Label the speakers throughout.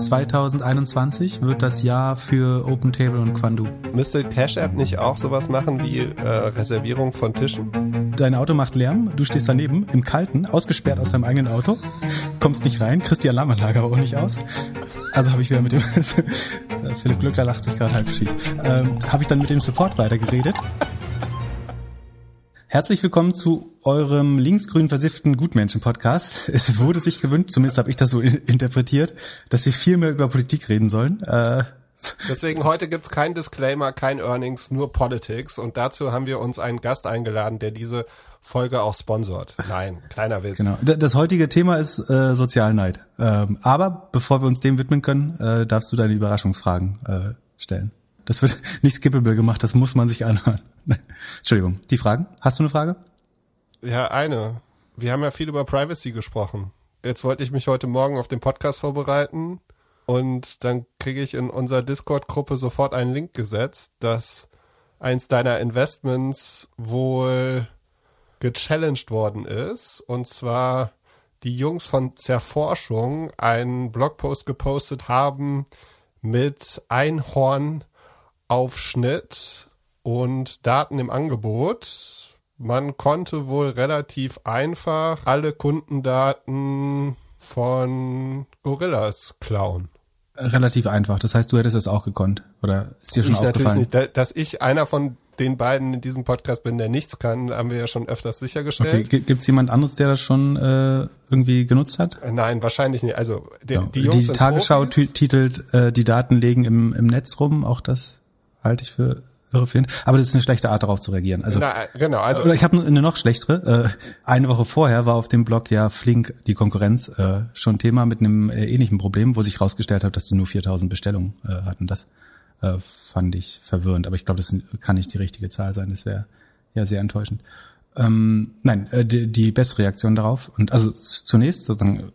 Speaker 1: 2021 wird das Jahr für OpenTable und Quandu.
Speaker 2: Müsste Cash App nicht auch sowas machen wie äh, Reservierung von Tischen?
Speaker 1: Dein Auto macht Lärm, du stehst daneben, im Kalten, ausgesperrt aus deinem eigenen Auto, kommst nicht rein, kriegst die Alarmanlage auch nicht aus. Also habe ich wieder mit dem, Philipp Glückler lacht sich gerade halb schief, ähm, habe ich dann mit dem Support weitergeredet. Herzlich willkommen zu eurem linksgrün versifften Gutmenschen-Podcast. Es wurde sich gewünscht, zumindest habe ich das so interpretiert, dass wir viel mehr über Politik reden sollen. Äh,
Speaker 2: Deswegen heute gibt's kein Disclaimer, kein Earnings, nur Politics. Und dazu haben wir uns einen Gast eingeladen, der diese Folge auch sponsort. Nein, kleiner Witz.
Speaker 1: Genau. Das heutige Thema ist äh, Sozialneid. Ähm, aber bevor wir uns dem widmen können, äh, darfst du deine Überraschungsfragen äh, stellen. Das wird nicht skippable gemacht, das muss man sich anhören. Entschuldigung, die Fragen? Hast du eine Frage?
Speaker 2: Ja, eine. Wir haben ja viel über Privacy gesprochen. Jetzt wollte ich mich heute Morgen auf den Podcast vorbereiten und dann kriege ich in unserer Discord-Gruppe sofort einen Link gesetzt, dass eins deiner Investments wohl gechallenged worden ist. Und zwar die Jungs von Zerforschung einen Blogpost gepostet haben mit Einhornaufschnitt und Daten im Angebot. Man konnte wohl relativ einfach alle Kundendaten von Gorillas klauen.
Speaker 1: Relativ einfach. Das heißt, du hättest es auch gekonnt. Oder ist dir schon ich aufgefallen? Natürlich
Speaker 2: nicht. Dass ich einer von den beiden in diesem Podcast bin, der nichts kann, haben wir ja schon öfters sichergestellt.
Speaker 1: Okay. Gibt es jemand anderes, der das schon äh, irgendwie genutzt hat?
Speaker 2: Äh, nein, wahrscheinlich nicht. Also
Speaker 1: die, ja. die Jungs Die Tagesschau titelt äh, die Daten legen im, im Netz rum. Auch das halte ich für irreführend. Aber das ist eine schlechte Art, darauf zu reagieren. Also,
Speaker 2: Na, genau, also
Speaker 1: oder ich habe eine noch schlechtere. Äh, eine Woche vorher war auf dem Blog ja Flink die Konkurrenz äh, schon Thema mit einem äh, ähnlichen Problem, wo sich herausgestellt hat, dass die nur 4000 Bestellungen äh, hatten. Das äh, fand ich verwirrend. Aber ich glaube, das kann nicht die richtige Zahl sein. Das wäre ja sehr enttäuschend. Ähm, nein, äh, die, die bessere Reaktion darauf. Und also zunächst sozusagen,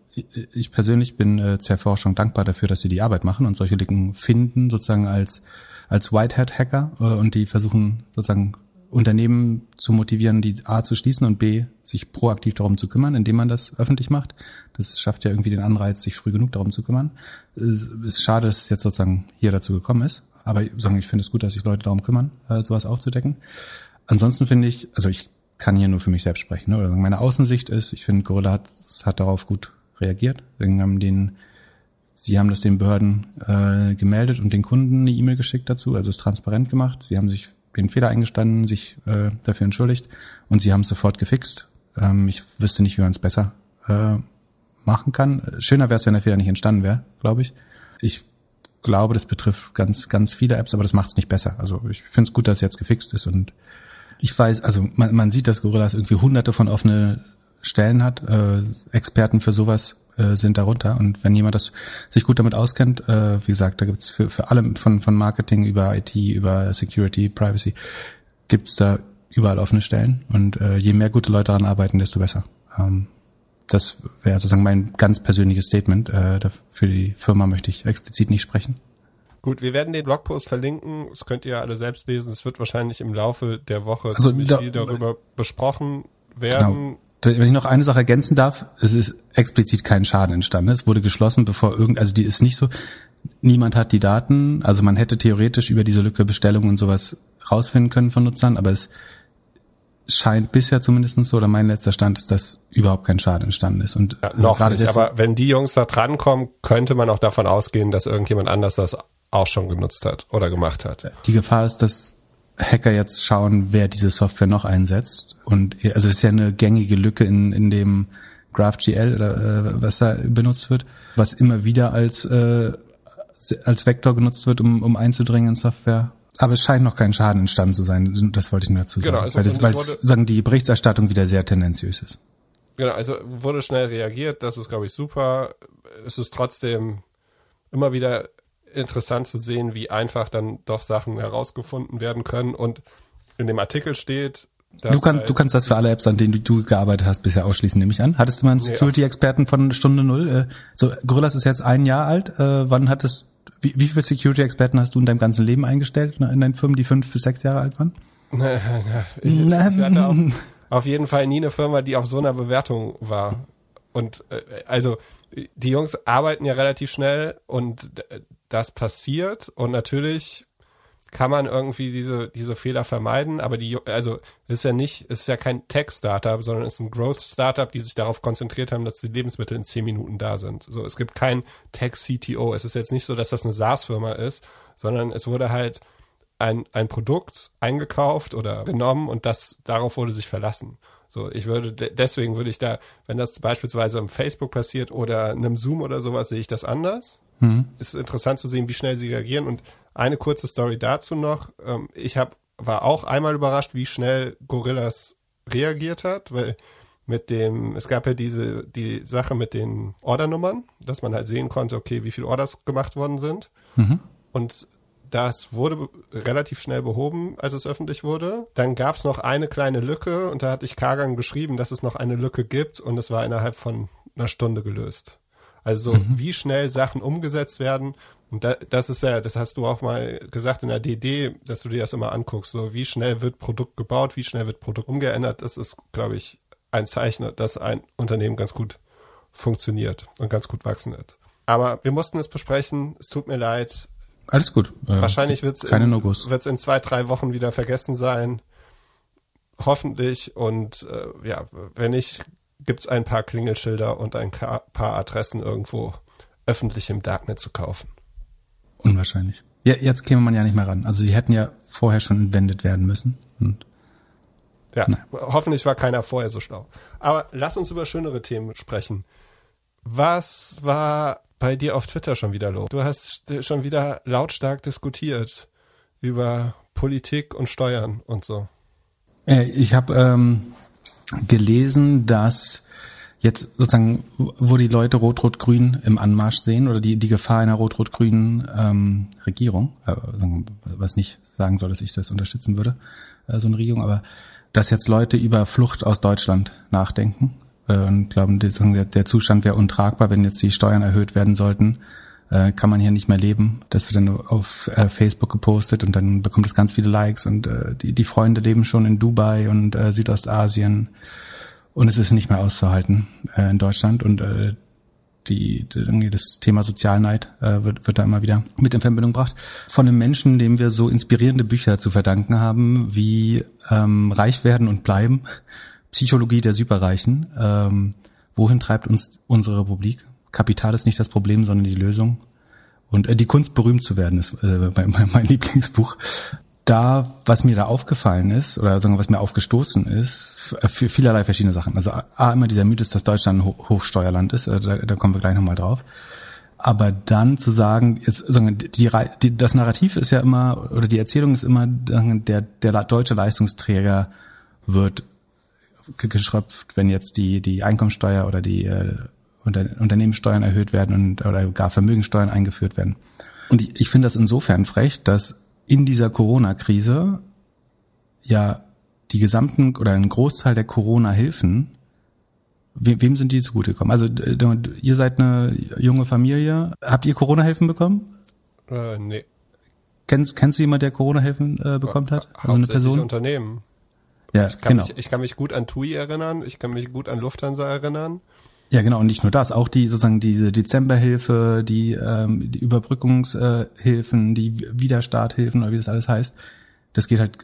Speaker 1: ich persönlich bin äh, Zerforschung dankbar dafür, dass sie die Arbeit machen und solche Lücken finden, sozusagen als als Whitehat-Hacker äh, und die versuchen sozusagen Unternehmen zu motivieren, die A zu schließen und B sich proaktiv darum zu kümmern, indem man das öffentlich macht. Das schafft ja irgendwie den Anreiz, sich früh genug darum zu kümmern. Es ist schade, dass es jetzt sozusagen hier dazu gekommen ist, aber ich finde es gut, dass sich Leute darum kümmern, äh, sowas aufzudecken. Ansonsten finde ich, also ich kann hier nur für mich selbst sprechen. Ne? Oder meine Außensicht ist, ich finde, Gorilla hat, hat darauf gut reagiert. Wir haben den Sie haben das den Behörden äh, gemeldet und den Kunden eine E-Mail geschickt dazu, also es transparent gemacht. Sie haben sich den Fehler eingestanden, sich äh, dafür entschuldigt und sie haben es sofort gefixt. Ähm, ich wüsste nicht, wie man es besser äh, machen kann. Schöner wäre es, wenn der Fehler nicht entstanden wäre, glaube ich. Ich glaube, das betrifft ganz, ganz viele Apps, aber das macht es nicht besser. Also ich finde es gut, dass es jetzt gefixt ist und ich weiß, also man, man sieht, dass Gorillas irgendwie hunderte von offene Stellen hat. Äh, Experten für sowas äh, sind darunter. Und wenn jemand das sich gut damit auskennt, äh, wie gesagt, da gibt's für, für alle von, von Marketing über IT, über Security, Privacy, gibt's da überall offene Stellen. Und äh, je mehr gute Leute daran arbeiten, desto besser. Ähm, das wäre sozusagen mein ganz persönliches Statement. Äh, für die Firma möchte ich explizit nicht sprechen.
Speaker 2: Gut, wir werden den Blogpost verlinken. Das könnt ihr alle selbst lesen. Es wird wahrscheinlich im Laufe der Woche also ziemlich da, viel darüber besprochen werden. Genau
Speaker 1: wenn ich noch eine Sache ergänzen darf, es ist explizit kein Schaden entstanden. Es wurde geschlossen, bevor irgend, also die ist nicht so, niemand hat die Daten, also man hätte theoretisch über diese Lücke Bestellungen und sowas rausfinden können von Nutzern, aber es scheint bisher zumindest so, oder mein letzter Stand ist, dass überhaupt kein Schaden entstanden ist. Und
Speaker 2: ja, noch nicht, deswegen, aber wenn die Jungs da drankommen, könnte man auch davon ausgehen, dass irgendjemand anders das auch schon genutzt hat oder gemacht hat.
Speaker 1: Die Gefahr ist, dass Hacker jetzt schauen, wer diese Software noch einsetzt. Und also es ist ja eine gängige Lücke in, in dem GraphGL oder äh, was da benutzt wird, was immer wieder als äh, als Vektor genutzt wird, um, um einzudringen in Software. Aber es scheint noch kein Schaden entstanden zu sein. Das wollte ich nur dazu genau, sagen, genau, also, weil, das, weil sagen die Berichterstattung wieder sehr tendenziös ist.
Speaker 2: Genau, also wurde schnell reagiert. Das ist glaube ich super. Es ist trotzdem immer wieder interessant zu sehen, wie einfach dann doch Sachen herausgefunden werden können. Und in dem Artikel steht,
Speaker 1: Du, kann, halt du kannst das für alle Apps, an denen du, du gearbeitet hast, bisher ausschließen, nehme ich an. Hattest du mal einen Security-Experten von Stunde Null? Äh, so, Gorillas ist jetzt ein Jahr alt. Äh, wann hattest, wie, wie viele Security-Experten hast du in deinem ganzen Leben eingestellt, in deinen Firmen, die fünf bis sechs Jahre alt waren?
Speaker 2: ich, ich hatte auf, auf jeden Fall nie eine Firma, die auf so einer Bewertung war. Und äh, also die Jungs arbeiten ja relativ schnell und das passiert und natürlich kann man irgendwie diese, diese Fehler vermeiden, aber die, also ist ja nicht, ist ja kein Tech-Startup, sondern ist ein Growth-Startup, die sich darauf konzentriert haben, dass die Lebensmittel in zehn Minuten da sind. So, es gibt kein Tech-CTO. Es ist jetzt nicht so, dass das eine SaaS-Firma ist, sondern es wurde halt ein, ein Produkt eingekauft oder genommen und das, darauf wurde sich verlassen. So, ich würde, deswegen würde ich da, wenn das beispielsweise im Facebook passiert oder einem Zoom oder sowas, sehe ich das anders. Mhm. Es ist interessant zu sehen, wie schnell sie reagieren und eine kurze Story dazu noch. Ähm, ich hab, war auch einmal überrascht, wie schnell Gorillas reagiert hat, weil mit dem, es gab ja diese, die Sache mit den Ordernummern, dass man halt sehen konnte, okay, wie viele Orders gemacht worden sind. Mhm. Und das wurde relativ schnell behoben, als es öffentlich wurde. Dann gab es noch eine kleine Lücke und da hatte ich Kagan geschrieben, dass es noch eine Lücke gibt und es war innerhalb von einer Stunde gelöst. Also mhm. wie schnell Sachen umgesetzt werden. Und da, das ist ja, das hast du auch mal gesagt in der DD, dass du dir das immer anguckst. So wie schnell wird Produkt gebaut, wie schnell wird Produkt umgeändert. Das ist, glaube ich, ein Zeichen, dass ein Unternehmen ganz gut funktioniert und ganz gut wachsen wird. Aber wir mussten es besprechen. Es tut mir leid.
Speaker 1: Alles gut.
Speaker 2: Äh, Wahrscheinlich wird es in, wird's in zwei, drei Wochen wieder vergessen sein. Hoffentlich. Und äh, ja, wenn nicht, gibt es ein paar Klingelschilder und ein paar Adressen irgendwo öffentlich im Darknet zu kaufen.
Speaker 1: Unwahrscheinlich. Ja, jetzt käme man ja nicht mehr ran. Also sie hätten ja vorher schon entwendet werden müssen. Und
Speaker 2: ja, nein. hoffentlich war keiner vorher so schlau. Aber lass uns über schönere Themen sprechen. Was war bei dir auf Twitter schon wieder los? Du hast schon wieder lautstark diskutiert über Politik und Steuern und so.
Speaker 1: Ich habe ähm, gelesen, dass jetzt sozusagen, wo die Leute Rot-Rot-Grün im Anmarsch sehen oder die, die Gefahr einer Rot-Rot-Grünen ähm, Regierung, äh, was nicht sagen soll, dass ich das unterstützen würde, äh, so eine Regierung, aber dass jetzt Leute über Flucht aus Deutschland nachdenken und glauben, der, Zustand wäre untragbar, wenn jetzt die Steuern erhöht werden sollten, äh, kann man hier nicht mehr leben. Das wird dann auf äh, Facebook gepostet und dann bekommt es ganz viele Likes und äh, die, die Freunde leben schon in Dubai und äh, Südostasien und es ist nicht mehr auszuhalten äh, in Deutschland und äh, die, die, das Thema Sozialneid äh, wird, wird da immer wieder mit in Verbindung gebracht. Von einem Menschen, dem wir so inspirierende Bücher zu verdanken haben, wie ähm, Reich werden und bleiben, Psychologie der Superreichen. Ähm, wohin treibt uns unsere Republik? Kapital ist nicht das Problem, sondern die Lösung. Und äh, die Kunst berühmt zu werden ist äh, mein, mein, mein Lieblingsbuch. Da, was mir da aufgefallen ist, oder sagen wir, was mir aufgestoßen ist, äh, für vielerlei verschiedene Sachen. Also A, immer dieser Mythos, dass Deutschland ein Hochsteuerland ist, äh, da, da kommen wir gleich nochmal drauf. Aber dann zu sagen, jetzt, sagen die, die, das Narrativ ist ja immer, oder die Erzählung ist immer, der, der deutsche Leistungsträger wird geschröpft, wenn jetzt die, die Einkommensteuer oder die äh, Unter Unternehmenssteuern erhöht werden und oder gar Vermögensteuern eingeführt werden. Und ich, ich finde das insofern frech, dass in dieser Corona-Krise ja die gesamten oder ein Großteil der Corona-Hilfen, we, wem sind die zugutegekommen? Also ihr seid eine junge Familie. Habt ihr Corona-Hilfen bekommen?
Speaker 2: Äh, nee.
Speaker 1: Kennst, kennst du jemand, der Corona-Hilfen äh, bekommen hat?
Speaker 2: Also eine Person? Unternehmen.
Speaker 1: Ja,
Speaker 2: ich kann,
Speaker 1: genau.
Speaker 2: mich, ich kann mich gut an TUI erinnern, ich kann mich gut an Lufthansa erinnern.
Speaker 1: Ja, genau, und nicht nur das, auch die sozusagen diese Dezemberhilfe, die, ähm, die Überbrückungshilfen, die Wiederstarthilfen oder wie das alles heißt, das geht halt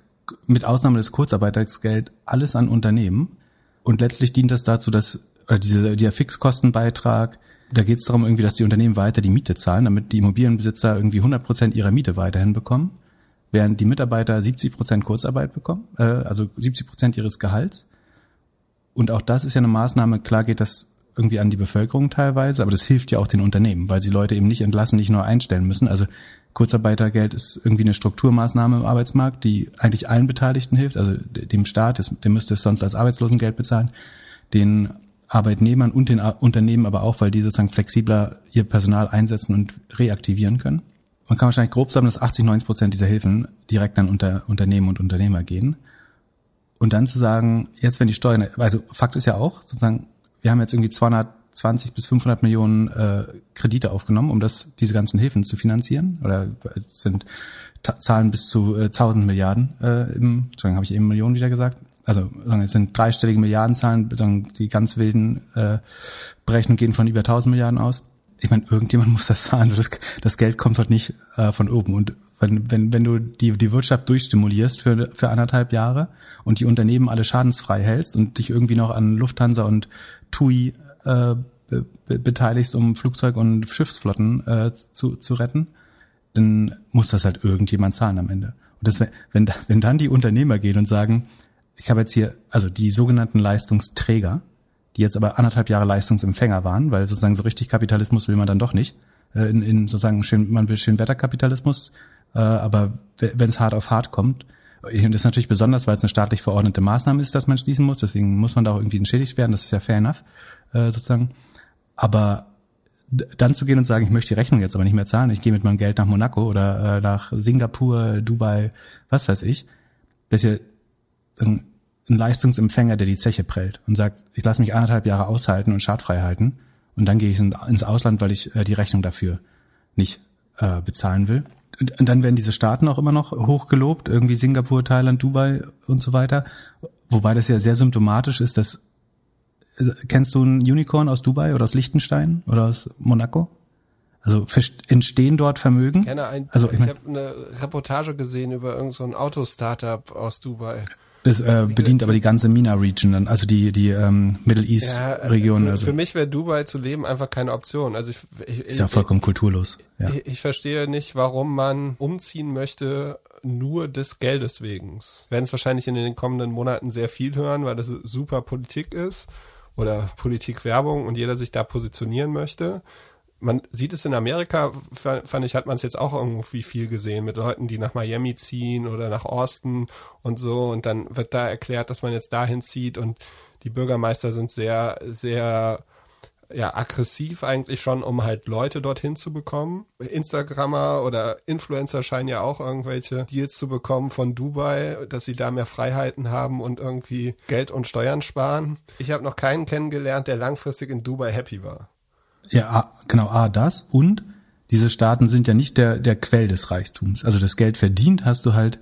Speaker 1: mit Ausnahme des Kurzarbeitergeld alles an Unternehmen. Und letztlich dient das dazu, dass oder diese, dieser Fixkostenbeitrag, da geht es darum irgendwie, dass die Unternehmen weiter die Miete zahlen, damit die Immobilienbesitzer irgendwie 100 Prozent ihrer Miete weiterhin bekommen während die Mitarbeiter 70 Prozent Kurzarbeit bekommen, äh, also 70 Prozent ihres Gehalts. Und auch das ist ja eine Maßnahme, klar geht das irgendwie an die Bevölkerung teilweise, aber das hilft ja auch den Unternehmen, weil sie Leute eben nicht entlassen, nicht nur einstellen müssen. Also Kurzarbeitergeld ist irgendwie eine Strukturmaßnahme im Arbeitsmarkt, die eigentlich allen Beteiligten hilft, also dem Staat, dem müsste es sonst als Arbeitslosengeld bezahlen, den Arbeitnehmern und den Unternehmen aber auch, weil die sozusagen flexibler ihr Personal einsetzen und reaktivieren können man kann wahrscheinlich grob sagen, dass 80, 90 Prozent dieser Hilfen direkt an Unter Unternehmen und Unternehmer gehen. Und dann zu sagen, jetzt wenn die Steuern, also Fakt ist ja auch, sozusagen, wir haben jetzt irgendwie 220 bis 500 Millionen äh, Kredite aufgenommen, um das, diese ganzen Hilfen zu finanzieren. Oder es sind Zahlen bis zu äh, 1000 Milliarden, äh, im, Entschuldigung, habe ich eben Millionen wieder gesagt, also es sind dreistellige Milliardenzahlen, die ganz wilden äh, Berechnungen gehen von über 1000 Milliarden aus. Ich meine, irgendjemand muss das zahlen. Also das, das Geld kommt dort nicht äh, von oben. Und wenn, wenn, wenn du die, die Wirtschaft durchstimulierst für, für anderthalb Jahre und die Unternehmen alle schadensfrei hältst und dich irgendwie noch an Lufthansa und TUI äh, be, beteiligst, um Flugzeug- und Schiffsflotten äh, zu, zu retten, dann muss das halt irgendjemand zahlen am Ende. Und das, wenn, wenn dann die Unternehmer gehen und sagen, ich habe jetzt hier, also die sogenannten Leistungsträger, die jetzt aber anderthalb Jahre Leistungsempfänger waren, weil sozusagen so richtig Kapitalismus will man dann doch nicht. Äh, in, in sozusagen schön, man will schön Wetterkapitalismus, äh, aber wenn es hart auf hart kommt, das ist natürlich besonders, weil es eine staatlich verordnete Maßnahme ist, dass man schließen muss, deswegen muss man da auch irgendwie entschädigt werden, das ist ja fair enough, äh, sozusagen. Aber dann zu gehen und sagen, ich möchte die Rechnung jetzt aber nicht mehr zahlen, ich gehe mit meinem Geld nach Monaco oder äh, nach Singapur, Dubai, was weiß ich, das ist ja ein, Leistungsempfänger, der die Zeche prellt und sagt, ich lasse mich anderthalb Jahre aushalten und schadfrei halten und dann gehe ich ins Ausland, weil ich äh, die Rechnung dafür nicht äh, bezahlen will. Und, und dann werden diese Staaten auch immer noch hochgelobt, irgendwie Singapur, Thailand, Dubai und so weiter. Wobei das ja sehr symptomatisch ist, dass Kennst du ein Unicorn aus Dubai oder aus Liechtenstein oder aus Monaco? Also entstehen dort Vermögen?
Speaker 2: Ich kenne ein, also ich, ich habe eine Reportage gesehen über irgendein so aus Dubai.
Speaker 1: Das äh, bedient aber die ganze MENA-Region dann, also die die ähm, Middle East-Region.
Speaker 2: Ja,
Speaker 1: für, also.
Speaker 2: für mich wäre Dubai zu leben einfach keine Option. Also ich, ich
Speaker 1: ist ja vollkommen kulturlos. Ja.
Speaker 2: Ich, ich verstehe nicht, warum man umziehen möchte nur des Geldes wegen. Werden es wahrscheinlich in den kommenden Monaten sehr viel hören, weil das super Politik ist oder Politikwerbung und jeder sich da positionieren möchte. Man sieht es in Amerika, fand ich, hat man es jetzt auch irgendwie viel gesehen mit Leuten, die nach Miami ziehen oder nach Austin und so und dann wird da erklärt, dass man jetzt dahin zieht und die Bürgermeister sind sehr, sehr ja aggressiv eigentlich schon, um halt Leute dorthin zu bekommen. Instagrammer oder Influencer scheinen ja auch irgendwelche Deals zu bekommen von Dubai, dass sie da mehr Freiheiten haben und irgendwie Geld und Steuern sparen. Ich habe noch keinen kennengelernt, der langfristig in Dubai happy war.
Speaker 1: Ja, genau, A, das und diese Staaten sind ja nicht der, der Quell des Reichtums. Also das Geld verdient hast du halt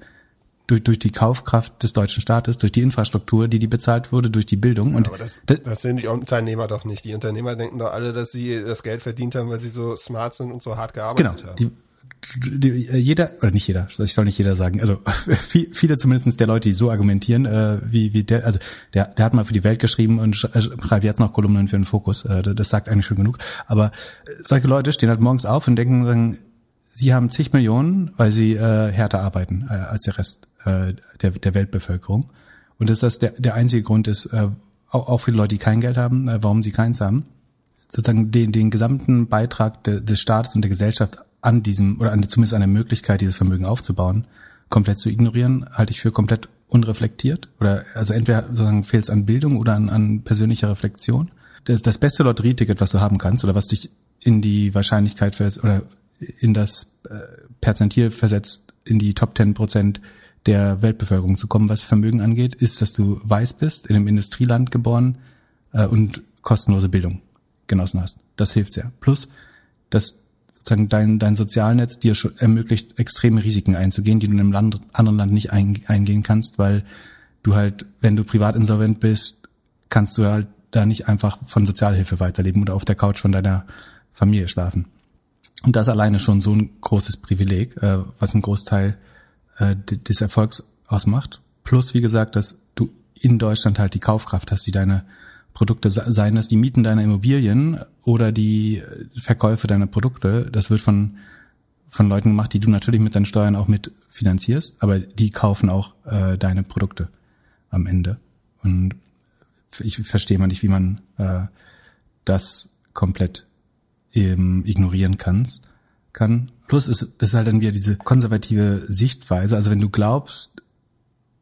Speaker 1: durch, durch die Kaufkraft des deutschen Staates, durch die Infrastruktur, die die bezahlt wurde, durch die Bildung. Und
Speaker 2: aber das, das sind die Unternehmer doch nicht. Die Unternehmer denken doch alle, dass sie das Geld verdient haben, weil sie so smart sind und so hart gearbeitet
Speaker 1: genau,
Speaker 2: haben.
Speaker 1: Die, jeder, oder nicht jeder, ich soll nicht jeder sagen, also viele zumindest der Leute, die so argumentieren, äh, wie, wie der, also der, der hat mal für die Welt geschrieben und äh, schreibt jetzt noch Kolumnen für den Fokus, äh, das sagt eigentlich schon genug, aber solche Leute stehen halt morgens auf und denken, sagen, sie haben zig Millionen, weil sie äh, härter arbeiten äh, als der Rest äh, der, der Weltbevölkerung. Und dass das der, der einzige Grund ist, äh, auch, auch viele Leute, die kein Geld haben, äh, warum sie keins haben, sozusagen den, den gesamten Beitrag de, des Staates und der Gesellschaft an diesem, oder an, zumindest an der Möglichkeit, dieses Vermögen aufzubauen, komplett zu ignorieren, halte ich für komplett unreflektiert. Oder also entweder sozusagen fehlt es an Bildung oder an, an persönlicher Reflexion. Das, das beste Lotterieticket, was du haben kannst, oder was dich in die Wahrscheinlichkeit oder in das äh, Perzentil versetzt, in die Top 10 Prozent der Weltbevölkerung zu kommen, was Vermögen angeht, ist, dass du weiß bist, in einem Industrieland geboren äh, und kostenlose Bildung genossen hast. Das hilft sehr. Plus, dass sozusagen dein, dein Sozialnetz dir ermöglicht, extreme Risiken einzugehen, die du in einem Land, anderen Land nicht ein, eingehen kannst, weil du halt, wenn du privat insolvent bist, kannst du halt da nicht einfach von Sozialhilfe weiterleben oder auf der Couch von deiner Familie schlafen. Und das alleine schon so ein großes Privileg, äh, was ein Großteil äh, des Erfolgs ausmacht. Plus, wie gesagt, dass du in Deutschland halt die Kaufkraft hast, die deine Produkte, seien das die Mieten deiner Immobilien oder die äh, Verkäufe deiner Produkte, das wird von, von Leuten gemacht, die du natürlich mit deinen Steuern auch mit finanzierst, aber die kaufen auch äh, deine Produkte am Ende. Und ich verstehe mal nicht, wie man äh, das komplett eben ignorieren kannst, kann. Plus ist das ist halt dann wieder diese konservative Sichtweise. Also wenn du glaubst,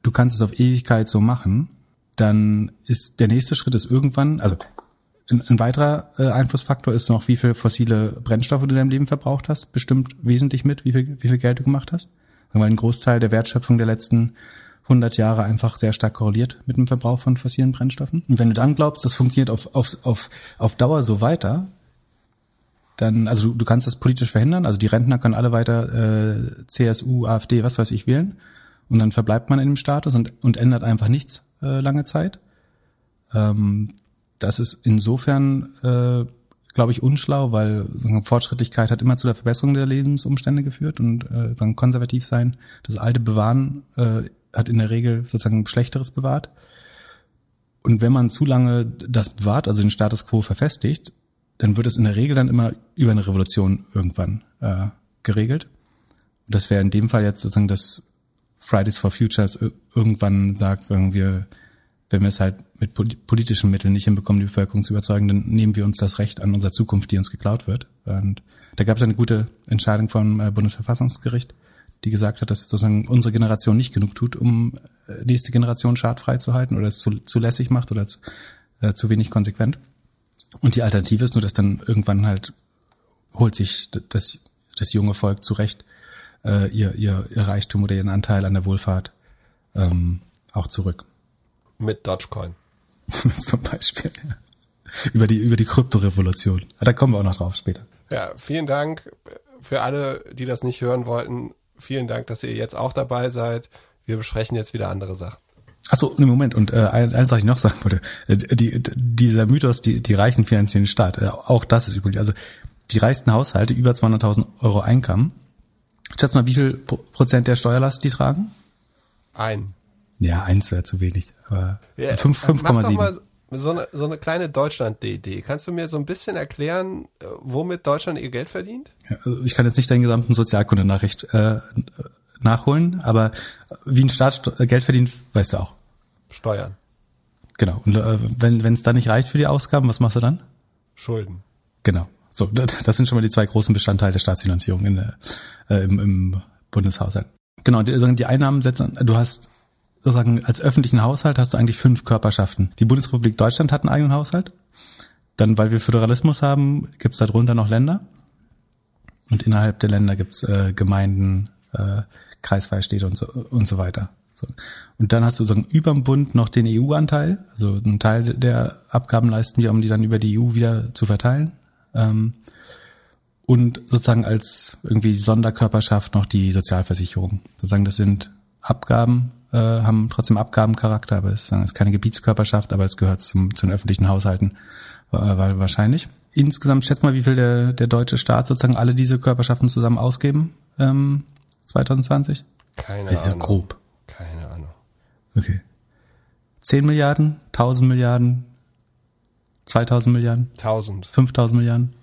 Speaker 1: du kannst es auf Ewigkeit so machen, dann ist der nächste Schritt ist irgendwann, also ein, ein weiterer äh, Einflussfaktor ist noch, wie viel fossile Brennstoffe du in deinem Leben verbraucht hast, bestimmt wesentlich mit, wie viel, wie viel Geld du gemacht hast. Weil ein Großteil der Wertschöpfung der letzten 100 Jahre einfach sehr stark korreliert mit dem Verbrauch von fossilen Brennstoffen. Und wenn du dann glaubst, das funktioniert auf, auf, auf, auf Dauer so weiter, dann, also du, du kannst das politisch verhindern, also die Rentner können alle weiter äh, CSU, AfD, was weiß ich wählen und dann verbleibt man in dem Status und, und ändert einfach nichts äh, lange Zeit. Ähm, das ist insofern, äh, glaube ich, unschlau, weil Fortschrittlichkeit hat immer zu der Verbesserung der Lebensumstände geführt und äh, dann konservativ sein, das alte Bewahren äh, hat in der Regel sozusagen Schlechteres bewahrt. Und wenn man zu lange das bewahrt, also den Status quo verfestigt, dann wird es in der Regel dann immer über eine Revolution irgendwann äh, geregelt. Das wäre in dem Fall jetzt sozusagen, dass Fridays for Futures irgendwann sagt, irgendwie, wenn wir es halt mit politischen Mitteln nicht hinbekommen, die Bevölkerung zu überzeugen, dann nehmen wir uns das Recht an unserer Zukunft, die uns geklaut wird. Und da gab es eine gute Entscheidung vom äh, Bundesverfassungsgericht, die gesagt hat, dass sozusagen unsere Generation nicht genug tut, um äh, nächste Generation schadfrei zu halten oder es zu, zu lässig macht oder zu, äh, zu wenig konsequent. Und die Alternative ist nur, dass dann irgendwann halt holt sich das, das junge Volk zurecht äh, ihr, ihr, ihr Reichtum oder ihren Anteil an der Wohlfahrt ähm, auch zurück.
Speaker 2: Mit Dogecoin.
Speaker 1: Zum Beispiel. Ja. Über die, über die Kryptorevolution. Da kommen wir auch noch drauf später.
Speaker 2: Ja, vielen Dank für alle, die das nicht hören wollten. Vielen Dank, dass ihr jetzt auch dabei seid. Wir besprechen jetzt wieder andere Sachen.
Speaker 1: Achso, ne Moment, und äh, eins, was ich noch sagen wollte, äh, die, dieser Mythos, die, die Reichen finanzieren den Staat, äh, auch das ist übrigens, also die reichsten Haushalte, über 200.000 Euro Einkommen, schätz mal, wie viel Prozent der Steuerlast die tragen?
Speaker 2: Ein.
Speaker 1: Ja, eins wäre zu wenig. Aber ja, 5,7.
Speaker 2: So eine, so eine kleine Deutschland-DD. Kannst du mir so ein bisschen erklären, äh, womit Deutschland ihr Geld verdient?
Speaker 1: Ja, also ich kann jetzt nicht deinen gesamten Sozialkundenachricht äh, nachholen, aber wie ein Staat Geld verdient, weißt du auch.
Speaker 2: Steuern.
Speaker 1: Genau. Und äh, wenn wenn es dann nicht reicht für die Ausgaben, was machst du dann?
Speaker 2: Schulden.
Speaker 1: Genau. So, das sind schon mal die zwei großen Bestandteile der Staatsfinanzierung in äh, im, im Bundeshaushalt. Genau, die, die Einnahmen setzen, du hast sozusagen als öffentlichen Haushalt hast du eigentlich fünf Körperschaften. Die Bundesrepublik Deutschland hat einen eigenen Haushalt. Dann, weil wir Föderalismus haben, gibt's darunter noch Länder. Und innerhalb der Länder gibt's äh, Gemeinden, äh, Kreisfreistädte und so, und so weiter. So. Und dann hast du sozusagen über dem Bund noch den EU-Anteil. Also einen Teil der Abgaben leisten wir, um die dann über die EU wieder zu verteilen. Ähm, und sozusagen als irgendwie Sonderkörperschaft noch die Sozialversicherung. Sozusagen das sind Abgaben, äh, haben trotzdem Abgabencharakter, aber es ist keine Gebietskörperschaft, aber es gehört zum, zu den öffentlichen Haushalten äh, wahrscheinlich. Insgesamt schätzt mal, wie viel der, der deutsche Staat sozusagen alle diese Körperschaften zusammen ausgeben ähm, 2020?
Speaker 2: Keine ist Ahnung.
Speaker 1: grob.
Speaker 2: Keine Ahnung.
Speaker 1: Okay. 10 Milliarden, 1000 Milliarden, 2000 Milliarden?
Speaker 2: 1000.
Speaker 1: 5000 Milliarden?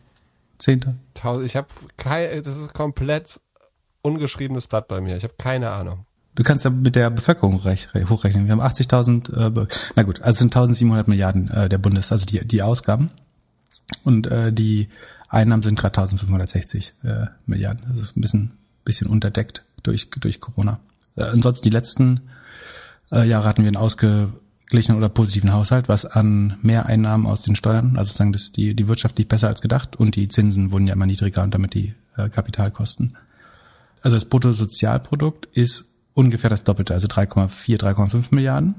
Speaker 1: Zehnte?
Speaker 2: Ich habe kein, das ist komplett ungeschriebenes Blatt bei mir. Ich habe keine Ahnung.
Speaker 1: Du kannst ja mit der Bevölkerung hochrechnen. Wir haben 80.000, äh, na gut, also es sind 1700 Milliarden äh, der Bundes, also die, die Ausgaben. Und äh, die Einnahmen sind gerade 1560 äh, Milliarden. Das ist ein bisschen, bisschen unterdeckt durch, durch Corona. Äh, ansonsten die letzten äh, Jahre hatten wir einen ausgeglichenen oder positiven Haushalt, was an Mehreinnahmen aus den Steuern, also sagen, dass die, die Wirtschaft liegt besser als gedacht und die Zinsen wurden ja immer niedriger und damit die äh, Kapitalkosten. Also das Bruttosozialprodukt ist ungefähr das Doppelte, also 3,4, 3,5 Milliarden.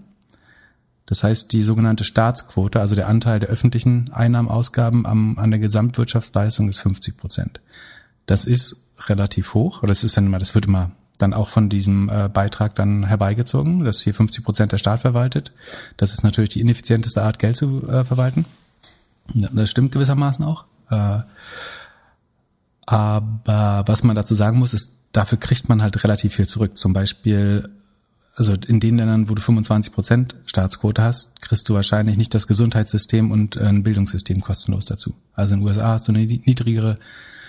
Speaker 1: Das heißt, die sogenannte Staatsquote, also der Anteil der öffentlichen Einnahmeausgaben am, an der Gesamtwirtschaftsleistung ist 50 Prozent. Das ist relativ hoch, oder das ist dann immer, das wird immer dann auch von diesem äh, Beitrag dann herbeigezogen, dass hier 50 Prozent der Staat verwaltet. Das ist natürlich die ineffizienteste Art, Geld zu äh, verwalten. Das stimmt gewissermaßen auch. Äh, aber was man dazu sagen muss, ist, dafür kriegt man halt relativ viel zurück. Zum Beispiel, also in den Ländern, wo du 25 Prozent Staatsquote hast, kriegst du wahrscheinlich nicht das Gesundheitssystem und ein Bildungssystem kostenlos dazu. Also in den USA hast du eine niedrigere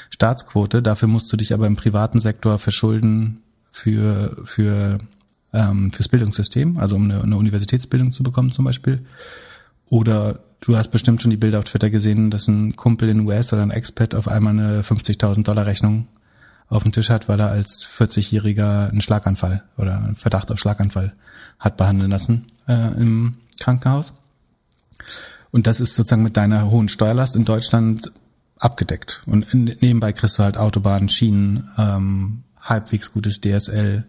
Speaker 1: Staatsquote, dafür musst du dich aber im privaten Sektor verschulden für, für ähm, fürs Bildungssystem, also um eine, eine Universitätsbildung zu bekommen zum Beispiel. Oder du hast bestimmt schon die Bilder auf Twitter gesehen, dass ein Kumpel in US oder ein Expat auf einmal eine 50.000 Dollar Rechnung auf dem Tisch hat, weil er als 40-Jähriger einen Schlaganfall oder einen Verdacht auf Schlaganfall hat behandeln lassen äh, im Krankenhaus. Und das ist sozusagen mit deiner hohen Steuerlast in Deutschland abgedeckt. Und nebenbei kriegst du halt Autobahnen, Schienen, ähm, halbwegs gutes DSL.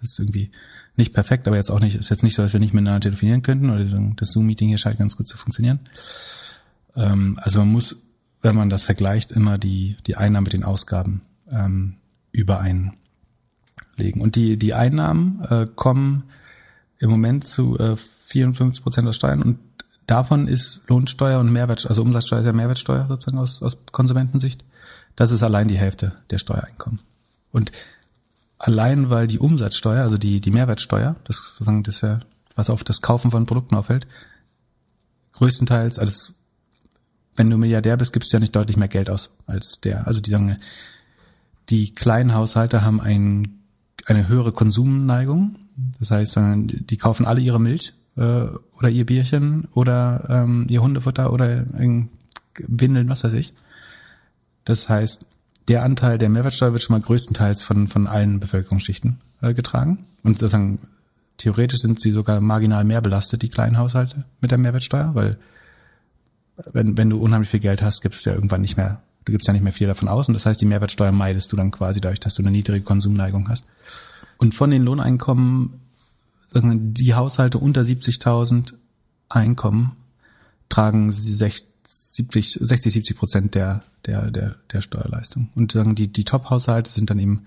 Speaker 1: Das ist irgendwie nicht perfekt, aber jetzt auch nicht, ist jetzt nicht so, dass wir nicht miteinander telefonieren könnten oder das Zoom-Meeting hier scheint ganz gut zu funktionieren. Ähm, also man muss, wenn man das vergleicht, immer die, die Einnahmen mit den Ausgaben ähm, übereinlegen. Und die, die Einnahmen äh, kommen im Moment zu äh, 54 Prozent aus Steuern und davon ist Lohnsteuer und Mehrwertsteuer, also Umsatzsteuer ist ja Mehrwertsteuer sozusagen aus, aus Konsumentensicht. Das ist allein die Hälfte der Steuereinkommen. Und allein weil die Umsatzsteuer, also die, die Mehrwertsteuer, das sozusagen das ja, was auf das Kaufen von Produkten auffällt, größtenteils, also wenn du Milliardär bist, gibst du ja nicht deutlich mehr Geld aus als der. Also die sagen, die kleinen Haushalte haben ein, eine höhere Konsumneigung. Das heißt, die kaufen alle ihre Milch äh, oder ihr Bierchen oder ähm, ihr Hundefutter oder Windeln, was weiß ich. Das heißt, der Anteil der Mehrwertsteuer wird schon mal größtenteils von, von allen Bevölkerungsschichten äh, getragen. Und sozusagen theoretisch sind sie sogar marginal mehr belastet, die kleinen Haushalte, mit der Mehrwertsteuer, weil wenn, wenn du unheimlich viel Geld hast, gibt es ja irgendwann nicht mehr, du gibst ja nicht mehr viel davon aus. Und das heißt, die Mehrwertsteuer meidest du dann quasi dadurch, dass du eine niedrige Konsumneigung hast. Und von den Lohneinkommen, sagen wir, die Haushalte unter 70.000 Einkommen tragen 60, 70, 60, 70 Prozent der, der, der, der Steuerleistung. Und sagen, die, die Top-Haushalte sind dann eben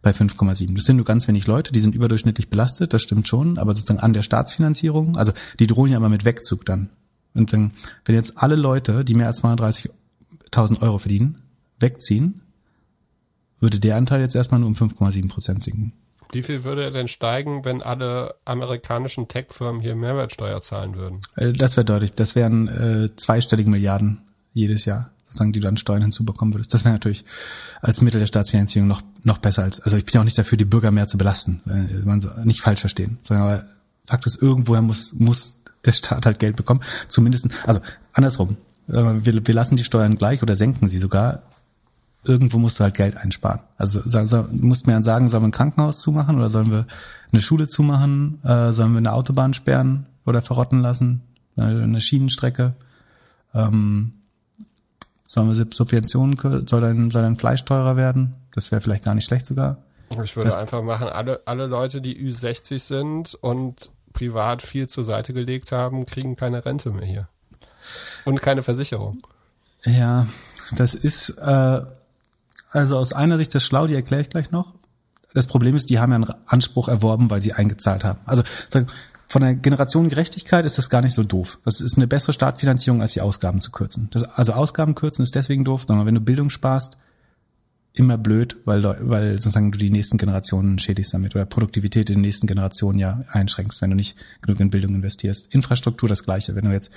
Speaker 1: bei 5,7. Das sind nur ganz wenig Leute, die sind überdurchschnittlich belastet, das stimmt schon, aber sozusagen an der Staatsfinanzierung, also die drohen ja immer mit Wegzug dann. Und wenn, wenn jetzt alle Leute, die mehr als 32.000 Euro verdienen, wegziehen, würde der Anteil jetzt erstmal nur um 5,7 Prozent sinken.
Speaker 2: Wie viel würde er denn steigen, wenn alle amerikanischen Tech-Firmen hier Mehrwertsteuer zahlen würden?
Speaker 1: Äh, das wäre deutlich. Das wären äh, zweistellige Milliarden jedes Jahr, sozusagen, die du an Steuern hinzubekommen würdest. Das wäre natürlich als Mittel der Staatsfinanzierung noch, noch besser als, also ich bin ja auch nicht dafür, die Bürger mehr zu belasten. Äh, man so, nicht falsch verstehen. Sondern aber Fakt ist, irgendwoher muss, muss der Staat halt Geld bekommen. Zumindest, also andersrum. Wir, wir lassen die Steuern gleich oder senken sie sogar. Irgendwo musst du halt Geld einsparen. Also so, so, du musst mir dann sagen, sollen wir ein Krankenhaus zumachen oder sollen wir eine Schule zumachen? Äh, sollen wir eine Autobahn sperren oder verrotten lassen? Eine Schienenstrecke? Ähm, sollen wir Subventionen, soll dein, soll dein Fleisch teurer werden? Das wäre vielleicht gar nicht schlecht sogar.
Speaker 2: Ich würde das, einfach machen, alle, alle Leute, die Ü60 sind und privat viel zur Seite gelegt haben, kriegen keine Rente mehr hier. Und keine Versicherung.
Speaker 1: Ja, das ist, äh, also aus einer Sicht das schlau, die erkläre ich gleich noch. Das Problem ist, die haben ja einen Anspruch erworben, weil sie eingezahlt haben. Also von der Generation Gerechtigkeit ist das gar nicht so doof. Das ist eine bessere Startfinanzierung, als die Ausgaben zu kürzen. Das, also Ausgaben kürzen ist deswegen doof, sondern wenn du Bildung sparst, immer blöd, weil, weil sozusagen du die nächsten Generationen schädigst damit oder Produktivität in den nächsten Generationen ja einschränkst, wenn du nicht genug in Bildung investierst. Infrastruktur das gleiche. Wenn du jetzt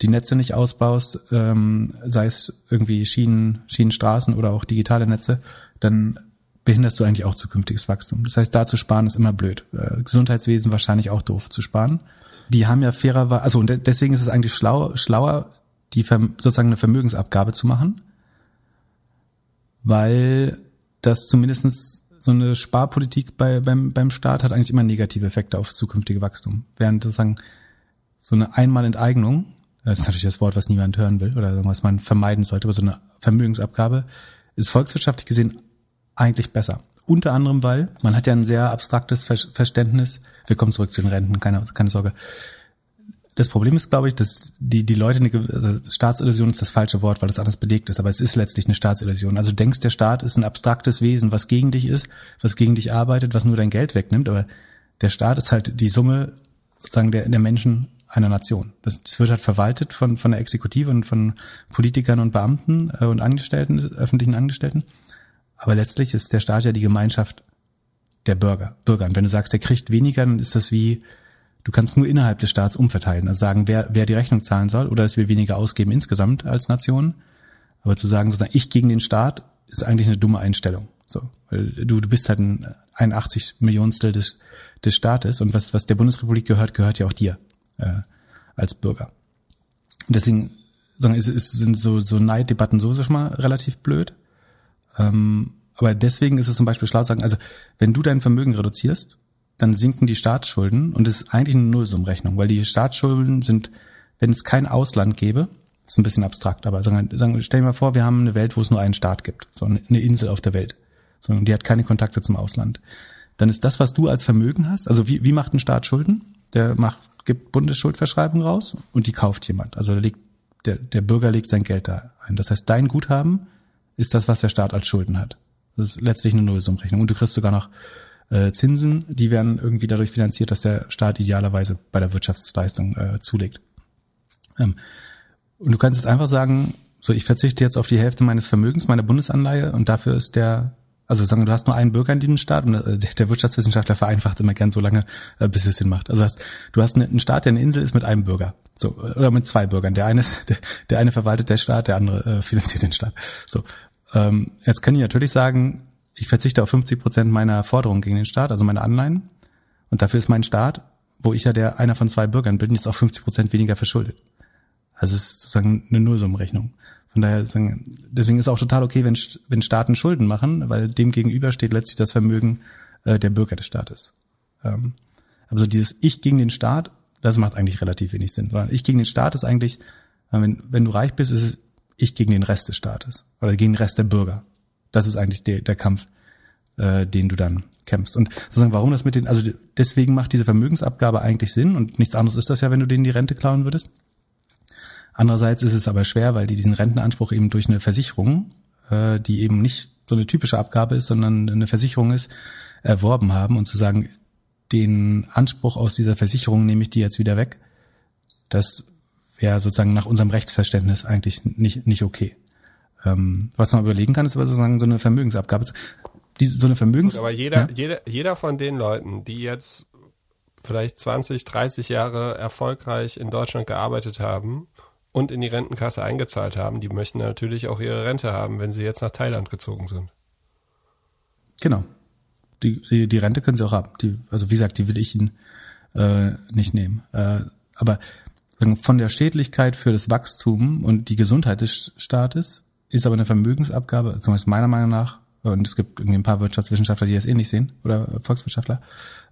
Speaker 1: die Netze nicht ausbaust, ähm, sei es irgendwie Schienen, Schienenstraßen oder auch digitale Netze, dann behinderst du eigentlich auch zukünftiges Wachstum. Das heißt, da zu sparen ist immer blöd. Äh, Gesundheitswesen wahrscheinlich auch doof zu sparen. Die haben ja fairer, also und deswegen ist es eigentlich schlau, schlauer, die sozusagen eine Vermögensabgabe zu machen weil das zumindestens so eine Sparpolitik bei, beim, beim Staat hat eigentlich immer negative Effekte aufs zukünftige Wachstum. Während sozusagen so eine Einmalenteignung, das ist natürlich das Wort, was niemand hören will oder was man vermeiden sollte, aber so eine Vermögensabgabe ist volkswirtschaftlich gesehen eigentlich besser. Unter anderem, weil man hat ja ein sehr abstraktes Verständnis, wir kommen zurück zu den Renten, keine, keine Sorge, das Problem ist, glaube ich, dass die, die Leute, eine also Staatsillusion ist das falsche Wort, weil das anders belegt ist, aber es ist letztlich eine Staatsillusion. Also du denkst, der Staat ist ein abstraktes Wesen, was gegen dich ist, was gegen dich arbeitet, was nur dein Geld wegnimmt, aber der Staat ist halt die Summe sozusagen der, der Menschen einer Nation. Das, das wird halt verwaltet von, von der Exekutive und von Politikern und Beamten äh, und Angestellten, öffentlichen Angestellten. Aber letztlich ist der Staat ja die Gemeinschaft der Bürger, Bürger. Und wenn du sagst, der kriegt weniger, dann ist das wie, Du kannst nur innerhalb des Staats umverteilen, also sagen, wer, wer die Rechnung zahlen soll oder dass wir weniger ausgeben insgesamt als Nation. Aber zu sagen, sozusagen, ich gegen den Staat, ist eigentlich eine dumme Einstellung. So, weil du, du bist halt ein 81 Millionstel des, des Staates und was, was der Bundesrepublik gehört, gehört ja auch dir äh, als Bürger. Und deswegen sagen, ist, ist, sind so, so Neiddebatten sowieso schon mal relativ blöd. Ähm, aber deswegen ist es zum Beispiel schlau zu sagen, also wenn du dein Vermögen reduzierst, dann sinken die Staatsschulden und es ist eigentlich eine Nullsummrechnung, weil die Staatsschulden sind, wenn es kein Ausland gäbe, ist ein bisschen abstrakt, aber sagen, sagen, stell dir mal vor, wir haben eine Welt, wo es nur einen Staat gibt, so eine Insel auf der Welt, so, die hat keine Kontakte zum Ausland. Dann ist das, was du als Vermögen hast, also wie, wie macht ein Staat Schulden? Der macht, gibt Bundesschuldverschreibung raus und die kauft jemand. Also der, legt, der, der Bürger legt sein Geld da ein. Das heißt, dein Guthaben ist das, was der Staat als Schulden hat. Das ist letztlich eine Nullsummrechnung. Und du kriegst sogar noch äh, Zinsen, die werden irgendwie dadurch finanziert, dass der Staat idealerweise bei der Wirtschaftsleistung äh, zulegt. Ähm, und du kannst jetzt einfach sagen, so ich verzichte jetzt auf die Hälfte meines Vermögens, meiner Bundesanleihe und dafür ist der also sagen, du hast nur einen Bürger in diesem Staat und äh, der Wirtschaftswissenschaftler vereinfacht immer gern so lange, äh, bis es Sinn macht. Also hast, du hast einen Staat, der eine Insel ist mit einem Bürger. So, oder mit zwei Bürgern. Der eine, ist, der, der eine verwaltet der Staat, der andere äh, finanziert den Staat. So. Ähm, jetzt können die natürlich sagen, ich verzichte auf 50 Prozent meiner Forderungen gegen den Staat, also meine Anleihen. Und dafür ist mein Staat, wo ich ja der einer von zwei Bürgern bin, jetzt auch 50 Prozent weniger verschuldet. Also es ist sozusagen eine Nullsummenrechnung. Von daher, deswegen ist auch total okay, wenn, wenn Staaten Schulden machen, weil dem gegenüber steht letztlich das Vermögen äh, der Bürger des Staates. Ähm, aber so dieses Ich gegen den Staat, das macht eigentlich relativ wenig Sinn. Weil ich gegen den Staat ist eigentlich, wenn, wenn du reich bist, ist es ich gegen den Rest des Staates oder gegen den Rest der Bürger. Das ist eigentlich der, der Kampf, äh, den du dann kämpfst. Und sozusagen, warum das mit den, also deswegen macht diese Vermögensabgabe eigentlich Sinn und nichts anderes ist das ja, wenn du denen die Rente klauen würdest. Andererseits ist es aber schwer, weil die diesen Rentenanspruch eben durch eine Versicherung, äh, die eben nicht so eine typische Abgabe ist, sondern eine Versicherung ist, erworben haben und zu sagen, den Anspruch aus dieser Versicherung nehme ich die jetzt wieder weg, das wäre sozusagen nach unserem Rechtsverständnis eigentlich nicht, nicht okay. Ähm, was man überlegen kann, ist sozusagen so eine Vermögensabgabe. Die, so eine Vermögens
Speaker 2: Gut, aber jeder, ja? jeder, jeder von den Leuten, die jetzt vielleicht 20, 30 Jahre erfolgreich in Deutschland gearbeitet haben und in die Rentenkasse eingezahlt haben, die möchten natürlich auch ihre Rente haben, wenn sie jetzt nach Thailand gezogen sind.
Speaker 1: Genau. Die, die, die Rente können sie auch haben. Die, also wie gesagt, die will ich ihnen äh, nicht nehmen. Äh, aber von der Schädlichkeit für das Wachstum und die Gesundheit des Staates ist aber eine Vermögensabgabe, zumindest meiner Meinung nach, und es gibt irgendwie ein paar Wirtschaftswissenschaftler, die das ähnlich sehen, oder Volkswirtschaftler,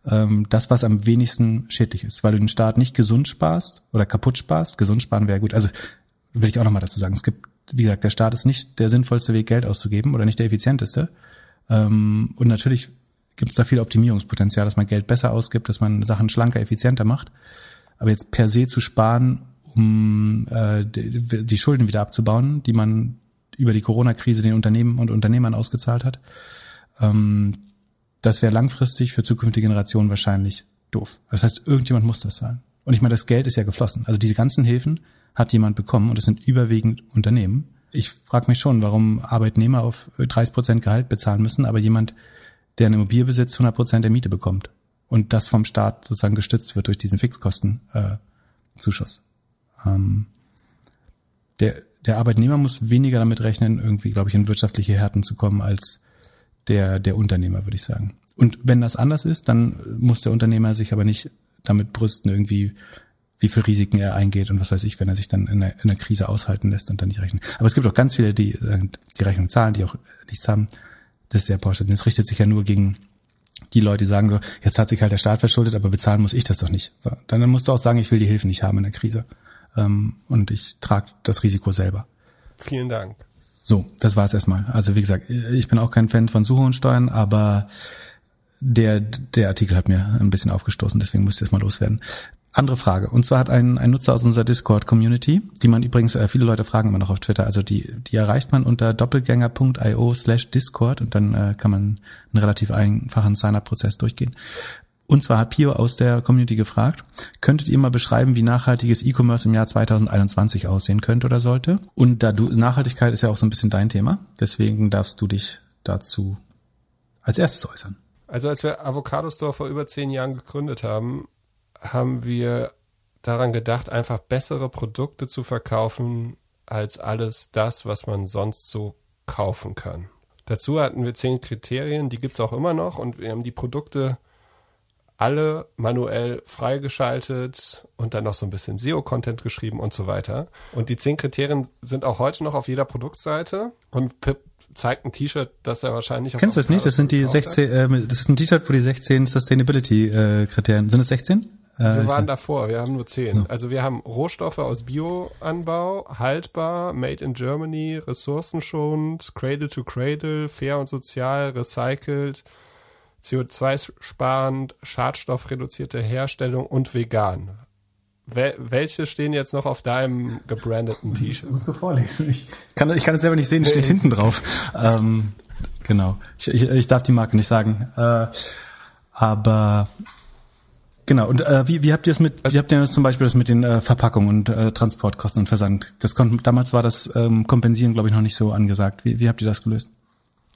Speaker 1: ähm, das, was am wenigsten schädlich ist, weil du den Staat nicht gesund sparst oder kaputt sparst. Gesund sparen wäre gut. Also will ich auch nochmal dazu sagen, es gibt, wie gesagt, der Staat ist nicht der sinnvollste Weg, Geld auszugeben oder nicht der effizienteste. Ähm, und natürlich gibt es da viel Optimierungspotenzial, dass man Geld besser ausgibt, dass man Sachen schlanker, effizienter macht. Aber jetzt per se zu sparen, um äh, die, die Schulden wieder abzubauen, die man über die Corona-Krise den Unternehmen und Unternehmern ausgezahlt hat. Ähm, das wäre langfristig für zukünftige Generationen wahrscheinlich doof. Das heißt, irgendjemand muss das zahlen. Und ich meine, das Geld ist ja geflossen. Also diese ganzen Hilfen hat jemand bekommen und es sind überwiegend Unternehmen. Ich frage mich schon, warum Arbeitnehmer auf 30 Prozent Gehalt bezahlen müssen, aber jemand, der eine Immobilie besitzt, 100 Prozent der Miete bekommt. Und das vom Staat sozusagen gestützt wird durch diesen Fixkostenzuschuss. Äh, ähm, der, der Arbeitnehmer muss weniger damit rechnen, irgendwie, glaube ich, in wirtschaftliche Härten zu kommen, als der, der Unternehmer, würde ich sagen. Und wenn das anders ist, dann muss der Unternehmer sich aber nicht damit brüsten, irgendwie, wie viel Risiken er eingeht und was weiß ich, wenn er sich dann in einer, in einer Krise aushalten lässt und dann nicht rechnen. Aber es gibt auch ganz viele, die die Rechnung zahlen, die auch nichts haben. Das ist sehr pauschal. Das richtet sich ja nur gegen die Leute, die sagen so, jetzt hat sich halt der Staat verschuldet, aber bezahlen muss ich das doch nicht. So, dann musst du auch sagen, ich will die Hilfe nicht haben in der Krise ähm, und ich trage das Risiko selber.
Speaker 2: Vielen Dank.
Speaker 1: So, das war's erstmal. Also wie gesagt, ich bin auch kein Fan von Suchhohensteuern, aber der, der Artikel hat mir ein bisschen aufgestoßen, deswegen muss ich jetzt mal loswerden. Andere Frage. Und zwar hat ein, ein Nutzer aus unserer Discord-Community, die man übrigens, äh, viele Leute fragen immer noch auf Twitter, also die, die erreicht man unter doppelgänger.io slash Discord und dann äh, kann man einen relativ einfachen Sign-up-Prozess durchgehen. Und zwar hat Pio aus der Community gefragt, könntet ihr mal beschreiben, wie nachhaltiges E-Commerce im Jahr 2021 aussehen könnte oder sollte? Und da du, Nachhaltigkeit ist ja auch so ein bisschen dein Thema, deswegen darfst du dich dazu als erstes äußern.
Speaker 2: Also als wir Avocado Store vor über zehn Jahren gegründet haben, haben wir daran gedacht, einfach bessere Produkte zu verkaufen als alles das, was man sonst so kaufen kann. Dazu hatten wir zehn Kriterien, die gibt's auch immer noch und wir haben die Produkte alle manuell freigeschaltet und dann noch so ein bisschen SEO-Content geschrieben und so weiter. Und die zehn Kriterien sind auch heute noch auf jeder Produktseite und Pip zeigt ein T-Shirt, das er wahrscheinlich
Speaker 1: Kennst du das nicht? Das sind die 16, äh, das ist ein T-Shirt, wo die 16 Sustainability-Kriterien, äh, sind es 16?
Speaker 2: Äh, wir waren davor, wir haben nur 10. Ja. Also wir haben Rohstoffe aus Bioanbau, haltbar, made in Germany, ressourcenschonend, cradle to cradle, fair und sozial, recycelt, CO2-sparend, schadstoffreduzierte Herstellung und vegan. Wel welche stehen jetzt noch auf deinem gebrandeten T-Shirt? Das
Speaker 1: musst du vorlesen. Ich kann, ich kann es selber nicht sehen, steht hinten drauf. Ähm, genau. Ich, ich, ich darf die Marke nicht sagen. Äh, Aber genau, und äh, wie, wie habt ihr es mit, wie habt ihr das zum Beispiel das mit den äh, Verpackungen und äh, Transportkosten und Versand? Das konnten, damals war das ähm, Kompensieren, glaube ich, noch nicht so angesagt. Wie, wie habt ihr das gelöst?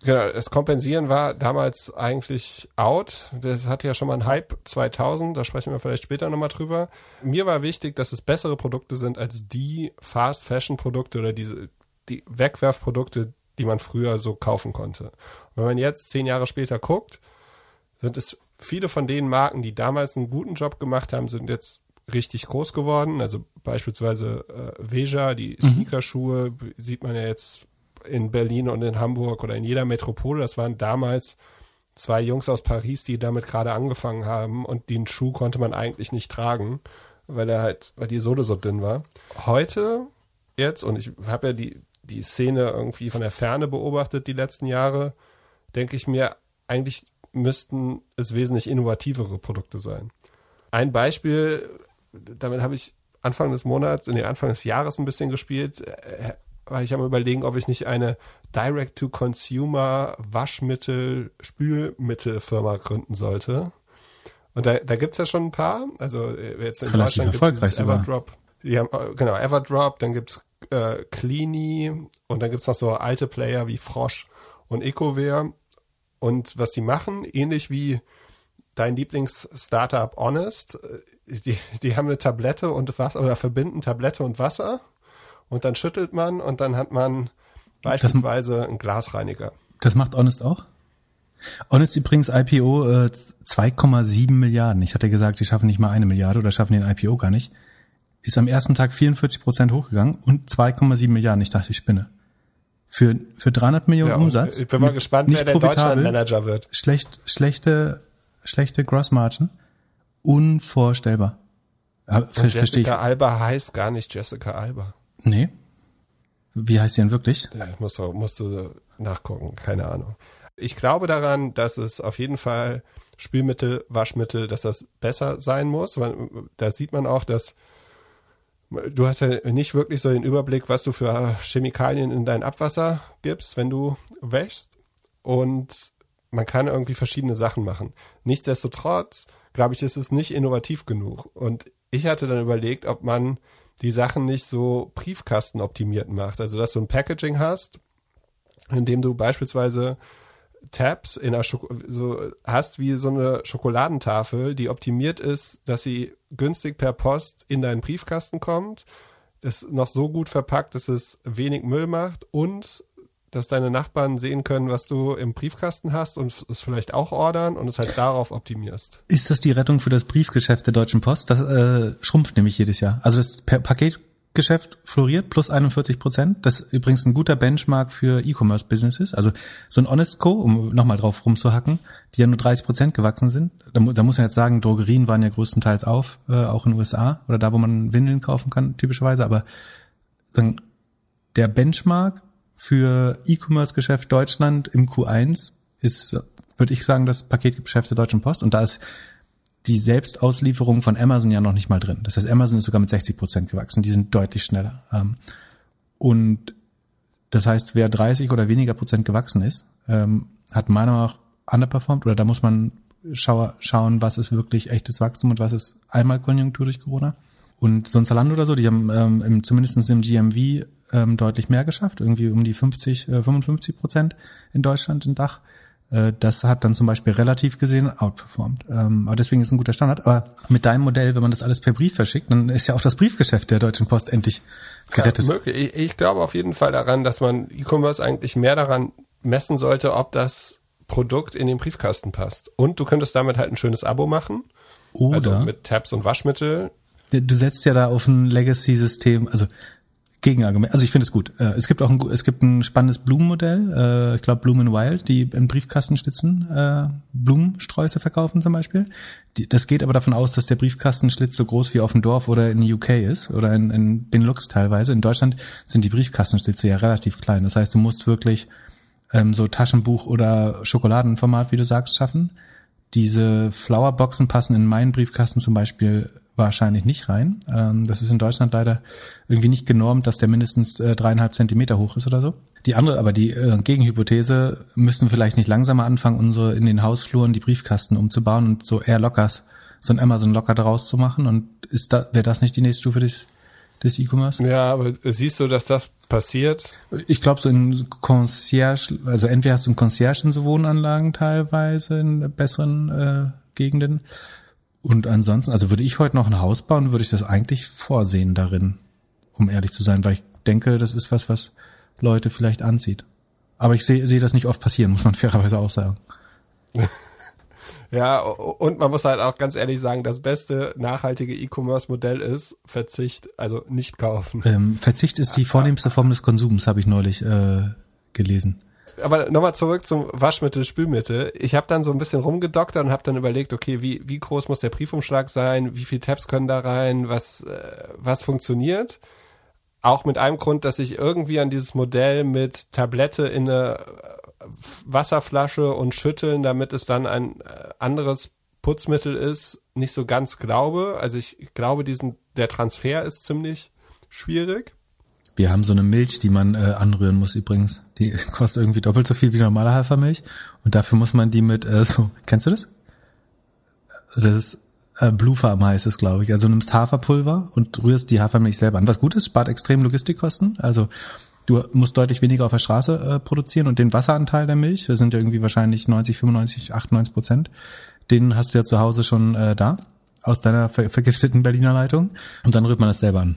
Speaker 2: Genau, das Kompensieren war damals eigentlich out. Das hatte ja schon mal einen Hype 2000, da sprechen wir vielleicht später nochmal drüber. Mir war wichtig, dass es bessere Produkte sind als die Fast Fashion Produkte oder diese, die Wegwerfprodukte, die man früher so kaufen konnte. Wenn man jetzt zehn Jahre später guckt, sind es viele von den Marken, die damals einen guten Job gemacht haben, sind jetzt richtig groß geworden. Also beispielsweise äh, Veja, die mhm. Sneakerschuhe, sieht man ja jetzt in Berlin und in Hamburg oder in jeder Metropole. Das waren damals zwei Jungs aus Paris, die damit gerade angefangen haben und den Schuh konnte man eigentlich nicht tragen, weil er halt, weil die Sohle so dünn war. Heute jetzt, und ich habe ja die, die Szene irgendwie von der Ferne beobachtet die letzten Jahre, denke ich mir, eigentlich müssten es wesentlich innovativere Produkte sein. Ein Beispiel, damit habe ich Anfang des Monats, in den Anfang des Jahres ein bisschen gespielt, weil ich am überlegen, ob ich nicht eine Direct-to-Consumer Waschmittel, Spülmittelfirma gründen sollte. Und da, da gibt's ja schon ein paar. Also äh, jetzt in
Speaker 1: Relativ Deutschland gibt es
Speaker 2: Everdrop. Die haben, äh, genau, Everdrop, dann gibt's äh, Cleany und dann gibt's noch so alte Player wie Frosch und EcoWare. Und was die machen, ähnlich wie dein Lieblings-Startup Honest, äh, die, die haben eine Tablette und Wasser oder verbinden Tablette und Wasser und dann schüttelt man und dann hat man beispielsweise das, einen Glasreiniger.
Speaker 1: Das macht Honest auch? Honest übrigens IPO äh, 2,7 Milliarden. Ich hatte gesagt, die schaffen nicht mal eine Milliarde oder schaffen den IPO gar nicht. Ist am ersten Tag 44 Prozent hochgegangen und 2,7 Milliarden. Ich dachte, ich spinne. Für, für 300 Millionen ja, Umsatz.
Speaker 2: Ich bin mal gespannt, wer der Deutschlandmanager wird.
Speaker 1: Schlecht, schlechte, schlechte Grossmargin. Unvorstellbar.
Speaker 2: Ja, Jessica Alba heißt gar nicht Jessica Alba.
Speaker 1: Nee. Wie heißt sie denn wirklich?
Speaker 2: Ja, musst du, musst du nachgucken, keine Ahnung. Ich glaube daran, dass es auf jeden Fall Spülmittel, Waschmittel, dass das besser sein muss. Da sieht man auch, dass du hast ja nicht wirklich so den Überblick, was du für Chemikalien in dein Abwasser gibst, wenn du wäschst. Und man kann irgendwie verschiedene Sachen machen. Nichtsdestotrotz, glaube ich, ist es nicht innovativ genug. Und ich hatte dann überlegt, ob man die Sachen nicht so Briefkasten optimiert macht. Also, dass du ein Packaging hast, in dem du beispielsweise Tabs in einer Schoko so hast wie so eine Schokoladentafel, die optimiert ist, dass sie günstig per Post in deinen Briefkasten kommt, ist noch so gut verpackt, dass es wenig Müll macht und dass deine Nachbarn sehen können, was du im Briefkasten hast und es vielleicht auch ordern und es halt darauf optimierst.
Speaker 1: Ist das die Rettung für das Briefgeschäft der Deutschen Post? Das äh, schrumpft nämlich jedes Jahr. Also das Paketgeschäft floriert plus 41 Prozent. Das ist übrigens ein guter Benchmark für E-Commerce-Businesses. Also so ein Honest Co., um nochmal drauf rumzuhacken, die ja nur 30 Prozent gewachsen sind. Da, da, muss man jetzt sagen, Drogerien waren ja größtenteils auf, äh, auch in den USA oder da, wo man Windeln kaufen kann, typischerweise. Aber sagen, der Benchmark für E-Commerce-Geschäft Deutschland im Q1 ist, würde ich sagen, das Paketgeschäft der Deutschen Post. Und da ist die Selbstauslieferung von Amazon ja noch nicht mal drin. Das heißt, Amazon ist sogar mit 60 Prozent gewachsen. Die sind deutlich schneller. Ähm, und das heißt, wer 30 oder weniger Prozent gewachsen ist, ähm, hat meiner Meinung nach underperformed oder da muss man schauen, was ist wirklich echtes Wachstum und was ist einmal Konjunktur durch Corona. Und so ein Zalando oder so, die haben ähm, im, zumindest im GMV ähm, deutlich mehr geschafft, irgendwie um die 50, äh, 55 Prozent in Deutschland in Dach. Äh, das hat dann zum Beispiel relativ gesehen outperformed. Ähm, aber deswegen ist ein guter Standard. Aber mit deinem Modell, wenn man das alles per Brief verschickt, dann ist ja auch das Briefgeschäft der Deutschen Post endlich gerettet.
Speaker 2: Ja, ich, ich glaube auf jeden Fall daran, dass man E-Commerce eigentlich mehr daran messen sollte, ob das Produkt in den Briefkasten passt. Und du könntest damit halt ein schönes Abo machen. Oder also mit Tabs und Waschmittel.
Speaker 1: Du setzt ja da auf ein Legacy-System, also Gegenargument. Also ich finde es gut. Äh, es gibt auch ein, es gibt ein spannendes Blumenmodell. Äh, ich glaube Blumen Wild, die in Briefkastenschlitzen äh, Blumensträuße verkaufen zum Beispiel. das geht aber davon aus, dass der Briefkastenschlitz so groß wie auf dem Dorf oder in UK ist oder in, in Benelux teilweise. In Deutschland sind die Briefkastenschlitze ja relativ klein. Das heißt, du musst wirklich ähm, so Taschenbuch oder Schokoladenformat, wie du sagst, schaffen. Diese Flowerboxen passen in meinen Briefkasten zum Beispiel wahrscheinlich nicht rein. Ähm, das ist in Deutschland leider irgendwie nicht genormt, dass der mindestens äh, dreieinhalb Zentimeter hoch ist oder so. Die andere, aber die äh, Gegenhypothese, müssten wir vielleicht nicht langsamer anfangen, unsere in den Hausfluren die Briefkasten umzubauen und so eher Lockers, so ein Amazon Locker daraus zu machen. Und ist da, wäre das nicht die nächste Stufe des des E-Commerce?
Speaker 2: Ja, aber siehst du, dass das passiert?
Speaker 1: Ich glaube, so in Concierge, also entweder hast du in Concierge in so Wohnanlagen teilweise in besseren äh, Gegenden. Und ansonsten, also würde ich heute noch ein Haus bauen, würde ich das eigentlich vorsehen darin, um ehrlich zu sein, weil ich denke, das ist was, was Leute vielleicht anzieht. Aber ich sehe sehe das nicht oft passieren, muss man fairerweise auch sagen.
Speaker 2: Ja, und man muss halt auch ganz ehrlich sagen, das beste nachhaltige E-Commerce-Modell ist Verzicht, also nicht kaufen.
Speaker 1: Ähm, Verzicht ist die vornehmste Form des Konsums, habe ich neulich äh, gelesen.
Speaker 2: Aber nochmal zurück zum Waschmittel, Spülmittel. Ich habe dann so ein bisschen rumgedoktert und habe dann überlegt, okay, wie, wie groß muss der Briefumschlag sein, wie viele Tabs können da rein, was, äh, was funktioniert. Auch mit einem Grund, dass ich irgendwie an dieses Modell mit Tablette in eine Wasserflasche und schütteln, damit es dann ein äh, anderes Putzmittel ist, nicht so ganz glaube. Also ich glaube, diesen, der Transfer ist ziemlich schwierig.
Speaker 1: Wir haben so eine Milch, die man äh, anrühren muss übrigens. Die kostet irgendwie doppelt so viel wie normale Hafermilch. Und dafür muss man die mit äh, so, kennst du das? Das ist äh, Blue Farm heißt es, glaube ich. Also du nimmst Haferpulver und rührst die Hafermilch selber an. Was gut ist, spart extrem Logistikkosten. Also Du musst deutlich weniger auf der Straße äh, produzieren und den Wasseranteil der Milch, das sind ja irgendwie wahrscheinlich 90, 95, 98 Prozent, den hast du ja zu Hause schon äh, da, aus deiner ver vergifteten Berliner Leitung. Und dann rührt man das selber an.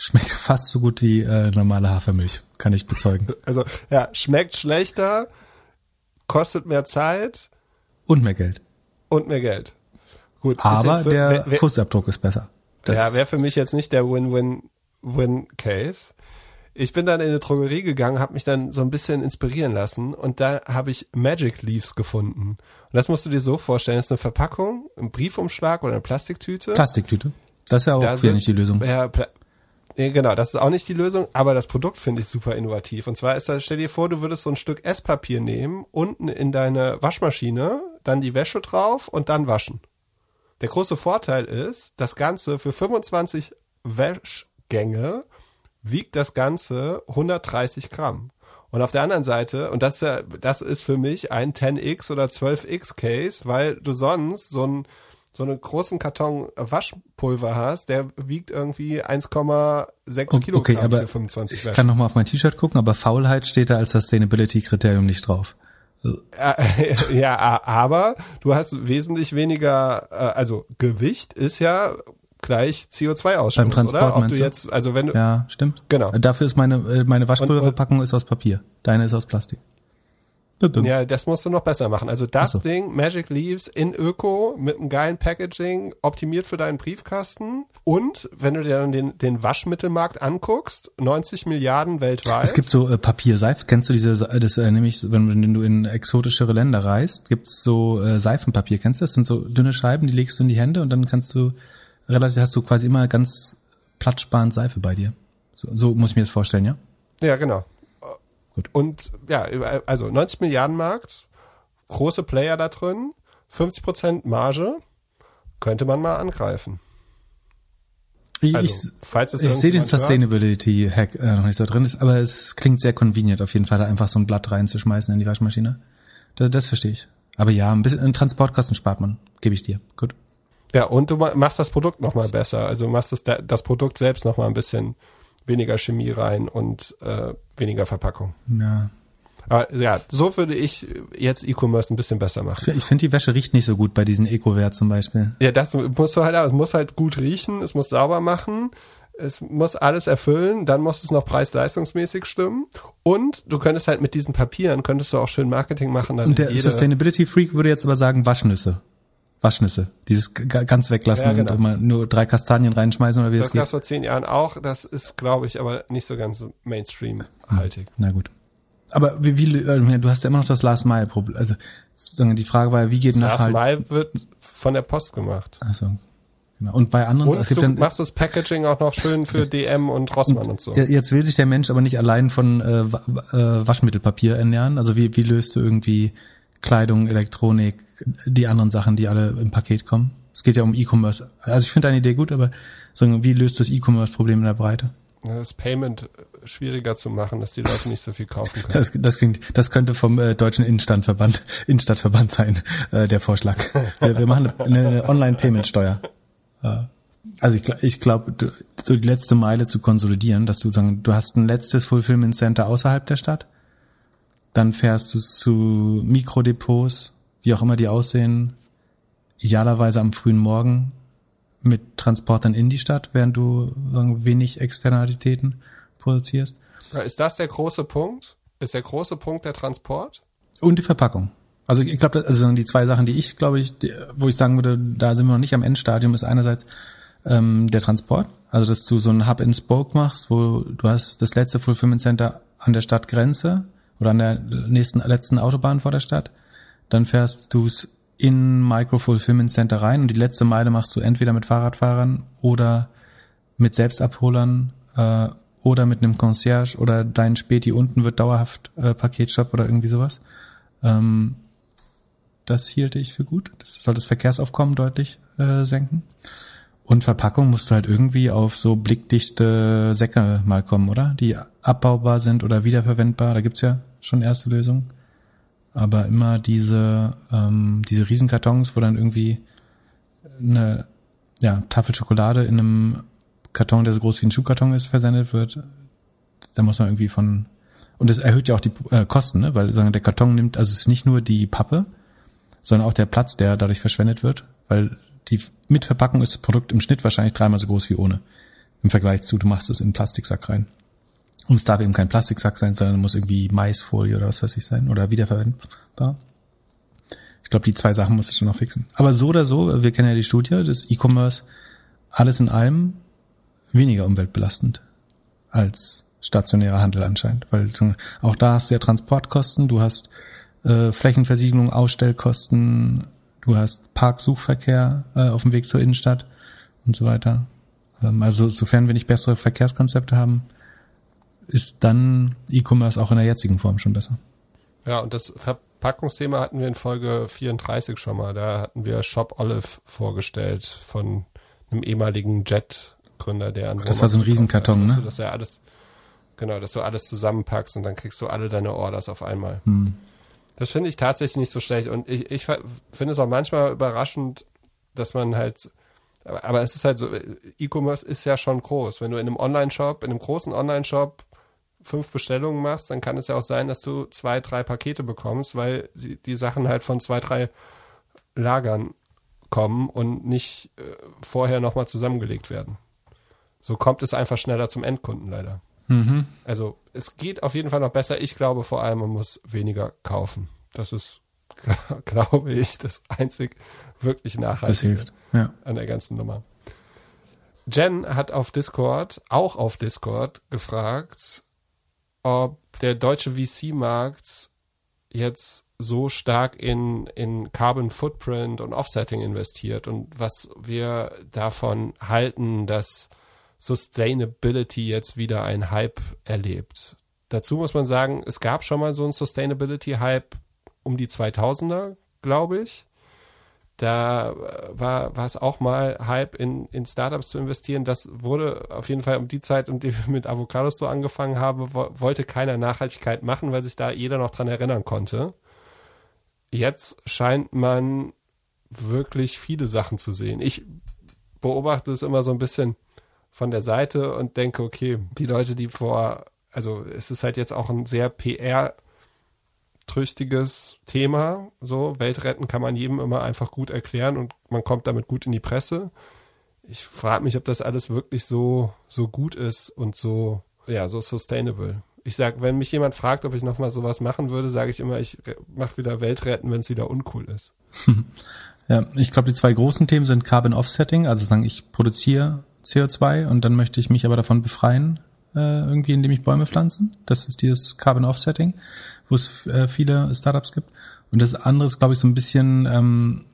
Speaker 1: Schmeckt fast so gut wie äh, normale Hafermilch, kann ich bezeugen.
Speaker 2: Also ja, schmeckt schlechter, kostet mehr Zeit.
Speaker 1: Und mehr Geld.
Speaker 2: Und mehr Geld.
Speaker 1: Gut. Aber für, der wär, Fußabdruck ist besser.
Speaker 2: Das ja, wäre für mich jetzt nicht der Win-Win-Win-Case ich bin dann in eine Drogerie gegangen, habe mich dann so ein bisschen inspirieren lassen und da habe ich Magic Leaves gefunden. Und das musst du dir so vorstellen, das ist eine Verpackung, ein Briefumschlag oder eine Plastiktüte.
Speaker 1: Plastiktüte. Das ist ja auch da sind, nicht die Lösung.
Speaker 2: Ja, genau, das ist auch nicht die Lösung, aber das Produkt finde ich super innovativ. Und zwar ist das, stell dir vor, du würdest so ein Stück Esspapier nehmen, unten in deine Waschmaschine, dann die Wäsche drauf und dann waschen. Der große Vorteil ist, das Ganze für 25 Wäschgänge wiegt das Ganze 130 Gramm. Und auf der anderen Seite, und das, das ist für mich ein 10x oder 12x Case, weil du sonst so ein so einen großen Karton Waschpulver hast, der wiegt irgendwie 1,6 Kilogramm okay,
Speaker 1: aber
Speaker 2: für 25
Speaker 1: Ich kann nochmal auf mein T-Shirt gucken, aber Faulheit steht da als Sustainability-Kriterium nicht drauf.
Speaker 2: Ja, aber du hast wesentlich weniger, äh, also Gewicht ist ja gleich CO2-Ausstoß, Beim Transport, oder? Ob du jetzt, also wenn du,
Speaker 1: ja, stimmt. Genau. Dafür ist meine äh, meine Waschpulververpackung ist aus Papier. Deine ist aus Plastik.
Speaker 2: Ja, das musst du noch besser machen. Also das so. Ding, Magic Leaves in Öko mit einem geilen Packaging, optimiert für deinen Briefkasten. Und wenn du dir dann den, den Waschmittelmarkt anguckst, 90 Milliarden weltweit.
Speaker 1: Es gibt so äh, Papierseife. Kennst du diese, das äh, nämlich, wenn, wenn du in exotischere Länder reist, gibt's so äh, Seifenpapier. Kennst du das? das? sind so dünne Scheiben, die legst du in die Hände und dann kannst du relativ, hast du quasi immer ganz platzsparend Seife bei dir. So, so muss ich mir das vorstellen, ja?
Speaker 2: Ja, genau. Gut. Und ja, also 90 Milliarden Markt, große Player da drin, 50 Prozent Marge, könnte man mal angreifen.
Speaker 1: Also, ich, ich sehe den Sustainability-Hack äh, noch nicht so drin, ist, aber es klingt sehr convenient, auf jeden Fall da einfach so ein Blatt reinzuschmeißen in die Waschmaschine. Das, das verstehe ich. Aber ja, ein bisschen Transportkosten spart man, gebe ich dir. Gut.
Speaker 2: Ja, und du machst das Produkt nochmal besser. Also machst das, das Produkt selbst nochmal ein bisschen weniger Chemie rein und äh, weniger Verpackung.
Speaker 1: Ja.
Speaker 2: Aber ja, so würde ich jetzt E-Commerce ein bisschen besser machen.
Speaker 1: Ich finde, die Wäsche riecht nicht so gut bei diesen Eco-Wert zum Beispiel.
Speaker 2: Ja, das musst du halt, es muss halt gut riechen, es muss sauber machen, es muss alles erfüllen, dann muss es noch preis-leistungsmäßig stimmen und du könntest halt mit diesen Papieren, könntest du auch schön Marketing machen.
Speaker 1: und der Sustainability Freak würde jetzt aber sagen Waschnüsse. Waschnüsse. Dieses ganz weglassen ja, genau. und immer nur drei Kastanien reinschmeißen oder wie das, das
Speaker 2: geht. Das gab vor zehn Jahren auch. Das ist, glaube ich, aber nicht so ganz Mainstream-haltig.
Speaker 1: Hm. Na gut. Aber wie, wie, äh, du hast ja immer noch das Last Mile Problem. Also die Frage war, wie geht das
Speaker 2: Last Mile wird von der Post gemacht.
Speaker 1: Achso. Genau. Und bei anderen,
Speaker 2: und es gibt du dann, machst das Packaging auch noch schön für DM und Rossmann und, und so.
Speaker 1: Jetzt will sich der Mensch aber nicht allein von äh, äh, Waschmittelpapier ernähren. Also wie, wie löst du irgendwie Kleidung, Elektronik, die anderen Sachen, die alle im Paket kommen? Es geht ja um E-Commerce. Also ich finde deine Idee gut, aber sagen, wie löst das E-Commerce-Problem in der Breite?
Speaker 2: Das Payment schwieriger zu machen, dass die Leute nicht so viel kaufen können.
Speaker 1: Das, das, klingt, das könnte vom äh, deutschen Innenstadtverband, Innenstadtverband sein, äh, der Vorschlag. Wir, wir machen eine, eine Online-Payment-Steuer. Äh, also ich, ich glaube, so die letzte Meile zu konsolidieren, dass du sagen, du hast ein letztes Fulfillment Center außerhalb der Stadt, dann fährst du zu Mikrodepots, wie auch immer die aussehen, idealerweise am frühen Morgen mit Transportern in die Stadt, während du wenig Externalitäten produzierst.
Speaker 2: Ist das der große Punkt? Ist der große Punkt der Transport?
Speaker 1: Und die Verpackung. Also ich glaube, also die zwei Sachen, die ich glaube ich, die, wo ich sagen würde, da sind wir noch nicht am Endstadium, ist einerseits ähm, der Transport, also dass du so ein Hub in Spoke machst, wo du hast das letzte Fulfillment Center an der Stadtgrenze oder an der nächsten letzten Autobahn vor der Stadt, dann fährst du es in Micro Fulfillment Center rein und die letzte Meile machst du entweder mit Fahrradfahrern oder mit Selbstabholern äh, oder mit einem Concierge oder dein Späti unten wird dauerhaft äh, Paketshop oder irgendwie sowas. Ähm, das hielte ich für gut. Das soll das Verkehrsaufkommen deutlich äh, senken. Und Verpackung musst du halt irgendwie auf so blickdichte Säcke mal kommen, oder? Die abbaubar sind oder wiederverwendbar. Da gibt's ja schon erste Lösungen aber immer diese, ähm, diese Riesenkartons, wo dann irgendwie eine ja, Tafel Schokolade in einem Karton, der so groß wie ein Schuhkarton ist, versendet wird. Da muss man irgendwie von und das erhöht ja auch die äh, Kosten, ne? weil sagen, der Karton nimmt, also es ist nicht nur die Pappe, sondern auch der Platz, der dadurch verschwendet wird, weil die mit Verpackung ist das Produkt im Schnitt wahrscheinlich dreimal so groß wie ohne. Im Vergleich zu, du machst es in einen Plastiksack rein. Und es darf eben kein Plastiksack sein, sondern muss irgendwie Maisfolie oder was weiß ich sein oder wiederverwendbar. Ich glaube, die zwei Sachen muss ich schon noch fixen. Aber so oder so, wir kennen ja die Studie, das E-Commerce alles in allem weniger umweltbelastend als stationärer Handel anscheinend, weil auch da hast du ja Transportkosten, du hast äh, Flächenversiegelung, Ausstellkosten, du hast Parksuchverkehr äh, auf dem Weg zur Innenstadt und so weiter. Ähm, also sofern wir nicht bessere Verkehrskonzepte haben, ist dann E-Commerce auch in der jetzigen Form schon besser.
Speaker 2: Ja, und das Verpackungsthema hatten wir in Folge 34 schon mal. Da hatten wir Shop Olive vorgestellt von einem ehemaligen Jet-Gründer, der an
Speaker 1: Das war so ein Riesenkarton, ne?
Speaker 2: Dass er alles, genau, dass du alles zusammenpackst und dann kriegst du alle deine Orders auf einmal. Hm. Das finde ich tatsächlich nicht so schlecht. Und ich, ich finde es auch manchmal überraschend, dass man halt aber, es ist halt so, E-Commerce ist ja schon groß. Wenn du in einem Online-Shop, in einem großen Online-Shop fünf Bestellungen machst, dann kann es ja auch sein, dass du zwei, drei Pakete bekommst, weil die Sachen halt von zwei, drei Lagern kommen und nicht äh, vorher nochmal zusammengelegt werden. So kommt es einfach schneller zum Endkunden leider. Mhm. Also es geht auf jeden Fall noch besser. Ich glaube vor allem, man muss weniger kaufen. Das ist, glaube ich, das einzig wirklich nachhaltige ja. an der ganzen Nummer. Jen hat auf Discord, auch auf Discord, gefragt, ob der deutsche VC-Markt jetzt so stark in, in Carbon Footprint und Offsetting investiert und was wir davon halten, dass Sustainability jetzt wieder ein Hype erlebt. Dazu muss man sagen, es gab schon mal so einen Sustainability-Hype um die 2000er, glaube ich. Da war, war es auch mal Hype, in, in Startups zu investieren. Das wurde auf jeden Fall um die Zeit, um die wir mit Avocados so angefangen haben, wo, wollte keiner Nachhaltigkeit machen, weil sich da jeder noch dran erinnern konnte. Jetzt scheint man wirklich viele Sachen zu sehen. Ich beobachte es immer so ein bisschen von der Seite und denke, okay, die Leute, die vor, also es ist halt jetzt auch ein sehr PR- trüchtiges Thema. So, Weltretten kann man jedem immer einfach gut erklären und man kommt damit gut in die Presse. Ich frage mich, ob das alles wirklich so, so gut ist und so, ja, so sustainable. Ich sage, wenn mich jemand fragt, ob ich nochmal sowas machen würde, sage ich immer, ich mache wieder Weltretten, wenn es wieder uncool ist.
Speaker 1: Ja, ich glaube, die zwei großen Themen sind Carbon Offsetting, also sagen, ich produziere CO2 und dann möchte ich mich aber davon befreien, äh, irgendwie, indem ich Bäume pflanzen. Das ist dieses Carbon Offsetting wo es äh, viele Startups gibt. Und das andere ist, glaube ich, so ein bisschen ähm,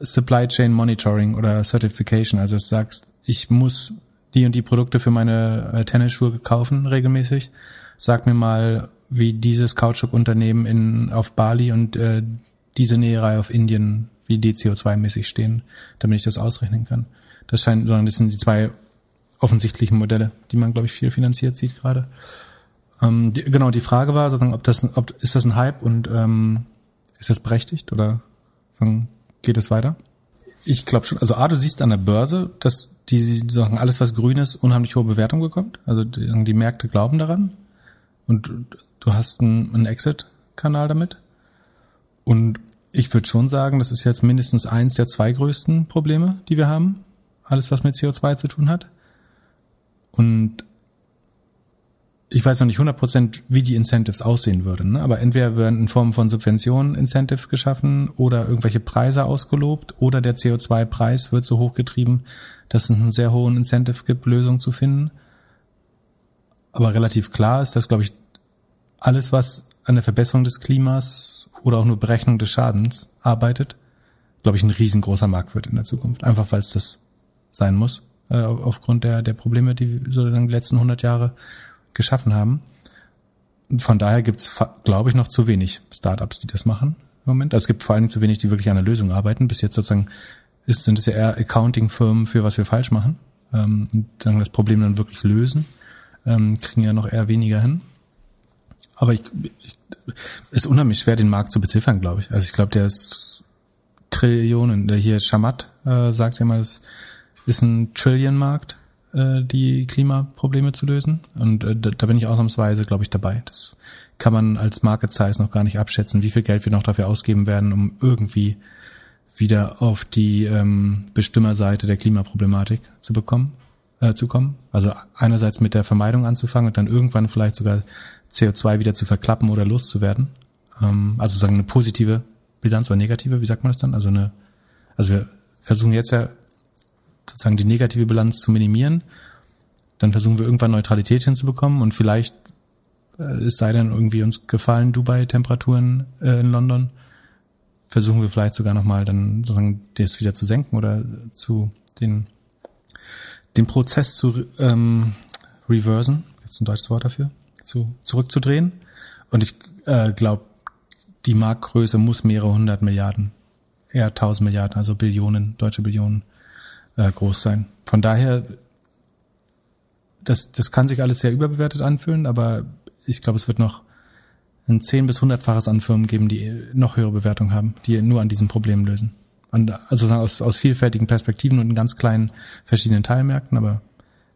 Speaker 1: Supply Chain Monitoring oder Certification. Also du sagst, ich muss die und die Produkte für meine äh, Tennisschuhe kaufen regelmäßig. Sag mir mal, wie dieses Kautschuk-Unternehmen in auf Bali und äh, diese Näherei auf Indien wie die CO2-mäßig stehen, damit ich das ausrechnen kann. Das scheint, das sind die zwei offensichtlichen Modelle, die man, glaube ich, viel finanziert sieht gerade. Ähm, die, genau, die Frage war sozusagen, ob das, ob ist das ein Hype und ähm, ist das berechtigt oder sagen, geht es weiter? Ich glaube schon. Also A, du siehst an der Börse, dass die sagen, alles was grün ist, unheimlich hohe Bewertung bekommt. Also die, die Märkte glauben daran und du hast einen, einen Exit-Kanal damit. Und ich würde schon sagen, das ist jetzt mindestens eins der zwei größten Probleme, die wir haben. Alles, was mit CO2 zu tun hat. Und ich weiß noch nicht 100% wie die Incentives aussehen würden, ne? aber entweder werden in Form von Subventionen Incentives geschaffen oder irgendwelche Preise ausgelobt oder der CO2-Preis wird so hochgetrieben, dass es einen sehr hohen Incentive gibt, Lösungen zu finden. Aber relativ klar ist, dass, glaube ich, alles, was an der Verbesserung des Klimas oder auch nur Berechnung des Schadens arbeitet, glaube ich, ein riesengroßer Markt wird in der Zukunft. Einfach weil es das sein muss, äh, aufgrund der, der Probleme, die sozusagen die letzten 100 Jahre geschaffen haben. Von daher gibt's, glaube ich, noch zu wenig Startups, die das machen im Moment. Also es gibt vor allen Dingen zu wenig, die wirklich an der Lösung arbeiten. Bis jetzt sozusagen ist, sind es ja eher Accounting-Firmen für was wir falsch machen ähm, und dann das Problem dann wirklich lösen. Ähm, kriegen ja noch eher weniger hin. Aber ich, ich ist unheimlich schwer, den Markt zu beziffern, glaube ich. Also ich glaube, der ist Trillionen. Der hier Shamat äh, sagt ja mal, es ist ein Trillion-Markt äh, die Klimaprobleme zu lösen. Und äh, da, da bin ich ausnahmsweise, glaube ich, dabei. Das kann man als Market Size noch gar nicht abschätzen, wie viel Geld wir noch dafür ausgeben werden, um irgendwie wieder auf die ähm, Bestimmerseite der Klimaproblematik zu bekommen, äh, zu kommen. Also einerseits mit der Vermeidung anzufangen und dann irgendwann vielleicht sogar CO2 wieder zu verklappen oder loszuwerden. Ähm, also sagen eine positive Bilanz oder negative, wie sagt man das dann? Also eine, also wir versuchen jetzt ja sozusagen die negative Bilanz zu minimieren. Dann versuchen wir irgendwann Neutralität hinzubekommen und vielleicht äh, es sei denn irgendwie uns gefallen Dubai-Temperaturen äh, in London, versuchen wir vielleicht sogar nochmal dann sozusagen das wieder zu senken oder zu den den Prozess zu ähm, reversen, gibt es ein deutsches Wort dafür, zu zurückzudrehen. Und ich äh, glaube, die Marktgröße muss mehrere hundert Milliarden, eher tausend Milliarden, also Billionen, deutsche Billionen äh, groß sein. Von daher, das, das kann sich alles sehr überbewertet anfühlen, aber ich glaube, es wird noch ein 10 bis 100-faches an Firmen geben, die noch höhere Bewertung haben, die nur an diesem Problem lösen. also aus, aus vielfältigen Perspektiven und in ganz kleinen verschiedenen Teilmärkten, aber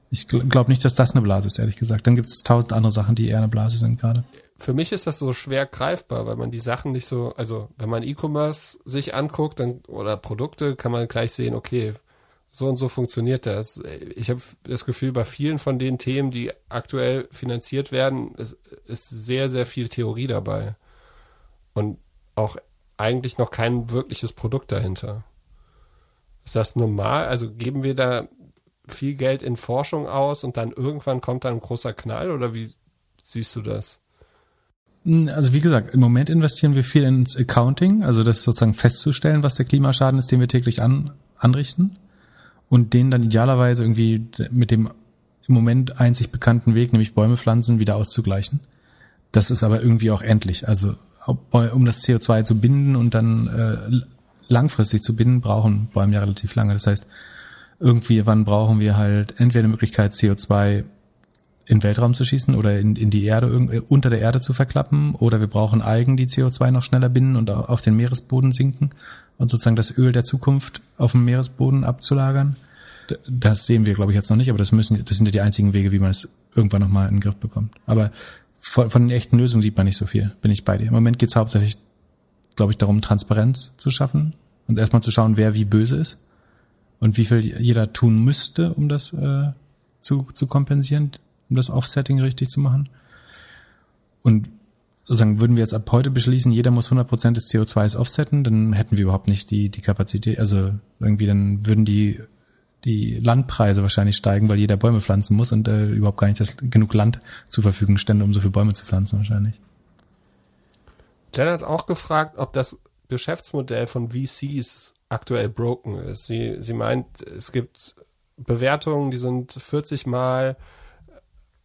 Speaker 1: ich glaube nicht, dass das eine Blase ist, ehrlich gesagt. Dann gibt es tausend andere Sachen, die eher eine Blase sind gerade.
Speaker 2: Für mich ist das so schwer greifbar, weil man die Sachen nicht so, also wenn man E-Commerce sich anguckt dann, oder Produkte, kann man gleich sehen, okay, so und so funktioniert das. Ich habe das Gefühl, bei vielen von den Themen, die aktuell finanziert werden, ist, ist sehr, sehr viel Theorie dabei. Und auch eigentlich noch kein wirkliches Produkt dahinter. Ist das normal? Also geben wir da viel Geld in Forschung aus und dann irgendwann kommt da ein großer Knall oder wie siehst du das?
Speaker 1: Also wie gesagt, im Moment investieren wir viel ins Accounting, also das sozusagen festzustellen, was der Klimaschaden ist, den wir täglich an, anrichten und den dann idealerweise irgendwie mit dem im Moment einzig bekannten Weg, nämlich Bäume pflanzen, wieder auszugleichen. Das ist aber irgendwie auch endlich. Also um das CO2 zu binden und dann äh, langfristig zu binden, brauchen Bäume ja relativ lange. Das heißt, irgendwie wann brauchen wir halt entweder eine Möglichkeit, CO2 in Weltraum zu schießen oder in, in die Erde, äh, unter der Erde zu verklappen, oder wir brauchen Algen, die CO2 noch schneller binden und auf den Meeresboden sinken und sozusagen das Öl der Zukunft auf dem Meeresboden abzulagern. Das sehen wir, glaube ich, jetzt noch nicht, aber das müssen, das sind ja die einzigen Wege, wie man es irgendwann nochmal in den Griff bekommt. Aber von, von den echten Lösungen sieht man nicht so viel, bin ich bei dir. Im Moment geht es hauptsächlich, glaube ich, darum, Transparenz zu schaffen und erstmal zu schauen, wer wie böse ist und wie viel jeder tun müsste, um das äh, zu, zu kompensieren, um das Offsetting richtig zu machen. Und sozusagen würden wir jetzt ab heute beschließen, jeder muss 100% des CO2s offsetten, dann hätten wir überhaupt nicht die, die Kapazität, also irgendwie dann würden die, die Landpreise wahrscheinlich steigen, weil jeder Bäume pflanzen muss und äh, überhaupt gar nicht das, genug Land zur Verfügung stände, um so viele Bäume zu pflanzen wahrscheinlich.
Speaker 2: Jen hat auch gefragt, ob das Geschäftsmodell von VCs aktuell broken ist. Sie, sie meint, es gibt Bewertungen, die sind 40 Mal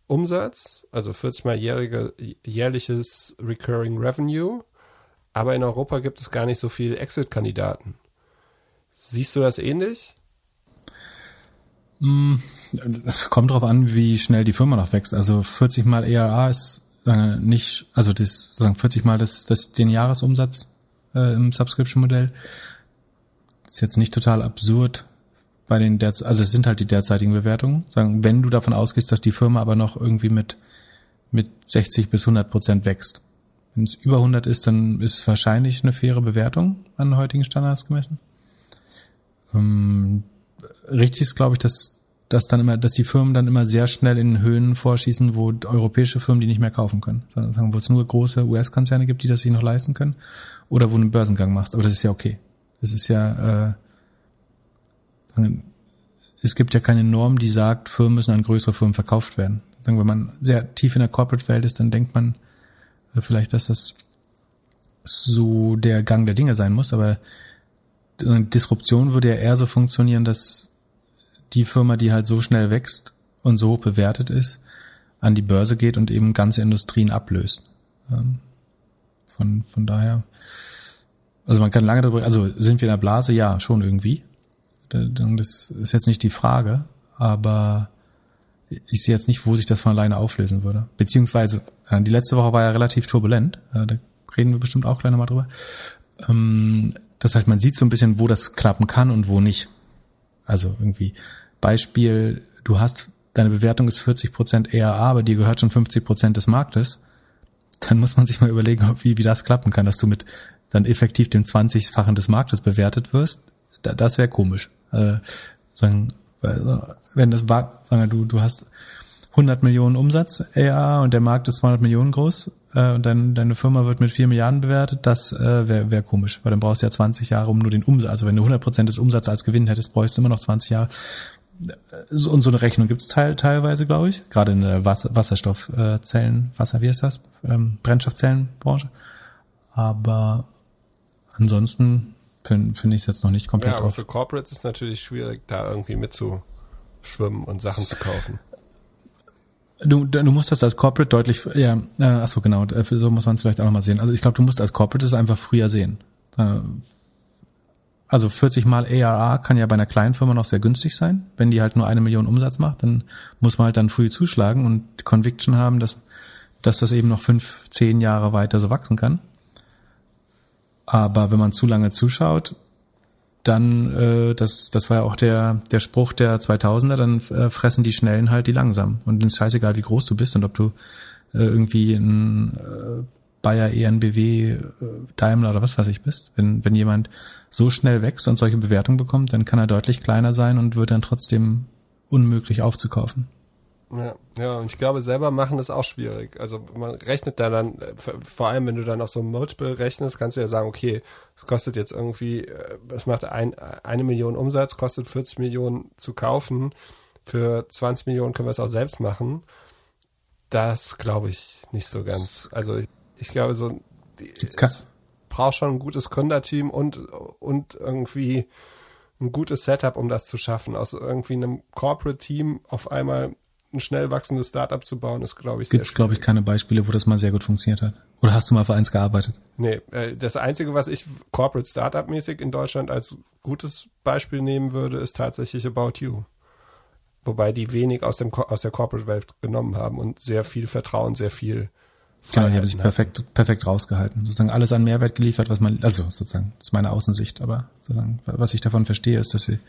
Speaker 2: Umsatz, also 40 mal jährige, jährliches Recurring Revenue. Aber in Europa gibt es gar nicht so viele Exit-Kandidaten. Siehst du das ähnlich?
Speaker 1: Es kommt darauf an, wie schnell die Firma noch wächst. Also 40 mal ERA ist nicht, also das sagen 40 mal das, das den Jahresumsatz äh, im Subscription-Modell. Ist jetzt nicht total absurd bei den derz also es sind halt die derzeitigen Bewertungen. Sagen, wenn du davon ausgehst, dass die Firma aber noch irgendwie mit mit 60 bis 100 Prozent wächst. Wenn es über 100 ist, dann ist es wahrscheinlich eine faire Bewertung an heutigen Standards gemessen. Ähm, richtig ist, glaube ich, dass dass dann immer, dass die Firmen dann immer sehr schnell in Höhen vorschießen, wo europäische Firmen die nicht mehr kaufen können, sondern sagen, wo es nur große US-Konzerne gibt, die das sich noch leisten können, oder wo du einen Börsengang machst. Aber das ist ja okay. Das ist ja, äh, es gibt ja keine Norm, die sagt, Firmen müssen an größere Firmen verkauft werden. Sagen, wenn man sehr tief in der Corporate-Welt ist, dann denkt man äh, vielleicht, dass das so der Gang der Dinge sein muss, aber Disruption würde ja eher so funktionieren, dass die Firma, die halt so schnell wächst und so bewertet ist, an die Börse geht und eben ganze Industrien ablöst. Ähm, von, von daher, also man kann lange darüber, also sind wir in der Blase? Ja, schon irgendwie. Das ist jetzt nicht die Frage, aber ich sehe jetzt nicht, wo sich das von alleine auflösen würde. Beziehungsweise, äh, die letzte Woche war ja relativ turbulent, äh, da reden wir bestimmt auch gleich nochmal drüber. Ähm, das heißt, man sieht so ein bisschen, wo das klappen kann und wo nicht. Also irgendwie Beispiel, du hast, deine Bewertung ist 40 Prozent ERA, aber dir gehört schon 50 Prozent des Marktes. Dann muss man sich mal überlegen, wie, wie das klappen kann, dass du mit dann effektiv dem 20-fachen des Marktes bewertet wirst. Da, das wäre komisch. Äh, sagen, wenn das war, sagen du, du hast 100 Millionen Umsatz ERA und der Markt ist 200 Millionen groß äh, und dein, deine Firma wird mit 4 Milliarden bewertet, das äh, wäre wär komisch, weil dann brauchst du ja 20 Jahre, um nur den Umsatz, also wenn du 100 Prozent des Umsatzes als Gewinn hättest, bräuchst du immer noch 20 Jahre. Und so eine Rechnung gibt's teil, teilweise, glaube ich, gerade in der Wasser, Wasserstoffzellen, Wasser, wie ist das? Ähm, Brennstoffzellenbranche. Aber ansonsten finde find ich es jetzt noch nicht komplett.
Speaker 2: Ja, aber oft. für Corporates ist es natürlich schwierig, da irgendwie mitzuschwimmen und Sachen zu kaufen.
Speaker 1: Du, du musst das als Corporate deutlich, ja, äh, ach so genau, äh, so muss man es vielleicht auch nochmal sehen. Also ich glaube, du musst als Corporate es einfach früher sehen. Äh, also 40 mal ARA kann ja bei einer kleinen Firma noch sehr günstig sein. Wenn die halt nur eine Million Umsatz macht, dann muss man halt dann früh zuschlagen und Conviction haben, dass, dass das eben noch fünf, zehn Jahre weiter so wachsen kann. Aber wenn man zu lange zuschaut, dann, äh, das, das war ja auch der, der Spruch der 2000er, dann äh, fressen die Schnellen halt die langsam. Und es ist scheißegal, wie groß du bist und ob du äh, irgendwie ein äh, Bayer, ENBW, äh, Daimler oder was weiß ich bist. Wenn, wenn jemand so schnell wächst und solche Bewertungen bekommt, dann kann er deutlich kleiner sein und wird dann trotzdem unmöglich aufzukaufen.
Speaker 2: Ja, ja, und ich glaube, selber machen ist auch schwierig. Also man rechnet da dann, vor allem wenn du dann auf so ein Multiple rechnest, kannst du ja sagen, okay, es kostet jetzt irgendwie, es macht ein, eine Million Umsatz, kostet 40 Millionen zu kaufen. Für 20 Millionen können wir es auch selbst machen. Das glaube ich nicht so ganz. Also ich, ich glaube, so braucht schon ein gutes Gründerteam und, und irgendwie ein gutes Setup, um das zu schaffen. Aus irgendwie einem Corporate-Team auf einmal ein schnell wachsendes Startup zu bauen, ist, glaube ich,
Speaker 1: sehr Gibt glaube ich, keine Beispiele, wo das mal sehr gut funktioniert hat. Oder hast du mal für eins gearbeitet?
Speaker 2: Nee, äh, das Einzige, was ich Corporate Startup-mäßig in Deutschland als gutes Beispiel nehmen würde, ist tatsächlich About You. Wobei die wenig aus, dem, aus der Corporate-Welt genommen haben und sehr viel Vertrauen, sehr viel
Speaker 1: Genau, die haben sich perfekt, perfekt rausgehalten. Sozusagen alles an Mehrwert geliefert, was man, also sozusagen, das ist meine Außensicht, aber sozusagen, was ich davon verstehe, ist, dass sie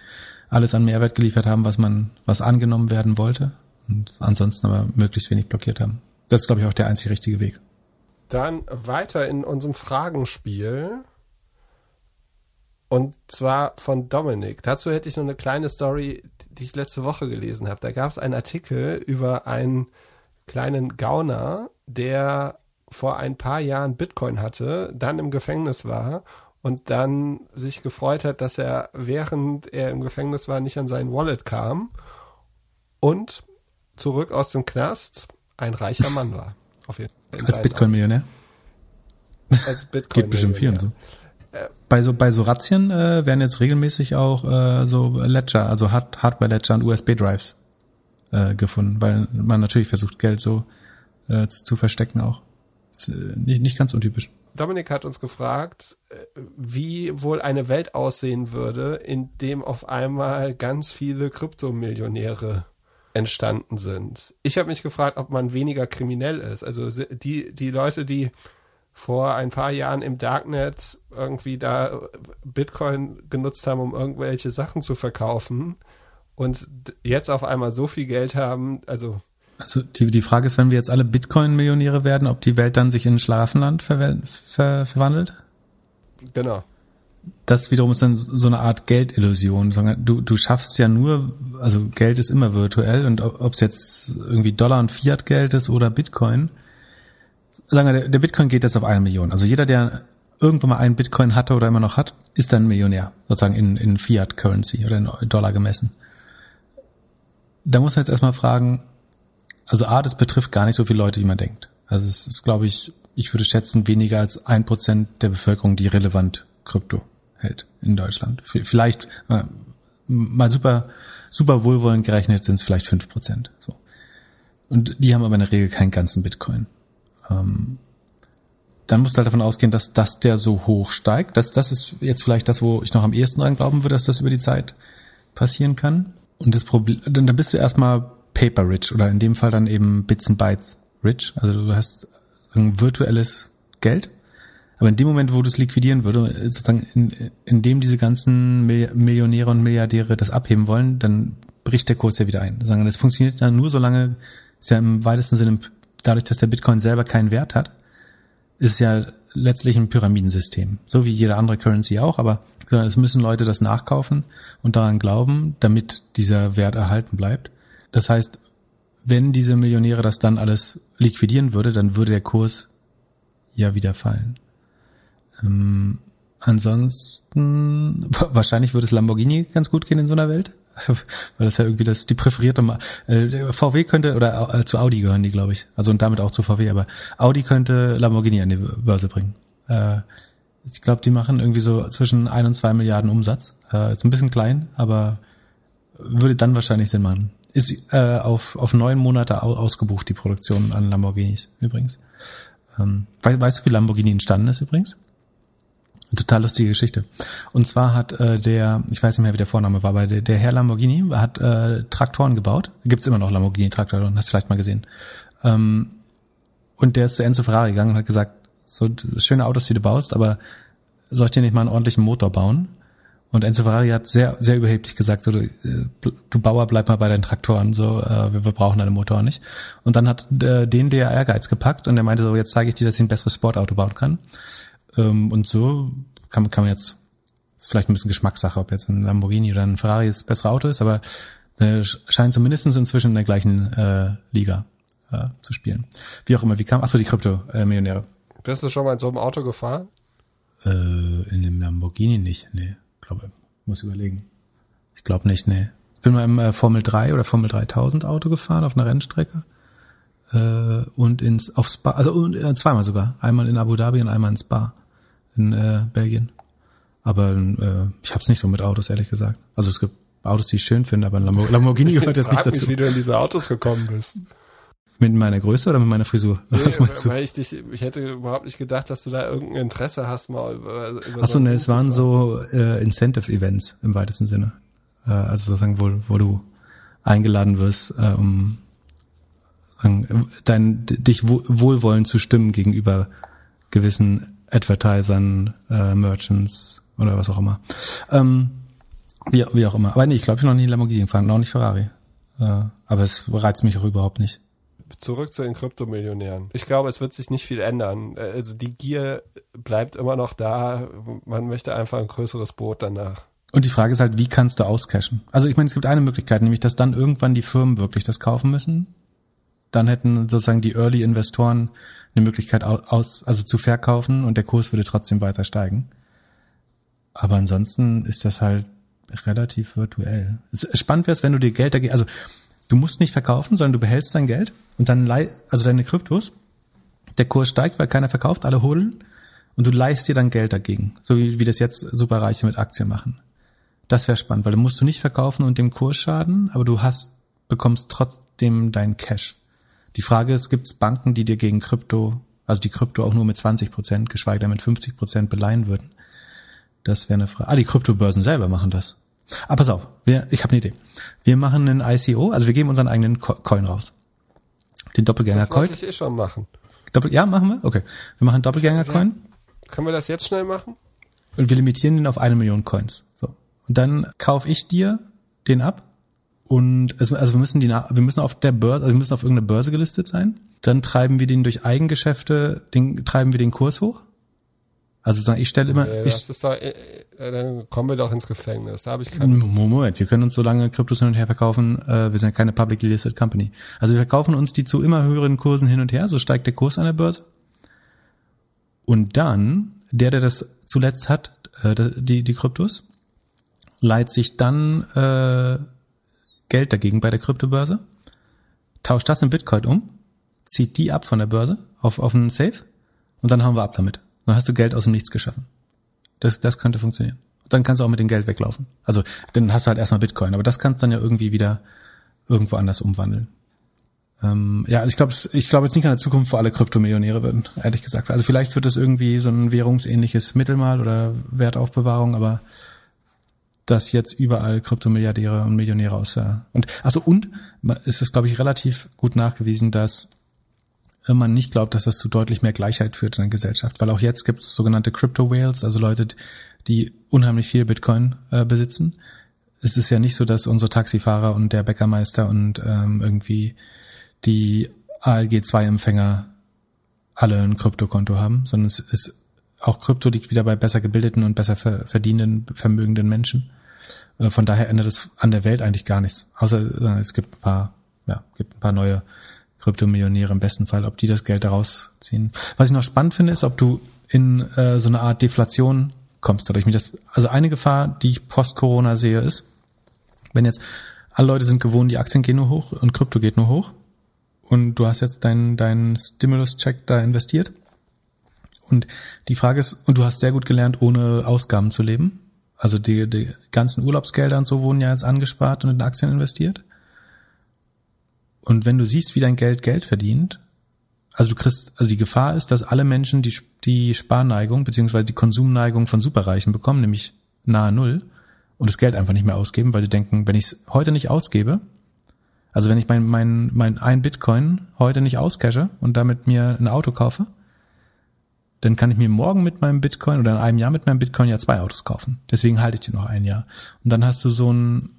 Speaker 1: alles an Mehrwert geliefert haben, was man, was angenommen werden wollte und ansonsten aber möglichst wenig blockiert haben. Das ist, glaube ich, auch der einzig richtige Weg.
Speaker 2: Dann weiter in unserem Fragenspiel. Und zwar von Dominik. Dazu hätte ich noch eine kleine Story, die ich letzte Woche gelesen habe. Da gab es einen Artikel über einen kleinen Gauner, der vor ein paar Jahren Bitcoin hatte, dann im Gefängnis war und dann sich gefreut hat, dass er während er im Gefängnis war nicht an sein Wallet kam und zurück aus dem Knast ein reicher Mann war.
Speaker 1: Auf jeden Fall. Als Bitcoin-Millionär? Als Bitcoin. Geht bestimmt vielen so. Äh, bei so bei so Razzien äh, werden jetzt regelmäßig auch äh, so Ledger, also Hard Hardware-Ledger und USB-Drives äh, gefunden, weil man natürlich versucht Geld so äh, zu, zu verstecken auch. nicht, nicht ganz untypisch.
Speaker 2: Dominik hat uns gefragt, äh, wie wohl eine Welt aussehen würde, in dem auf einmal ganz viele Kryptomillionäre entstanden sind. Ich habe mich gefragt, ob man weniger kriminell ist. Also die, die Leute, die vor ein paar Jahren im Darknet irgendwie da Bitcoin genutzt haben, um irgendwelche Sachen zu verkaufen und jetzt auf einmal so viel Geld haben, also
Speaker 1: also die, die Frage ist, wenn wir jetzt alle Bitcoin-Millionäre werden, ob die Welt dann sich in Schlafenland ver ver verwandelt?
Speaker 2: Genau.
Speaker 1: Das wiederum ist dann so eine Art Geldillusion. Du, du schaffst ja nur, also Geld ist immer virtuell und ob es jetzt irgendwie Dollar und Fiat-Geld ist oder Bitcoin, sagen wir, der Bitcoin geht jetzt auf eine Million. Also jeder, der irgendwann mal einen Bitcoin hatte oder immer noch hat, ist dann Millionär, sozusagen in, in Fiat-Currency oder in Dollar gemessen. Da muss man jetzt erstmal fragen, also A, das betrifft gar nicht so viele Leute, wie man denkt. Also es ist, glaube ich, ich würde schätzen, weniger als ein Prozent der Bevölkerung, die relevant Krypto hält in Deutschland. Vielleicht äh, mal super, super wohlwollend gerechnet sind es vielleicht fünf Prozent. So. Und die haben aber in der Regel keinen ganzen Bitcoin. Ähm, dann musst du halt davon ausgehen, dass das der so hoch steigt. Das, das ist jetzt vielleicht das, wo ich noch am ehesten dran glauben würde, dass das über die Zeit passieren kann. Und das Problem, dann, dann bist du erstmal paper rich oder in dem Fall dann eben Bits and Bytes rich. Also du hast ein virtuelles Geld. Aber in dem Moment, wo du es liquidieren würde, sozusagen in, in dem diese ganzen Millionäre und Milliardäre das abheben wollen, dann bricht der Kurs ja wieder ein. Sagen, das funktioniert dann nur so lange, ist ja im weitesten Sinne, dadurch, dass der Bitcoin selber keinen Wert hat, ist ja letztlich ein Pyramidensystem. So wie jede andere Currency auch, aber es müssen Leute das nachkaufen und daran glauben, damit dieser Wert erhalten bleibt. Das heißt, wenn diese Millionäre das dann alles liquidieren würde, dann würde der Kurs ja wieder fallen. Ähm, ansonsten, wahrscheinlich würde es Lamborghini ganz gut gehen in so einer Welt. Weil das ja irgendwie das, die präferierte, äh, VW könnte, oder äh, zu Audi gehören die, glaube ich. Also und damit auch zu VW, aber Audi könnte Lamborghini an die Börse bringen. Äh, ich glaube, die machen irgendwie so zwischen ein und zwei Milliarden Umsatz. Ist ein bisschen klein, aber würde dann wahrscheinlich Sinn machen ist auf, auf neun Monate ausgebucht, die Produktion an Lamborghinis übrigens. Ähm, weißt du, wie Lamborghini entstanden ist übrigens? Total lustige Geschichte. Und zwar hat äh, der, ich weiß nicht mehr, wie der Vorname war, aber der, der Herr Lamborghini hat äh, Traktoren gebaut. Gibt's immer noch Lamborghini-Traktoren, hast du vielleicht mal gesehen. Ähm, und der ist zu Enzo Ferrari gegangen und hat gesagt, so schöne Autos, die du baust, aber soll ich dir nicht mal einen ordentlichen Motor bauen? Und Enzo Ferrari hat sehr, sehr überheblich gesagt, so, du, äh, du Bauer, bleib mal bei deinen Traktoren, so, äh, wir, wir brauchen deine Motoren nicht. Und dann hat äh, den der Ehrgeiz gepackt und er meinte so, jetzt zeige ich dir, dass ich ein besseres Sportauto bauen kann. Ähm, und so kann, kann man jetzt, ist vielleicht ein bisschen Geschmackssache, ob jetzt ein Lamborghini oder ein Ferrari das bessere Auto ist, aber äh, scheint zumindest inzwischen in der gleichen äh, Liga äh, zu spielen. Wie auch immer, wie kam, achso, die Krypto-Millionäre.
Speaker 2: Bist du schon mal in so einem Auto gefahren?
Speaker 1: Äh, in dem Lamborghini nicht, nee glaube, muss überlegen. Ich glaube nicht, nee. Ich bin mal im äh, Formel 3 oder Formel 3000 Auto gefahren auf einer Rennstrecke äh, und ins auf Spa, also äh, zweimal sogar, einmal in Abu Dhabi und einmal in Spa in äh, Belgien. Aber äh, ich habe es nicht so mit Autos ehrlich gesagt. Also es gibt Autos, die ich schön finde, aber ein Lamborghini gehört jetzt nicht dazu.
Speaker 2: Mich, wie du in diese Autos gekommen bist.
Speaker 1: Mit meiner Größe oder mit meiner Frisur?
Speaker 2: Nee, Was meinst du? Weil ich, dich, ich hätte überhaupt nicht gedacht, dass du da irgendein Interesse hast, mal über,
Speaker 1: über Achso, so ne, es waren so äh, Incentive-Events im weitesten Sinne. Äh, also sozusagen, wo, wo du eingeladen wirst, äh, um dein, dich wohlwollend zu stimmen gegenüber gewissen Advertisern, äh, Merchants oder was auch immer. Ähm, wie, wie auch immer. Aber nee, ich glaube, ich noch nie Lamborghini gefahren, auch nicht Ferrari. Äh, aber es reizt mich auch überhaupt nicht
Speaker 2: zurück zu den Kryptomillionären. Ich glaube, es wird sich nicht viel ändern. Also die Gier bleibt immer noch da. Man möchte einfach ein größeres Boot danach.
Speaker 1: Und die Frage ist halt, wie kannst du auscashen? Also ich meine, es gibt eine Möglichkeit, nämlich dass dann irgendwann die Firmen wirklich das kaufen müssen. Dann hätten sozusagen die Early Investoren eine Möglichkeit aus, also zu verkaufen und der Kurs würde trotzdem weiter steigen. Aber ansonsten ist das halt relativ virtuell. Spannend wäre es, wenn du dir Geld dagegen, also Du musst nicht verkaufen, sondern du behältst dein Geld und dann also deine Kryptos. Der Kurs steigt, weil keiner verkauft, alle holen und du leihst dir dann Geld dagegen, so wie, wie das jetzt Superreiche mit Aktien machen. Das wäre spannend, weil dann musst du nicht verkaufen und dem Kurs schaden, aber du hast bekommst trotzdem dein Cash. Die Frage ist, gibt es Banken, die dir gegen Krypto also die Krypto auch nur mit 20 Prozent, geschweige denn mit 50 Prozent beleihen würden. Das wäre eine Frage. Ah, die Kryptobörsen selber machen das. Aber ah, pass auf, wir, ich habe eine Idee. Wir machen einen ICO, also wir geben unseren eigenen Coin raus. Den Doppelgänger-Coin.
Speaker 2: Das wollte ich eh schon machen.
Speaker 1: Doppel, ja, machen wir? Okay. Wir machen Doppelgänger-Coin.
Speaker 2: Können wir das jetzt schnell machen?
Speaker 1: Und wir limitieren den auf eine Million Coins. So. Und dann kaufe ich dir den ab. Und es, also wir müssen die, wir müssen auf der Börse, also wir müssen auf irgendeiner Börse gelistet sein. Dann treiben wir den durch Eigengeschäfte, den, treiben wir den Kurs hoch. Also sagen, ich stelle immer.
Speaker 2: Nee,
Speaker 1: ich,
Speaker 2: doch, äh, äh, dann kommen wir doch ins Gefängnis. Da habe ich keine.
Speaker 1: Moment, wir können uns so lange Kryptos hin und her verkaufen. Äh, wir sind ja keine publicly listed company. Also wir verkaufen uns die zu immer höheren Kursen hin und her. So steigt der Kurs an der Börse. Und dann der, der das zuletzt hat, äh, die die Kryptos, leiht sich dann äh, Geld dagegen bei der Kryptobörse, tauscht das in Bitcoin um, zieht die ab von der Börse auf auf einen Safe und dann haben wir ab damit. Dann hast du Geld aus dem Nichts geschaffen. Das, das könnte funktionieren. Dann kannst du auch mit dem Geld weglaufen. Also dann hast du halt erstmal Bitcoin, aber das kannst du dann ja irgendwie wieder irgendwo anders umwandeln. Ähm, ja, ich glaube, ich glaube jetzt nicht an der Zukunft, wo alle Kryptomillionäre würden, ehrlich gesagt. Also vielleicht wird es irgendwie so ein währungsähnliches Mittel mal oder Wertaufbewahrung, aber dass jetzt überall Kryptomilliardäre und Millionäre aus der und also und ist es glaube ich relativ gut nachgewiesen, dass man nicht glaubt, dass das zu deutlich mehr Gleichheit führt in der Gesellschaft. Weil auch jetzt gibt es sogenannte Crypto Whales, also Leute, die unheimlich viel Bitcoin äh, besitzen. Es ist ja nicht so, dass unsere Taxifahrer und der Bäckermeister und ähm, irgendwie die ALG-2-Empfänger alle ein Kryptokonto haben, sondern es ist auch Krypto liegt wieder bei besser gebildeten und besser verdienenden, vermögenden Menschen. Äh, von daher ändert es an der Welt eigentlich gar nichts. Außer äh, es gibt ein paar, ja, gibt ein paar neue Kryptomillionäre im besten Fall, ob die das Geld daraus ziehen. Was ich noch spannend finde, ist, ob du in äh, so eine Art Deflation kommst dadurch. Das, also eine Gefahr, die ich post-Corona sehe, ist, wenn jetzt alle Leute sind gewohnt, die Aktien gehen nur hoch und Krypto geht nur hoch und du hast jetzt deinen dein Stimulus-Check da investiert und die Frage ist, und du hast sehr gut gelernt, ohne Ausgaben zu leben. Also die, die ganzen Urlaubsgelder und so wurden ja jetzt angespart und in Aktien investiert. Und wenn du siehst, wie dein Geld Geld verdient, also du kriegst, also die Gefahr ist, dass alle Menschen die, die Sparneigung beziehungsweise die Konsumneigung von Superreichen bekommen, nämlich nahe Null und das Geld einfach nicht mehr ausgeben, weil sie denken, wenn ich es heute nicht ausgebe, also wenn ich mein, mein, mein ein Bitcoin heute nicht auscashe und damit mir ein Auto kaufe, dann kann ich mir morgen mit meinem Bitcoin oder in einem Jahr mit meinem Bitcoin ja zwei Autos kaufen. Deswegen halte ich die noch ein Jahr. Und dann hast du so ein,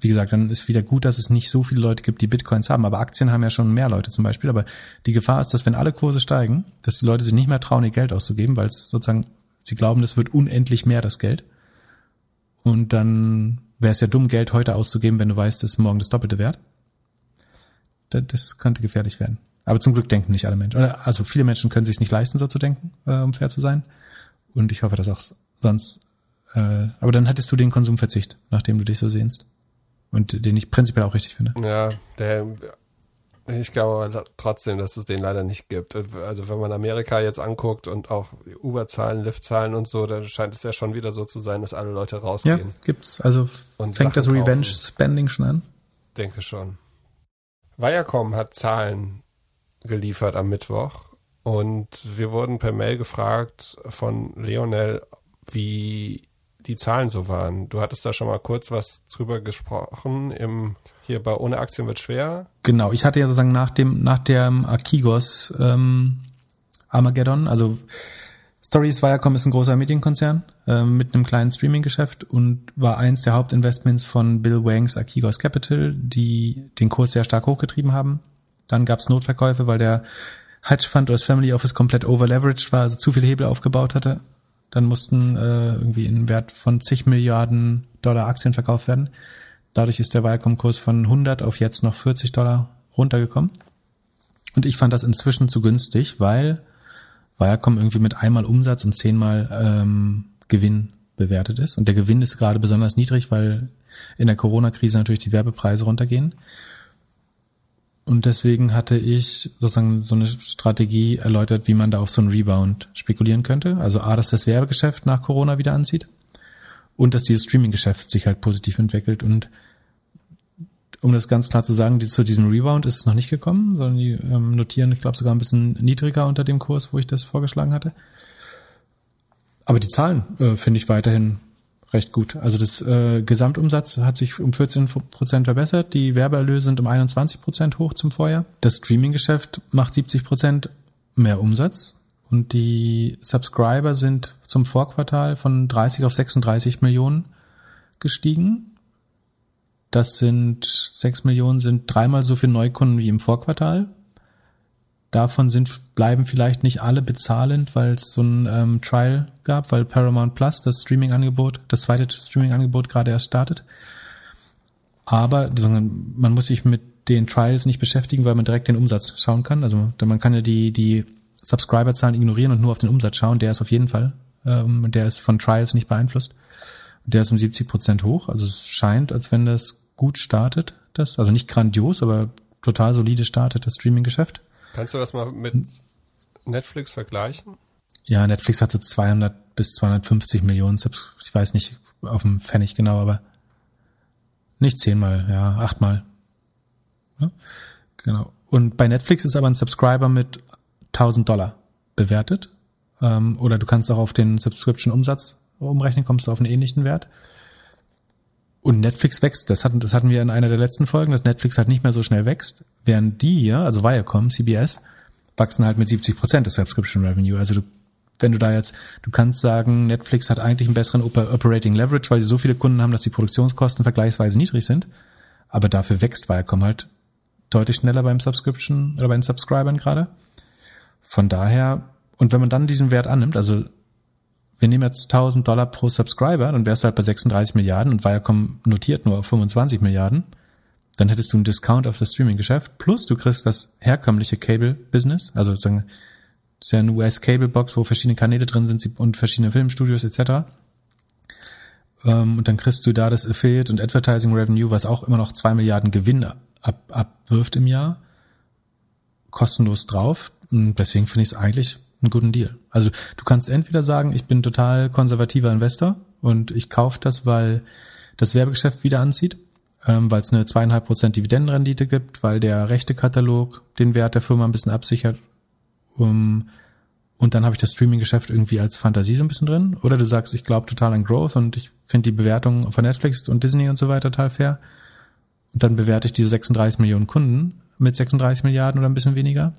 Speaker 1: wie gesagt, dann ist wieder gut, dass es nicht so viele Leute gibt, die Bitcoins haben. Aber Aktien haben ja schon mehr Leute zum Beispiel. Aber die Gefahr ist, dass wenn alle Kurse steigen, dass die Leute sich nicht mehr trauen, ihr Geld auszugeben, weil es sozusagen, sie glauben, das wird unendlich mehr das Geld. Und dann wäre es ja dumm, Geld heute auszugeben, wenn du weißt, es ist morgen das Doppelte wert. Das könnte gefährlich werden. Aber zum Glück denken nicht alle Menschen. Also viele Menschen können sich nicht leisten, so zu denken, äh, um fair zu sein. Und ich hoffe, dass auch sonst. Äh, aber dann hattest du den Konsumverzicht, nachdem du dich so sehnst und den ich prinzipiell auch richtig finde.
Speaker 2: Ja, der, ich glaube trotzdem, dass es den leider nicht gibt. Also wenn man Amerika jetzt anguckt und auch Uber-Zahlen, Lyft-Zahlen und so, dann scheint es ja schon wieder so zu sein, dass alle Leute rausgehen. Ja,
Speaker 1: gibt's. Also und fängt Sachen das Revenge-Spending schon an?
Speaker 2: Denke schon. Viacom hat Zahlen geliefert am Mittwoch und wir wurden per Mail gefragt von Leonel, wie die Zahlen so waren. Du hattest da schon mal kurz was drüber gesprochen im hier bei ohne Aktien wird schwer.
Speaker 1: Genau, ich hatte ja sozusagen nach dem nach dem Akigos ähm, Armageddon, also Stories Viacom ist ein großer Medienkonzern äh, mit einem kleinen Streaming-Geschäft und war eins der Hauptinvestments von Bill Wangs Akigos Capital, die den Kurs sehr stark hochgetrieben haben. Dann gab es Notverkäufe, weil der Hedgefund oder das Family Office komplett overleveraged war, also zu viele Hebel aufgebaut hatte. Dann mussten äh, irgendwie in Wert von zig Milliarden Dollar Aktien verkauft werden. Dadurch ist der Viacom-Kurs von 100 auf jetzt noch 40 Dollar runtergekommen. Und ich fand das inzwischen zu günstig, weil Viacom irgendwie mit einmal Umsatz und zehnmal ähm, Gewinn bewertet ist. Und der Gewinn ist gerade besonders niedrig, weil in der Corona-Krise natürlich die Werbepreise runtergehen. Und deswegen hatte ich sozusagen so eine Strategie erläutert, wie man da auf so einen Rebound spekulieren könnte. Also A, dass das Werbegeschäft nach Corona wieder anzieht und dass dieses Streaming-Geschäft sich halt positiv entwickelt und um das ganz klar zu sagen, die, zu diesem Rebound ist es noch nicht gekommen, sondern die ähm, notieren, ich glaube, sogar ein bisschen niedriger unter dem Kurs, wo ich das vorgeschlagen hatte. Aber die Zahlen äh, finde ich weiterhin recht gut. Also das äh, Gesamtumsatz hat sich um 14 Prozent verbessert, die Werbeerlöse sind um 21 Prozent hoch zum Vorjahr. Das Streaming-Geschäft macht 70 Prozent mehr Umsatz und die Subscriber sind zum Vorquartal von 30 auf 36 Millionen gestiegen. Das sind 6 Millionen sind dreimal so viele Neukunden wie im Vorquartal. Davon sind, bleiben vielleicht nicht alle bezahlend, weil es so ein ähm, Trial gab, weil Paramount Plus, das Streaming-Angebot, das zweite Streaming-Angebot gerade erst startet. Aber man muss sich mit den Trials nicht beschäftigen, weil man direkt den Umsatz schauen kann. Also man kann ja die, die Subscriber-Zahlen ignorieren und nur auf den Umsatz schauen. Der ist auf jeden Fall, ähm, der ist von Trials nicht beeinflusst. Der ist um 70 Prozent hoch. Also es scheint, als wenn das gut startet, das, also nicht grandios, aber total solide startet das Streaming-Geschäft.
Speaker 2: Kannst du das mal mit Netflix vergleichen?
Speaker 1: Ja, Netflix hatte 200 bis 250 Millionen Subs. Ich weiß nicht auf dem Pfennig genau, aber nicht zehnmal, ja, achtmal. Ja, genau. Und bei Netflix ist aber ein Subscriber mit 1000 Dollar bewertet. Ähm, oder du kannst auch auf den Subscription-Umsatz umrechnen, kommst du auf einen ähnlichen Wert. Und Netflix wächst, das hatten, das hatten wir in einer der letzten Folgen, dass Netflix halt nicht mehr so schnell wächst, während die hier, also Viacom, CBS, wachsen halt mit 70 Prozent des Subscription Revenue. Also du, wenn du da jetzt, du kannst sagen, Netflix hat eigentlich einen besseren Operating Leverage, weil sie so viele Kunden haben, dass die Produktionskosten vergleichsweise niedrig sind. Aber dafür wächst Viacom halt deutlich schneller beim Subscription oder bei den Subscribern gerade. Von daher, und wenn man dann diesen Wert annimmt, also wir nehmen jetzt 1000 Dollar pro Subscriber, dann wärst du halt bei 36 Milliarden und Viacom notiert nur auf 25 Milliarden. Dann hättest du einen Discount auf das Streaming-Geschäft. Plus du kriegst das herkömmliche Cable-Business, also sozusagen, ist ja eine US-Cable-Box, wo verschiedene Kanäle drin sind und verschiedene Filmstudios etc. Ähm, und dann kriegst du da das Affiliate und Advertising Revenue, was auch immer noch zwei Milliarden Gewinn ab, abwirft im Jahr, kostenlos drauf. Und deswegen finde ich es eigentlich einen guten Deal. Also du kannst entweder sagen, ich bin total konservativer Investor und ich kaufe das, weil das Werbegeschäft wieder anzieht, ähm, weil es eine zweieinhalb Prozent Dividendenrendite gibt, weil der Rechtekatalog den Wert der Firma ein bisschen absichert. Um, und dann habe ich das Streaming-Geschäft irgendwie als Fantasie so ein bisschen drin. Oder du sagst, ich glaube total an Growth und ich finde die Bewertung von Netflix und Disney und so weiter total fair. Und dann bewerte ich diese 36 Millionen Kunden mit 36 Milliarden oder ein bisschen weniger.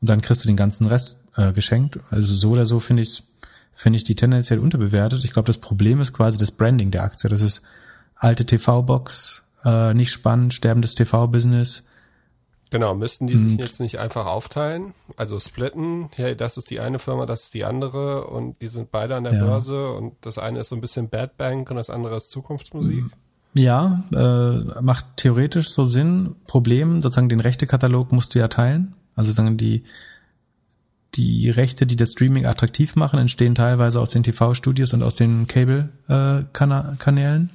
Speaker 1: Und dann kriegst du den ganzen Rest äh, geschenkt. Also so oder so finde ich finde ich die tendenziell unterbewertet. Ich glaube, das Problem ist quasi das Branding der Aktie. Das ist alte TV-Box, äh, nicht spannend, sterbendes TV-Business.
Speaker 2: Genau, müssten die sich jetzt nicht einfach aufteilen, also splitten, hey, das ist die eine Firma, das ist die andere und die sind beide an der ja. Börse und das eine ist so ein bisschen Bad Bank und das andere ist Zukunftsmusik?
Speaker 1: Ja, äh, macht theoretisch so Sinn. Problem, sozusagen den Rechtekatalog musst du ja teilen. Also sagen die die Rechte, die das Streaming attraktiv machen, entstehen teilweise aus den TV-Studios und aus den Cable-Kanälen.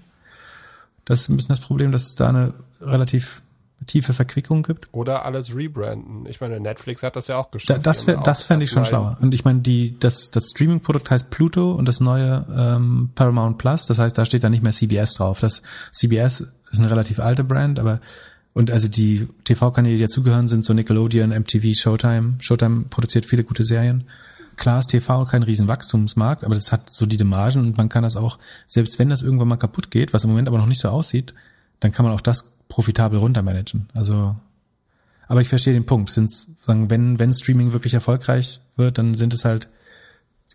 Speaker 1: Das ist ein bisschen das Problem, dass es da eine relativ tiefe Verquickung gibt.
Speaker 2: Oder alles rebranden. Ich meine, Netflix hat das ja auch geschafft.
Speaker 1: Da, das wär, das fände ich schon schlauer. Und ich meine, die, das, das Streaming-Produkt heißt Pluto und das neue ähm, Paramount Plus. Das heißt, da steht da nicht mehr CBS drauf. Das CBS ist eine relativ alte Brand, aber und also die TV-Kanäle, die dazugehören, sind so Nickelodeon, MTV, Showtime. Showtime produziert viele gute Serien. Klar ist TV kein riesen Wachstumsmarkt, aber das hat solide Margen und man kann das auch, selbst wenn das irgendwann mal kaputt geht, was im Moment aber noch nicht so aussieht, dann kann man auch das profitabel runtermanagen. Also, aber ich verstehe den Punkt. Sind, sagen, wenn, wenn Streaming wirklich erfolgreich wird, dann sind es halt,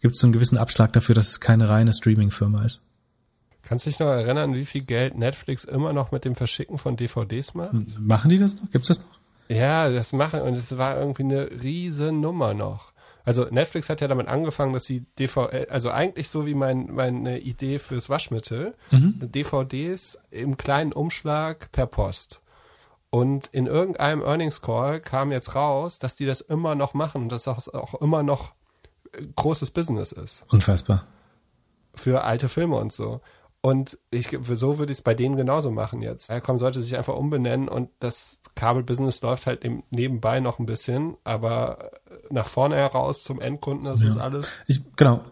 Speaker 1: gibt es so einen gewissen Abschlag dafür, dass es keine reine Streaming-Firma ist.
Speaker 2: Kannst du dich noch erinnern, wie viel Geld Netflix immer noch mit dem Verschicken von DVDs macht?
Speaker 1: Machen die das noch? Gibt's das noch?
Speaker 2: Ja, das machen und es war irgendwie eine riesen Nummer noch. Also Netflix hat ja damit angefangen, dass sie DVD, also eigentlich so wie mein, meine Idee fürs Waschmittel, mhm. DVDs im kleinen Umschlag per Post. Und in irgendeinem Earnings Call kam jetzt raus, dass die das immer noch machen und dass das auch immer noch großes Business ist.
Speaker 1: Unfassbar.
Speaker 2: Für alte Filme und so. Und ich, so würde ich es bei denen genauso machen jetzt. Aircom sollte sich einfach umbenennen und das Kabelbusiness läuft halt nebenbei noch ein bisschen, aber nach vorne heraus zum Endkunden, das ja. ist alles.
Speaker 1: Ich, genau.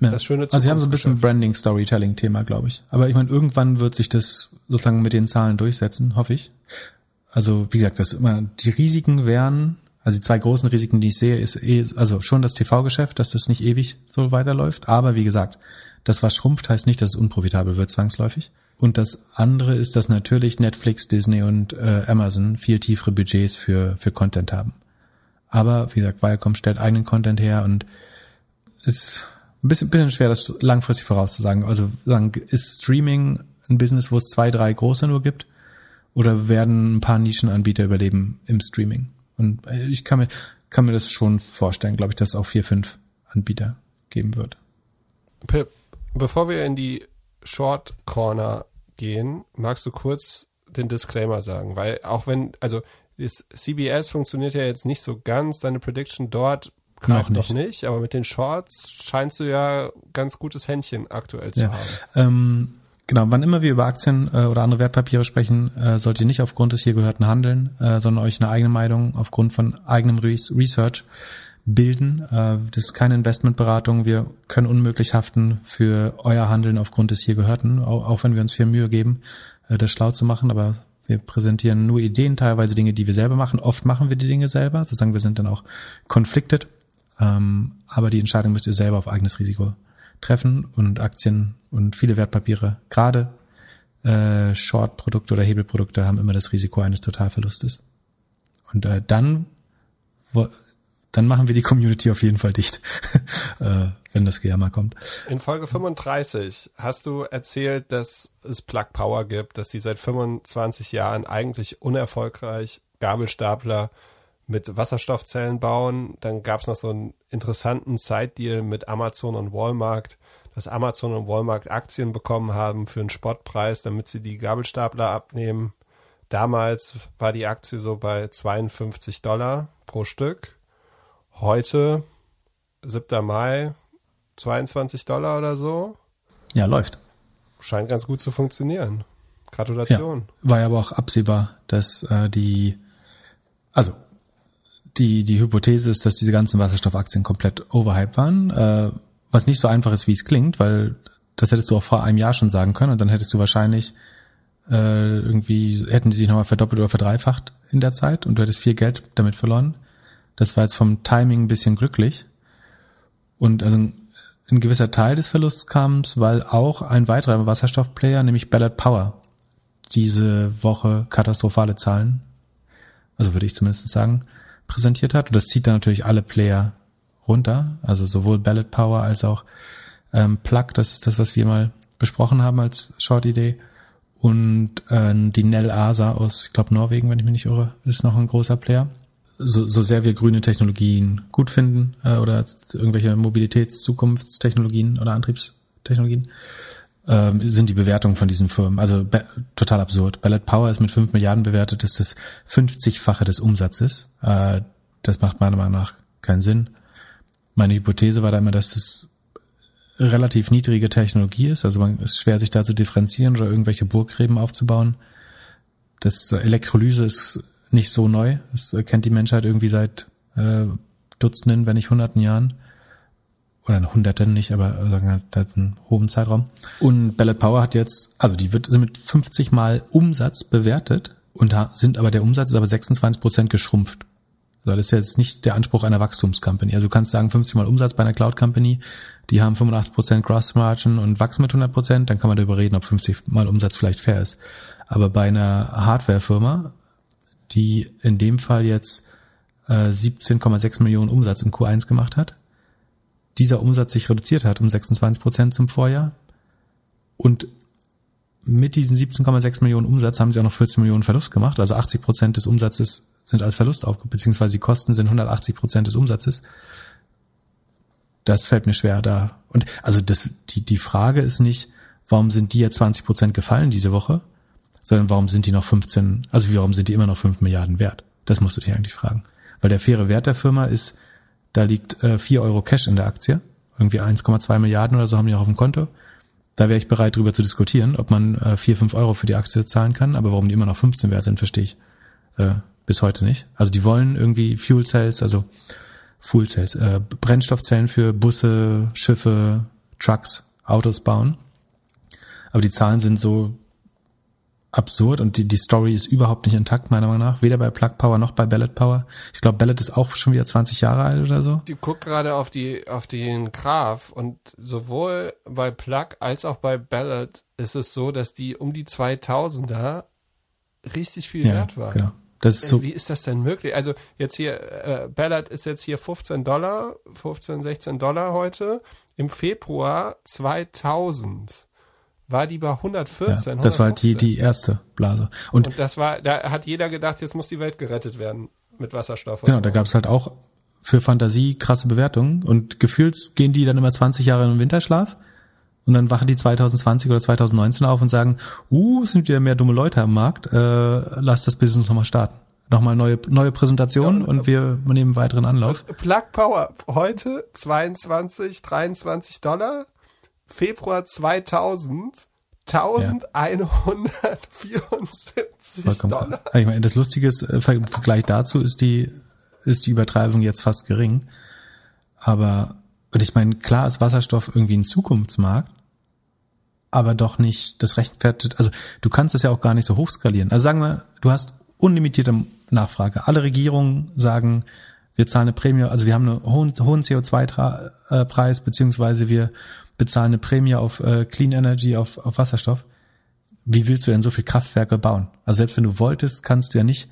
Speaker 1: Ja. Das schöne Also sie haben so ein bisschen Branding-Storytelling-Thema, glaube ich. Aber ich meine, irgendwann wird sich das sozusagen mit den Zahlen durchsetzen, hoffe ich. Also wie gesagt, das immer die Risiken wären, also die zwei großen Risiken, die ich sehe, ist eh, also schon das TV-Geschäft, dass das nicht ewig so weiterläuft. Aber wie gesagt, das was schrumpft, heißt nicht, dass es unprofitabel wird zwangsläufig. Und das andere ist, dass natürlich Netflix, Disney und äh, Amazon viel tiefere Budgets für für Content haben. Aber wie gesagt, Viacom stellt eigenen Content her und ist ein bisschen, bisschen schwer, das langfristig vorauszusagen. Also sagen, ist Streaming ein Business, wo es zwei, drei große nur gibt? Oder werden ein paar Nischenanbieter überleben im Streaming? Und äh, ich kann mir, kann mir das schon vorstellen, glaube ich, dass es auch vier, fünf Anbieter geben wird.
Speaker 2: Pip, bevor wir in die Short Corner gehen, magst du kurz den Disclaimer sagen? Weil auch wenn, also das CBS funktioniert ja jetzt nicht so ganz, deine Prediction dort greift noch nicht. noch nicht, aber mit den Shorts scheinst du ja ganz gutes Händchen aktuell zu ja. haben.
Speaker 1: Ähm, genau, wann immer wir über Aktien äh, oder andere Wertpapiere sprechen, äh, sollt ihr nicht aufgrund des hier gehörten handeln, äh, sondern euch eine eigene Meinung aufgrund von eigenem Re Research bilden. Äh, das ist keine Investmentberatung. Wir können unmöglich haften für euer Handeln aufgrund des hier gehörten, auch, wenn wir uns viel Mühe geben, äh, das schlau zu machen, aber wir präsentieren nur Ideen, teilweise Dinge, die wir selber machen. Oft machen wir die Dinge selber, sozusagen wir sind dann auch conflicted. Ähm, aber die Entscheidung müsst ihr selber auf eigenes Risiko treffen und Aktien und viele Wertpapiere, gerade äh, Short-Produkte oder Hebelprodukte haben immer das Risiko eines Totalverlustes. Und dann, dann machen wir die Community auf jeden Fall dicht, äh, wenn das Gejammer kommt.
Speaker 2: In Folge 35 hast du erzählt, dass es Plug Power gibt, dass sie seit 25 Jahren eigentlich unerfolgreich Gabelstapler mit Wasserstoffzellen bauen. Dann gab es noch so einen interessanten Side-Deal mit Amazon und Walmart, dass Amazon und Walmart Aktien bekommen haben für einen Spottpreis, damit sie die Gabelstapler abnehmen. Damals war die Aktie so bei 52 Dollar pro Stück. Heute, 7. Mai, 22 Dollar oder so.
Speaker 1: Ja, läuft.
Speaker 2: Scheint ganz gut zu funktionieren. Gratulation.
Speaker 1: Ja, war ja aber auch absehbar, dass äh, die, also die, die Hypothese ist, dass diese ganzen Wasserstoffaktien komplett overhyped waren, äh, was nicht so einfach ist, wie es klingt, weil das hättest du auch vor einem Jahr schon sagen können und dann hättest du wahrscheinlich äh, irgendwie, hätten die sich nochmal verdoppelt oder verdreifacht in der Zeit und du hättest viel Geld damit verloren. Das war jetzt vom Timing ein bisschen glücklich. Und also ein gewisser Teil des Verlusts kam, weil auch ein weiterer Wasserstoffplayer, nämlich Ballard Power, diese Woche katastrophale Zahlen, also würde ich zumindest sagen, präsentiert hat. Und das zieht dann natürlich alle Player runter, also sowohl Ballot Power als auch ähm, Plug, das ist das, was wir mal besprochen haben als Short-Idee. Und äh, die Nell Asa aus, ich glaube, Norwegen, wenn ich mich nicht irre, ist noch ein großer Player. So, so sehr wir grüne Technologien gut finden äh, oder irgendwelche Mobilitäts-Zukunftstechnologien oder Antriebstechnologien, ähm, sind die Bewertungen von diesen Firmen. Also total absurd. Ballot Power ist mit 5 Milliarden bewertet, das ist das 50-fache des Umsatzes. Äh, das macht meiner Meinung nach keinen Sinn. Meine Hypothese war da immer, dass das relativ niedrige Technologie ist. Also man ist schwer, sich da zu differenzieren oder irgendwelche Burggräben aufzubauen. Das Elektrolyse ist nicht so neu. Das kennt die Menschheit irgendwie seit äh, Dutzenden, wenn nicht Hunderten Jahren oder Hunderten nicht, aber sagen halt, hat einen hohen Zeitraum. Und Ballot Power hat jetzt, also die wird sind mit 50 mal Umsatz bewertet und sind aber der Umsatz ist aber 26 Prozent geschrumpft. Also das ist jetzt nicht der Anspruch einer Wachstumscompany. Also du kannst sagen 50 mal Umsatz bei einer Cloud Company, die haben 85 Prozent Gross Margin und wachsen mit 100 Prozent, dann kann man darüber reden, ob 50 mal Umsatz vielleicht fair ist. Aber bei einer Hardware-Firma, die in dem Fall jetzt äh, 17,6 Millionen Umsatz im Q1 gemacht hat, dieser Umsatz sich reduziert hat um 26 Prozent zum Vorjahr. Und mit diesen 17,6 Millionen Umsatz haben sie auch noch 14 Millionen Verlust gemacht. Also 80 Prozent des Umsatzes sind als Verlust auf, beziehungsweise die Kosten sind 180 Prozent des Umsatzes. Das fällt mir schwer da. Und also das, die, die Frage ist nicht, warum sind die ja 20 Prozent gefallen diese Woche, sondern warum sind die noch 15, also warum sind die immer noch 5 Milliarden wert? Das musst du dich eigentlich fragen. Weil der faire Wert der Firma ist da liegt äh, 4 Euro Cash in der Aktie. Irgendwie 1,2 Milliarden oder so haben die auch auf dem Konto. Da wäre ich bereit, drüber zu diskutieren, ob man äh, 4, 5 Euro für die Aktie zahlen kann. Aber warum die immer noch 15 wert sind, verstehe ich äh, bis heute nicht. Also die wollen irgendwie Fuel Cells, also Fuel Cells, äh, Brennstoffzellen für Busse, Schiffe, Trucks, Autos bauen. Aber die Zahlen sind so absurd und die, die Story ist überhaupt nicht intakt, meiner Meinung nach. Weder bei Plug Power noch bei Ballot Power. Ich glaube, Ballot ist auch schon wieder 20 Jahre alt oder so.
Speaker 2: Ich guck gerade auf die, auf den Graph und sowohl bei Plug als auch bei Ballot ist es so, dass die um die 2000er richtig viel
Speaker 1: Ja,
Speaker 2: wert waren.
Speaker 1: genau. Das ist so,
Speaker 2: Wie ist das denn möglich? Also jetzt hier, äh, Ballard ist jetzt hier 15 Dollar, 15, 16 Dollar heute. Im Februar 2000 war die bei 114.
Speaker 1: ja, das war halt die,
Speaker 2: 115.
Speaker 1: die erste Blase. Und
Speaker 2: Und das war, da hat jeder gedacht, jetzt muss die Welt gerettet werden mit Wasserstoff.
Speaker 1: Genau, da gab es halt auch für Fantasie krasse Bewertungen und gefühlt gehen die dann immer 20 Jahre in den Winterschlaf und dann wachen die 2020 oder 2019 auf und sagen, uh, sind wieder mehr dumme Leute am Markt, äh, lass das Business nochmal starten. Nochmal neue, neue Präsentation
Speaker 2: Ja,
Speaker 1: und wir nehmen weiteren Anlauf.
Speaker 2: Plug Power heute 22, 23 Dollar. Februar 2000 1174
Speaker 1: Vollkommen
Speaker 2: Dollar.
Speaker 1: Ich meine, das Lustige ist, äh, im Vergleich dazu ist die, ist die Übertreibung jetzt fast gering. Aber, und ich meine, klar ist Wasserstoff irgendwie ein Zukunftsmarkt, aber doch nicht das rechtfertigt, also du kannst es ja auch gar nicht so hoch skalieren. Also sagen wir, du hast unlimitierte Nachfrage. Alle Regierungen sagen, wir zahlen eine Prämie, also wir haben einen hohen, hohen CO2-Preis, beziehungsweise wir bezahlen eine Prämie auf äh, Clean Energy, auf, auf Wasserstoff. Wie willst du denn so viel Kraftwerke bauen? Also selbst wenn du wolltest, kannst du ja nicht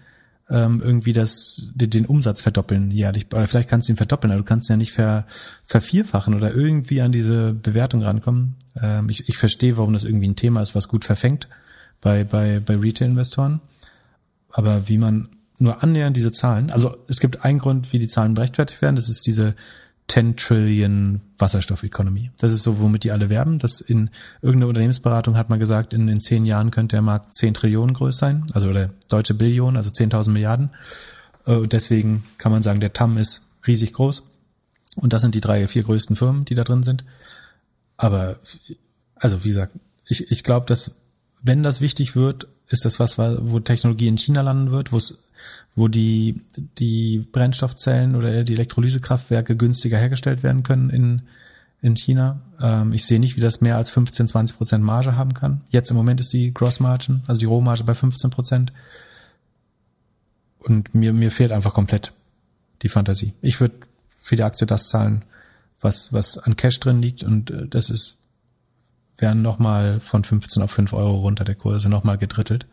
Speaker 1: ähm, irgendwie das, den, den Umsatz verdoppeln jährlich. Oder vielleicht kannst du ihn verdoppeln, aber du kannst ihn ja nicht ver, vervierfachen oder irgendwie an diese Bewertung rankommen. Ähm, ich, ich verstehe, warum das irgendwie ein Thema ist, was gut verfängt bei, bei, bei Retail-Investoren. Aber wie man nur annähernd diese Zahlen, also es gibt einen Grund, wie die Zahlen berechtfertigt werden, das ist diese 10 Trillion Wasserstoff-Economy. Das ist so, womit die alle werben. Das in irgendeiner Unternehmensberatung hat man gesagt, in, in zehn Jahren könnte der Markt 10 Trillionen groß sein, also oder deutsche Billionen, also 10.000 Milliarden. Äh, Und deswegen kann man sagen, der TAM ist riesig groß. Und das sind die drei, vier größten Firmen, die da drin sind. Aber, also wie gesagt, ich, ich glaube, dass wenn das wichtig wird, ist das was, wo Technologie in China landen wird, wo es, wo die, die Brennstoffzellen oder die Elektrolysekraftwerke günstiger hergestellt werden können in, in China. Ähm, ich sehe nicht, wie das mehr als 15, 20 Prozent Marge haben kann. Jetzt im Moment ist die Gross Margin, also die Rohmarge bei 15 Prozent. Und mir, mir fehlt einfach komplett die Fantasie. Ich würde für die Aktie das zahlen, was, was an Cash drin liegt und äh, das ist, wären nochmal von 15 auf 5 Euro runter der Kurse, nochmal gedrittelt.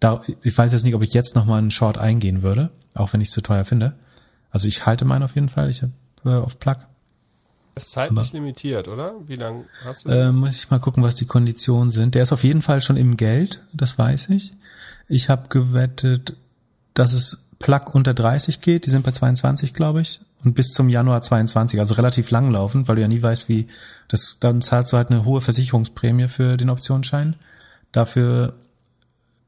Speaker 1: Da, ich weiß jetzt nicht, ob ich jetzt nochmal einen Short eingehen würde, auch wenn ich es zu teuer finde. Also ich halte meinen auf jeden Fall, ich habe äh, auf Plug.
Speaker 2: Das ist zeitlich limitiert, oder? Wie lange hast du?
Speaker 1: Äh, muss ich mal gucken, was die Konditionen sind. Der ist auf jeden Fall schon im Geld, das weiß ich. Ich habe gewettet, dass es Plug unter 30 geht, die sind bei 22, glaube ich, und bis zum Januar 22, also relativ langlaufend, weil du ja nie weißt, wie das dann zahlst du halt eine hohe Versicherungsprämie für den Optionsschein. Dafür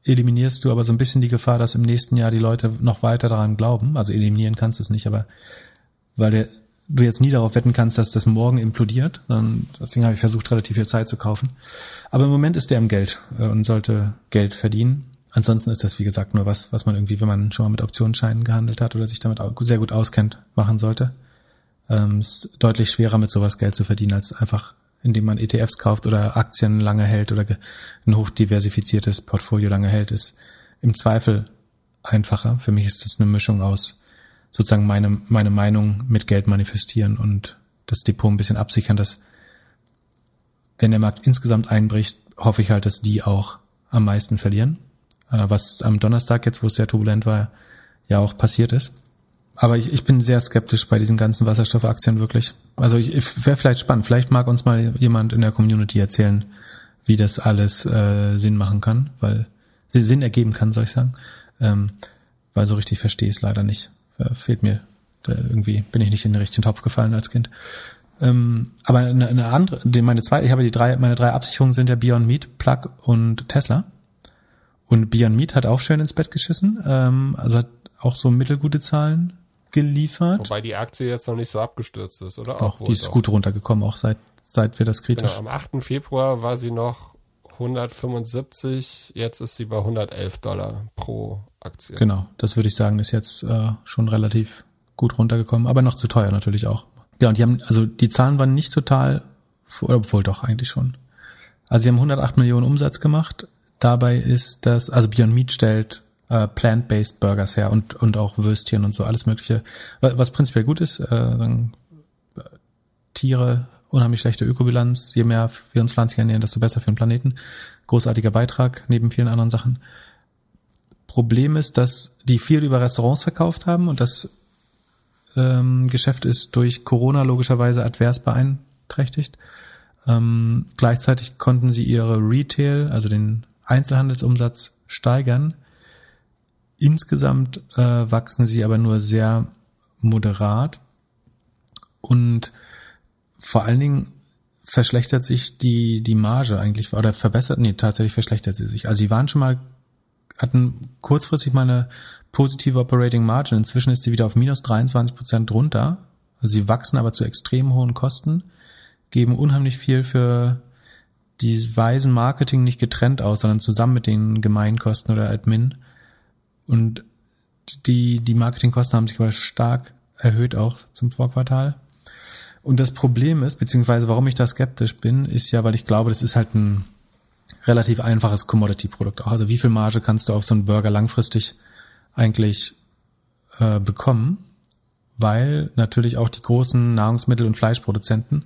Speaker 1: eliminierst du aber so ein bisschen die Gefahr, dass im nächsten Jahr die Leute noch weiter daran glauben. Also eliminieren kannst du es nicht, aber weil du jetzt nie darauf wetten kannst, dass das morgen implodiert. Dann, deswegen habe ich versucht, relativ viel Zeit zu kaufen. Aber im Moment ist der im Geld äh, und sollte Geld verdienen. Ansonsten ist das, wie gesagt, nur was, was man irgendwie, wenn man schon mal mit Optionsscheinen gehandelt hat oder sich damit au- sehr gut auskennt, machen sollte. Ähm, ist deutlich schwerer, mit sowas Geld zu verdienen, als einfach, indem man ETFs kauft oder Aktien lange hält oder ein hochdiversifiziertes Portfolio lange hält, ist im Zweifel einfacher. Für mich ist das eine Mischung aus sozusagen meine, meine Meinung mit Geld manifestieren und das Depot ein bisschen absichern, dass wenn der Markt insgesamt einbricht, hoffe ich halt, dass die auch am meisten verlieren. Äh, Was am Donnerstag jetzt, wo es sehr turbulent war, ja auch passiert ist. Aber ich, ich bin sehr skeptisch bei diesen ganzen Wasserstoffaktien wirklich. Also ich, ich wäre vielleicht spannend. Vielleicht mag uns mal jemand in der Community erzählen, wie das alles äh, Sinn machen kann, weil sie Sinn ergeben kann, soll ich sagen. Ähm, weil so richtig verstehe ich es leider nicht. Äh, fehlt mir. Da irgendwie bin ich nicht in den richtigen Topf gefallen als Kind. Ähm, aber eine, eine andere, meine zwei, ich habe die drei, meine drei Absicherungen sind ja Beyond Meat, Plug und Tesla. Und Beyond Meat hat auch schön ins Bett geschissen, ähm, also hat auch so mittelgute Zahlen geliefert.
Speaker 2: Wobei die Aktie jetzt noch nicht so abgestürzt ist, oder?
Speaker 1: Doch,
Speaker 2: wohl
Speaker 1: die ist gut runtergekommen, auch seit, seit wir das kritisch.
Speaker 2: Genau, am 8. Februar war sie noch 175, jetzt ist sie bei 111 Dollar pro Aktie.
Speaker 1: Genau, das würde ich sagen, ist jetzt äh, schon relativ gut runtergekommen, aber noch zu teuer natürlich auch. Ja, und die haben, also die Zahlen waren nicht total obwohl doch eigentlich schon. Also sie haben 108 Millionen Umsatz gemacht. Dabei ist das, also Beyond Meat stellt äh, plant-based Burgers her und und auch Würstchen und so alles mögliche, was prinzipiell gut ist. Äh, äh, Tiere unheimlich schlechte Ökobilanz. Je mehr wir uns pflanzlich ernähren, desto besser für den Planeten. Großartiger Beitrag neben vielen anderen Sachen. Problem ist, dass die viel über Restaurants verkauft haben und das ähm, Geschäft ist durch Corona logischerweise advers beeinträchtigt. Ähm, gleichzeitig konnten sie ihre Retail, also den Einzelhandelsumsatz steigern. Insgesamt äh, wachsen sie aber nur sehr moderat und vor allen Dingen verschlechtert sich die, die Marge eigentlich, oder verbessert, nee, tatsächlich verschlechtert sie sich. Also sie waren schon mal hatten kurzfristig mal eine positive Operating Margin. Inzwischen ist sie wieder auf minus 23 Prozent runter. Also sie wachsen aber zu extrem hohen Kosten, geben unheimlich viel für die Weisen Marketing nicht getrennt aus, sondern zusammen mit den Gemeinkosten oder Admin. Und die, die Marketingkosten haben sich aber stark erhöht auch zum Vorquartal. Und das Problem ist, beziehungsweise warum ich da skeptisch bin, ist ja, weil ich glaube, das ist halt ein relativ einfaches Commodity-Produkt. Also wie viel Marge kannst du auf so einen Burger langfristig eigentlich äh, bekommen? Weil natürlich auch die großen Nahrungsmittel- und Fleischproduzenten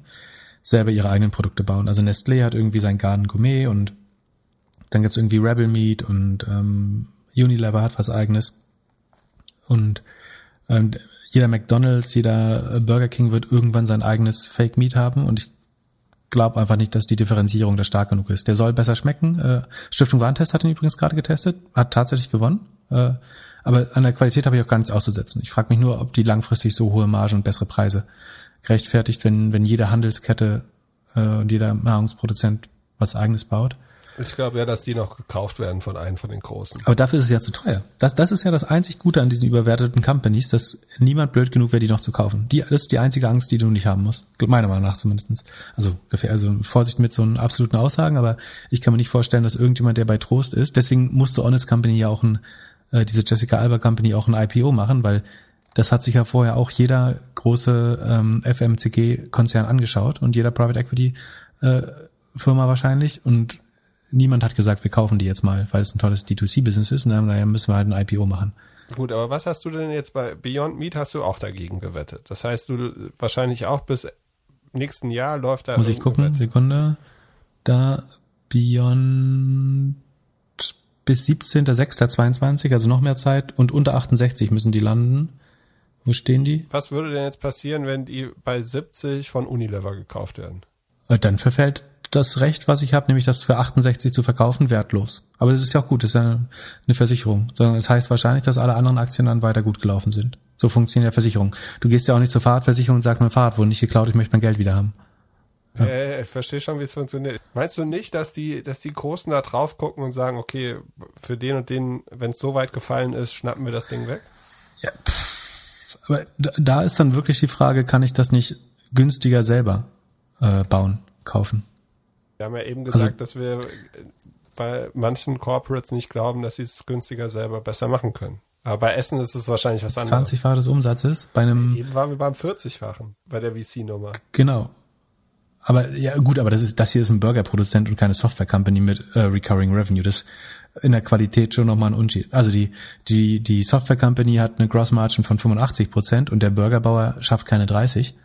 Speaker 1: selber ihre eigenen Produkte bauen. Also Nestlé hat irgendwie sein Garden Gourmet und dann gibt's irgendwie Rebel Meat und ähm, Unilever hat was eigenes. Und ähm, jeder McDonald's, jeder Burger King wird irgendwann sein eigenes Fake Meat haben und ich glaube einfach nicht, dass die Differenzierung da stark genug ist. Der soll besser schmecken. Äh, Stiftung Warentest hat ihn übrigens gerade getestet, hat tatsächlich gewonnen. Äh, aber an der Qualität habe ich auch gar nichts auszusetzen. Ich frage mich nur, ob die langfristig so hohe Margen und bessere Preise gerechtfertigt, wenn, wenn jede Handelskette äh, und jeder Nahrungsproduzent was eigenes baut.
Speaker 2: Ich glaube ja, dass die noch gekauft werden von einem von den großen.
Speaker 1: Aber dafür ist es ja zu teuer. Das, das ist ja das einzig Gute an diesen überwerteten Companies, dass niemand blöd genug wäre, die noch zu kaufen. Die, das ist die einzige Angst, die du nicht haben musst. Meiner Meinung nach zumindestens. Also, also Vorsicht mit so einen absoluten Aussagen, aber ich kann mir nicht vorstellen, dass irgendjemand, der bei Trost ist, deswegen musste Honest Company ja auch ein, äh, diese Jessica Alba Company auch ein IPO machen, weil das hat sich ja vorher auch jeder große ähm, FMCG-Konzern angeschaut und jeder Private Equity äh, Firma wahrscheinlich und niemand hat gesagt, wir kaufen die jetzt mal, weil es ein tolles D2C-Business ist und dann naja, müssen wir halt ein IPO machen.
Speaker 2: Gut, aber was hast du denn jetzt bei Beyond Meat hast du auch dagegen gewettet? Das heißt, du wahrscheinlich auch bis nächsten Jahr läuft da
Speaker 1: Muss ich gucken, Wette. Sekunde. Da Beyond bis 17.06.22, also noch mehr Zeit und unter 68 müssen die landen. Wo stehen die?
Speaker 2: Was würde denn jetzt passieren, wenn die bei 70 von Unilever gekauft werden?
Speaker 1: Äh, dann verfällt das Recht, was ich habe, nämlich das für 68 zu verkaufen, wertlos. Aber das ist ja auch gut, das ist ja eine Versicherung. Sondern es das heißt wahrscheinlich, dass alle anderen Aktien dann weiter gut gelaufen sind. So funktioniert ja Versicherung. Du gehst ja auch nicht zur Fahrradversicherung und sagst, mein Fahrrad wurde nicht geklaut, ich möchte mein Geld wieder haben.
Speaker 2: Ja. Äh, ich verstehe schon, wie es funktioniert. Meinst du nicht, dass die, dass die Großen da drauf gucken und sagen, okay, für den und den, wenn es so weit gefallen ist, schnappen wir das Ding weg? Ja,
Speaker 1: aber da ist dann wirklich die Frage, kann ich das nicht günstiger selber äh, bauen, kaufen?
Speaker 2: Wir haben ja eben also gesagt, also, dass wir bei manchen Corporates nicht glauben, dass sie es günstiger selber besser machen können. Aber bei Essen ist es wahrscheinlich was
Speaker 1: anderes. 20-fache des Umsatzes bei einem.
Speaker 2: Eben waren wir beim 40-fachen bei der VC-Nummer.
Speaker 1: Genau. Aber ja gut, aber das ist das hier ist ein Burgerproduzent und keine Software Company mit äh, recurring Revenue. Das in der Qualität schon nochmal ein Unterschied. Also die die die Software Company hat eine Gross Margin von 85 Prozent und der Burgerbauer schafft keine 30.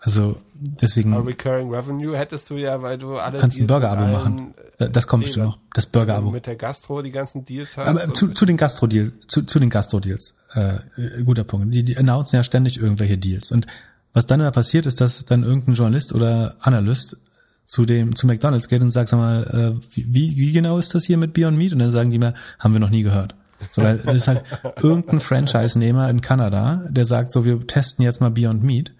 Speaker 1: Also deswegen.
Speaker 2: Aber Recurring Revenue hättest du ja, weil du alle.
Speaker 1: Kannst ein Burger-Abo machen. Das kommt bestimmt noch. Das Burger-Abo.
Speaker 2: Mit der Gastro die ganzen Deals hast.
Speaker 1: Aber zu, zu den Gastro-Deals, zu, zu den Gastro-Deals. Äh, guter Punkt. Die, die announcen ja ständig irgendwelche Deals. Und was dann immer passiert ist, dass dann irgendein Journalist oder Analyst zu dem zu McDonald's geht und sagt, sag mal, äh, wie, wie genau ist das hier mit Beyond Meat? Und dann sagen die mir, haben wir noch nie gehört. So, weil es ist halt irgendein Franchise-Nehmer in Kanada, der sagt, so, wir testen jetzt mal Beyond Meat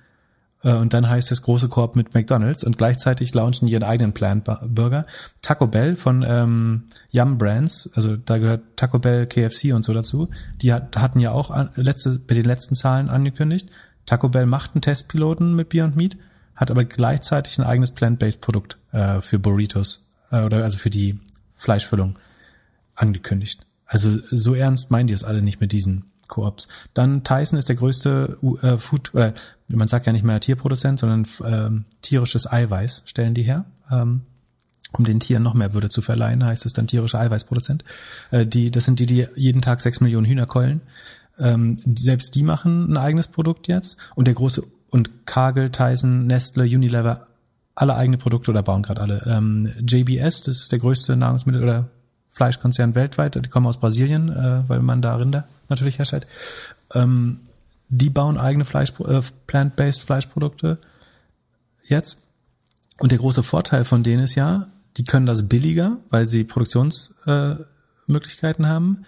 Speaker 1: und dann heißt es große Korb mit McDonald's und gleichzeitig launchen die ihren eigenen Plant Burger. Taco Bell von ähm, Yum Brands, also da gehört Taco Bell, KFC und so dazu. Die hat, hatten ja auch letzte, bei den letzten Zahlen angekündigt. Taco Bell macht einen Testpiloten mit Beyond Meat, hat aber gleichzeitig ein eigenes Plant-Based Produkt äh, für Burritos äh, oder also für die Fleischfüllung angekündigt. Also so ernst meinen die es alle nicht mit diesen Koops. Dann Tyson ist der größte äh, Food, oder man sagt ja nicht mehr Tierproduzent, sondern ähm, tierisches Eiweiß stellen die her. Ähm, um den Tieren noch mehr Würde zu verleihen, heißt es dann tierischer Eiweißproduzent. Äh, die, das sind die, die jeden Tag sechs Millionen Hühner keulen. Ähm, selbst die machen ein eigenes Produkt jetzt. Und der große und Kagel, Tyson, Nestle, Unilever, alle eigene Produkte oder bauen gerade alle. Ähm, JBS, das ist der größte Nahrungsmittel- oder Fleischkonzern weltweit, die kommen aus Brasilien, äh, weil man da Rinder natürlich herstellt. Ähm, die bauen eigene Fleisch, äh, plant-based Fleischprodukte jetzt. Und der große Vorteil von denen ist ja, die können das billiger, weil sie Produktionsmöglichkeiten äh, haben.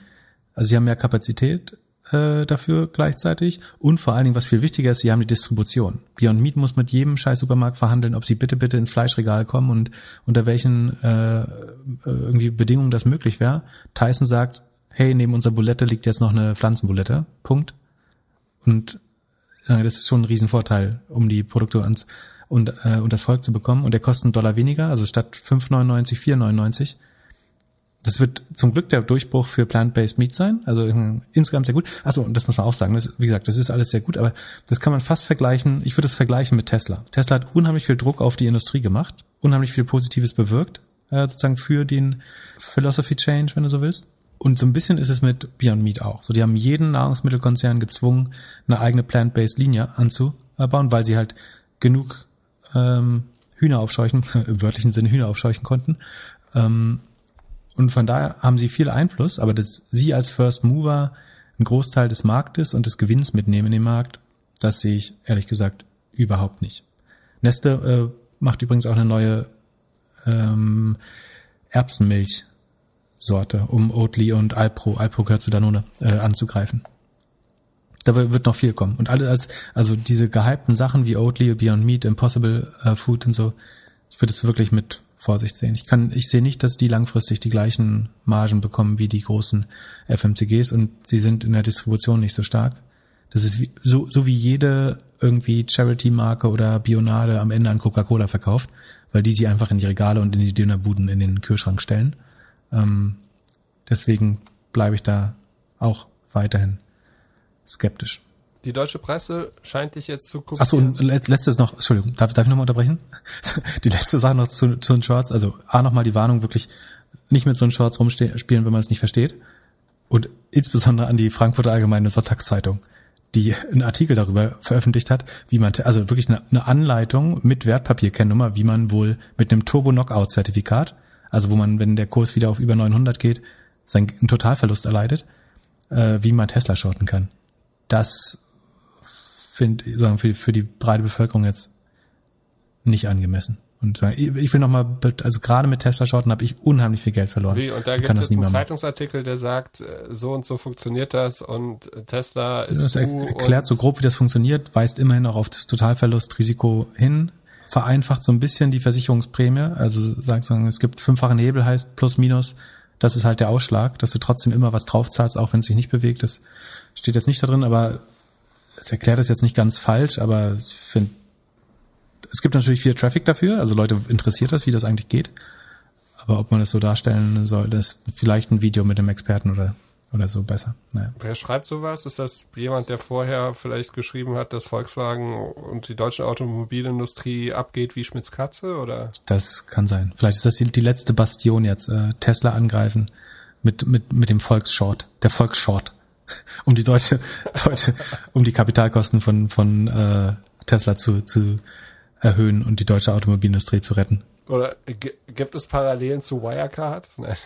Speaker 1: Also sie haben mehr Kapazität äh, dafür gleichzeitig. Und vor allen Dingen, was viel wichtiger ist, sie haben die Distribution. Beyond Meat muss mit jedem scheiß Supermarkt verhandeln, ob sie bitte, bitte ins Fleischregal kommen und unter welchen äh, irgendwie Bedingungen das möglich wäre. Tyson sagt, hey, neben unserer Bulette liegt jetzt noch eine Pflanzenbulette. Punkt. Und äh, das ist schon ein Riesenvorteil, um die Produkte ans und, äh, und das Volk zu bekommen. Und der kostet einen Dollar weniger, also statt 5,99, 4,99. Das wird zum Glück der Durchbruch für Plant-Based Meat sein. Also äh, insgesamt sehr gut. Also und das muss man auch sagen. Das, wie gesagt, das ist alles sehr gut, aber das kann man fast vergleichen. Ich würde es vergleichen mit Tesla. Tesla hat unheimlich viel Druck auf die Industrie gemacht, unheimlich viel Positives bewirkt, äh, sozusagen für den Philosophy Change, wenn du so willst. Und so ein bisschen ist es mit Beyond Meat auch. So, die haben jeden Nahrungsmittelkonzern gezwungen, eine eigene Plant-Based Linie anzubauen, weil sie halt genug ähm, Hühner aufscheuchen, im wörtlichen Sinne Hühner aufscheuchen konnten. Ähm, und von daher haben sie viel Einfluss, aber dass sie als First Mover einen Großteil des Marktes und des Gewinns mitnehmen in den Markt, das sehe ich ehrlich gesagt überhaupt nicht. Nestle äh, macht übrigens auch eine neue ähm, Erbsenmilchsorte, um Oatly und Alpro, Alpro gehört zu Danone, äh, anzugreifen. Da wird noch viel kommen. Und alle als, also diese gehypten Sachen wie Oatly, Beyond Meat, Impossible uh, Food und so, ich würde es wirklich mit Vorsicht sehen. Ich kann, ich sehe nicht, dass die langfristig die gleichen Margen bekommen wie die großen FMCGs und sie sind in der Distribution nicht so stark. Das ist wie, so, so wie jede irgendwie Charity-Marke oder Bionade am Ende an Coca-Cola verkauft, weil die sie einfach in die Regale und in die Dönerbuden in den Kühlschrank stellen. Ähm, deswegen bleibe ich da auch weiterhin skeptisch.
Speaker 2: Die deutsche Presse scheint dich jetzt zu
Speaker 1: gucken. Achso, und letztes noch, Entschuldigung, darf, darf ich nochmal unterbrechen? Die letzte Sache noch zu, zu den Shorts, also A nochmal die Warnung, wirklich nicht mit so einen Shorts rumspielen, wenn man es nicht versteht. Und insbesondere an die Frankfurter Allgemeine Sonntagszeitung, die einen Artikel darüber veröffentlicht hat, wie man, also wirklich eine, eine Anleitung mit Wertpapierkennnummer, wie man wohl mit einem Turbo-Knockout-Zertifikat, also wo man, wenn der Kurs wieder auf über 900 geht, seinen Totalverlust erleidet, äh, wie man Tesla shorten kann das finde ich für, für die breite Bevölkerung jetzt nicht angemessen. Und ich will nochmal, also gerade mit Tesla-Shorten habe ich unheimlich viel Geld verloren.
Speaker 2: Wie, und da gibt es einen Zeitungsartikel, der sagt, äh, so und so funktioniert das und Tesla ist
Speaker 1: Das erklärt so grob, wie das funktioniert, weist immerhin auch auf das Totalverlustrisiko hin, vereinfacht so ein bisschen die Versicherungsprämie, also sagen, es gibt fünffachen Hebel, heißt plus minus, das ist halt der Ausschlag, dass du trotzdem immer was draufzahlst, auch wenn es sich nicht bewegt. Das steht jetzt nicht da drin, aber es erklärt es jetzt nicht ganz falsch, aber ich finde, es gibt natürlich viel Traffic dafür, also Leute interessiert das, wie das eigentlich geht. Aber ob man das so darstellen soll, das ist vielleicht ein Video mit dem Experten oder oder so besser. Naja.
Speaker 2: Wer schreibt sowas? Ist das jemand, der vorher vielleicht geschrieben hat, dass Volkswagen und die deutsche Automobilindustrie abgeht wie Schmitz Katze oder?
Speaker 1: Das kann sein. Vielleicht ist das die, die letzte Bastion jetzt. Äh, Tesla angreifen mit, mit, mit dem Volksshort. Der Volksshort um die deutsche, deutsche um die Kapitalkosten von, von äh, Tesla zu, zu erhöhen und die deutsche Automobilindustrie zu retten.
Speaker 2: Oder gibt es Parallelen zu Wirecard?
Speaker 1: Nein.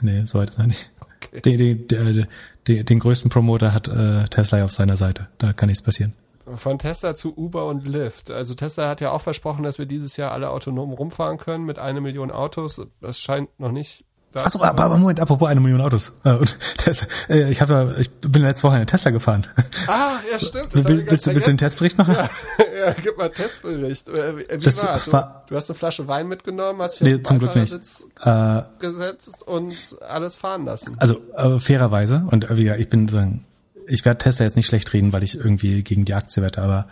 Speaker 1: Nee, so weit ist er nicht. Okay. Den, den, den, den größten Promoter hat äh, Tesla auf seiner Seite. Da kann nichts passieren.
Speaker 2: Von Tesla zu Uber und Lyft. Also Tesla hat ja auch versprochen, dass wir dieses Jahr alle autonom rumfahren können mit einer Million Autos. Das scheint noch nicht
Speaker 1: Achso, aber, aber Moment, apropos eine Million Autos. Äh, und Tesla, äh, ich, hab ich bin letzte Woche in Tesla gefahren.
Speaker 2: Ah, ja stimmt.
Speaker 1: Will, willst, du, willst du den Testbericht machen? Ja,
Speaker 2: ja gib mal Testbericht. Äh, wie das war's? War, du, du hast eine Flasche Wein mitgenommen, hast dich
Speaker 1: nee, zum Glück nicht.
Speaker 2: Äh, gesetzt und alles fahren lassen.
Speaker 1: Also äh, fairerweise, und äh, gesagt, ich bin sagen, ich werde Tesla jetzt nicht schlecht reden, weil ich irgendwie gegen die Aktie wette, aber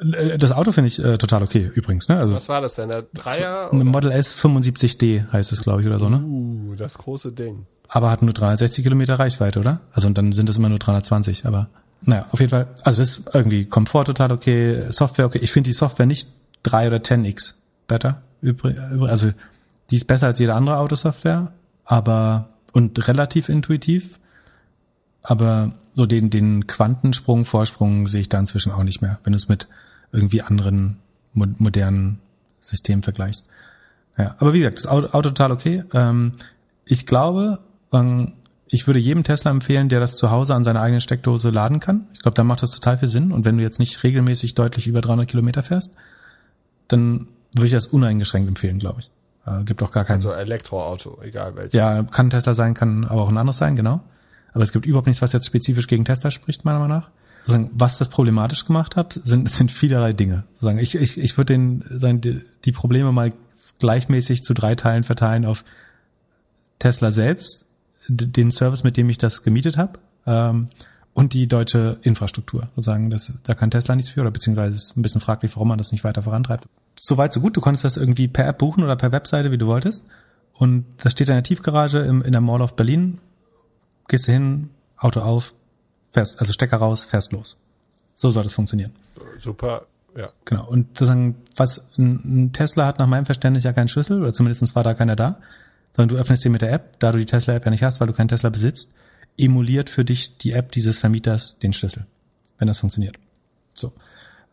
Speaker 1: äh, das Auto finde ich äh, total okay, übrigens. Ne? Also,
Speaker 2: Was war das denn? Der Dreier?
Speaker 1: Ein Model S 75D heißt es, glaube ich, oder so, ne?
Speaker 2: Uh, das große Ding.
Speaker 1: aber hat nur 360 Kilometer Reichweite, oder? Also und dann sind es immer nur 320, aber naja, auf jeden Fall. Also das ist irgendwie Komfort total okay, Software okay. Ich finde die Software nicht 3 oder 10x besser. Also die ist besser als jede andere Autosoftware, aber und relativ intuitiv. Aber so den, den Quantensprung, Vorsprung sehe ich da inzwischen auch nicht mehr, wenn du es mit irgendwie anderen mo modernen Systemen vergleichst. Ja, aber wie gesagt, das Auto, Auto total okay. Ähm, ich glaube, ähm, ich würde jedem Tesla empfehlen, der das zu Hause an seiner eigenen Steckdose laden kann. Ich glaube, da macht das total viel Sinn. Und wenn du jetzt nicht regelmäßig deutlich über 300 Kilometer fährst, dann würde ich das uneingeschränkt empfehlen, glaube ich. Äh, gibt auch gar keinen.
Speaker 2: Also Elektroauto, egal welches.
Speaker 1: Ja, kann Tesla sein, kann aber auch ein anderes sein, genau. Aber es gibt überhaupt nichts, was jetzt spezifisch gegen Tesla spricht, meiner Meinung nach. Sozusagen, was das problematisch gemacht hat, sind, sind vielerlei Dinge. Sozusagen, ich, ich, ich würde den, sagen, die, die Probleme mal gleichmäßig zu drei Teilen verteilen auf Tesla selbst, den Service, mit dem ich das gemietet habe, ähm, und die deutsche Infrastruktur. Sozusagen, das, da kann Tesla nichts für, oder beziehungsweise ist ein bisschen fraglich, warum man das nicht weiter vorantreibt. Soweit, so gut. Du konntest das irgendwie per App buchen oder per Webseite, wie du wolltest. Und das steht in der Tiefgarage im, in der Mall of Berlin. Gehst du hin, Auto auf, fährst, also Stecker raus, fährst los. So soll das funktionieren.
Speaker 2: Super, ja.
Speaker 1: Genau. Und sozusagen, was ein, ein Tesla hat nach meinem Verständnis ja keinen Schlüssel, oder zumindest war da keiner da, sondern du öffnest den mit der App, da du die Tesla-App ja nicht hast, weil du keinen Tesla besitzt, emuliert für dich die App dieses Vermieters den Schlüssel, wenn das funktioniert. So.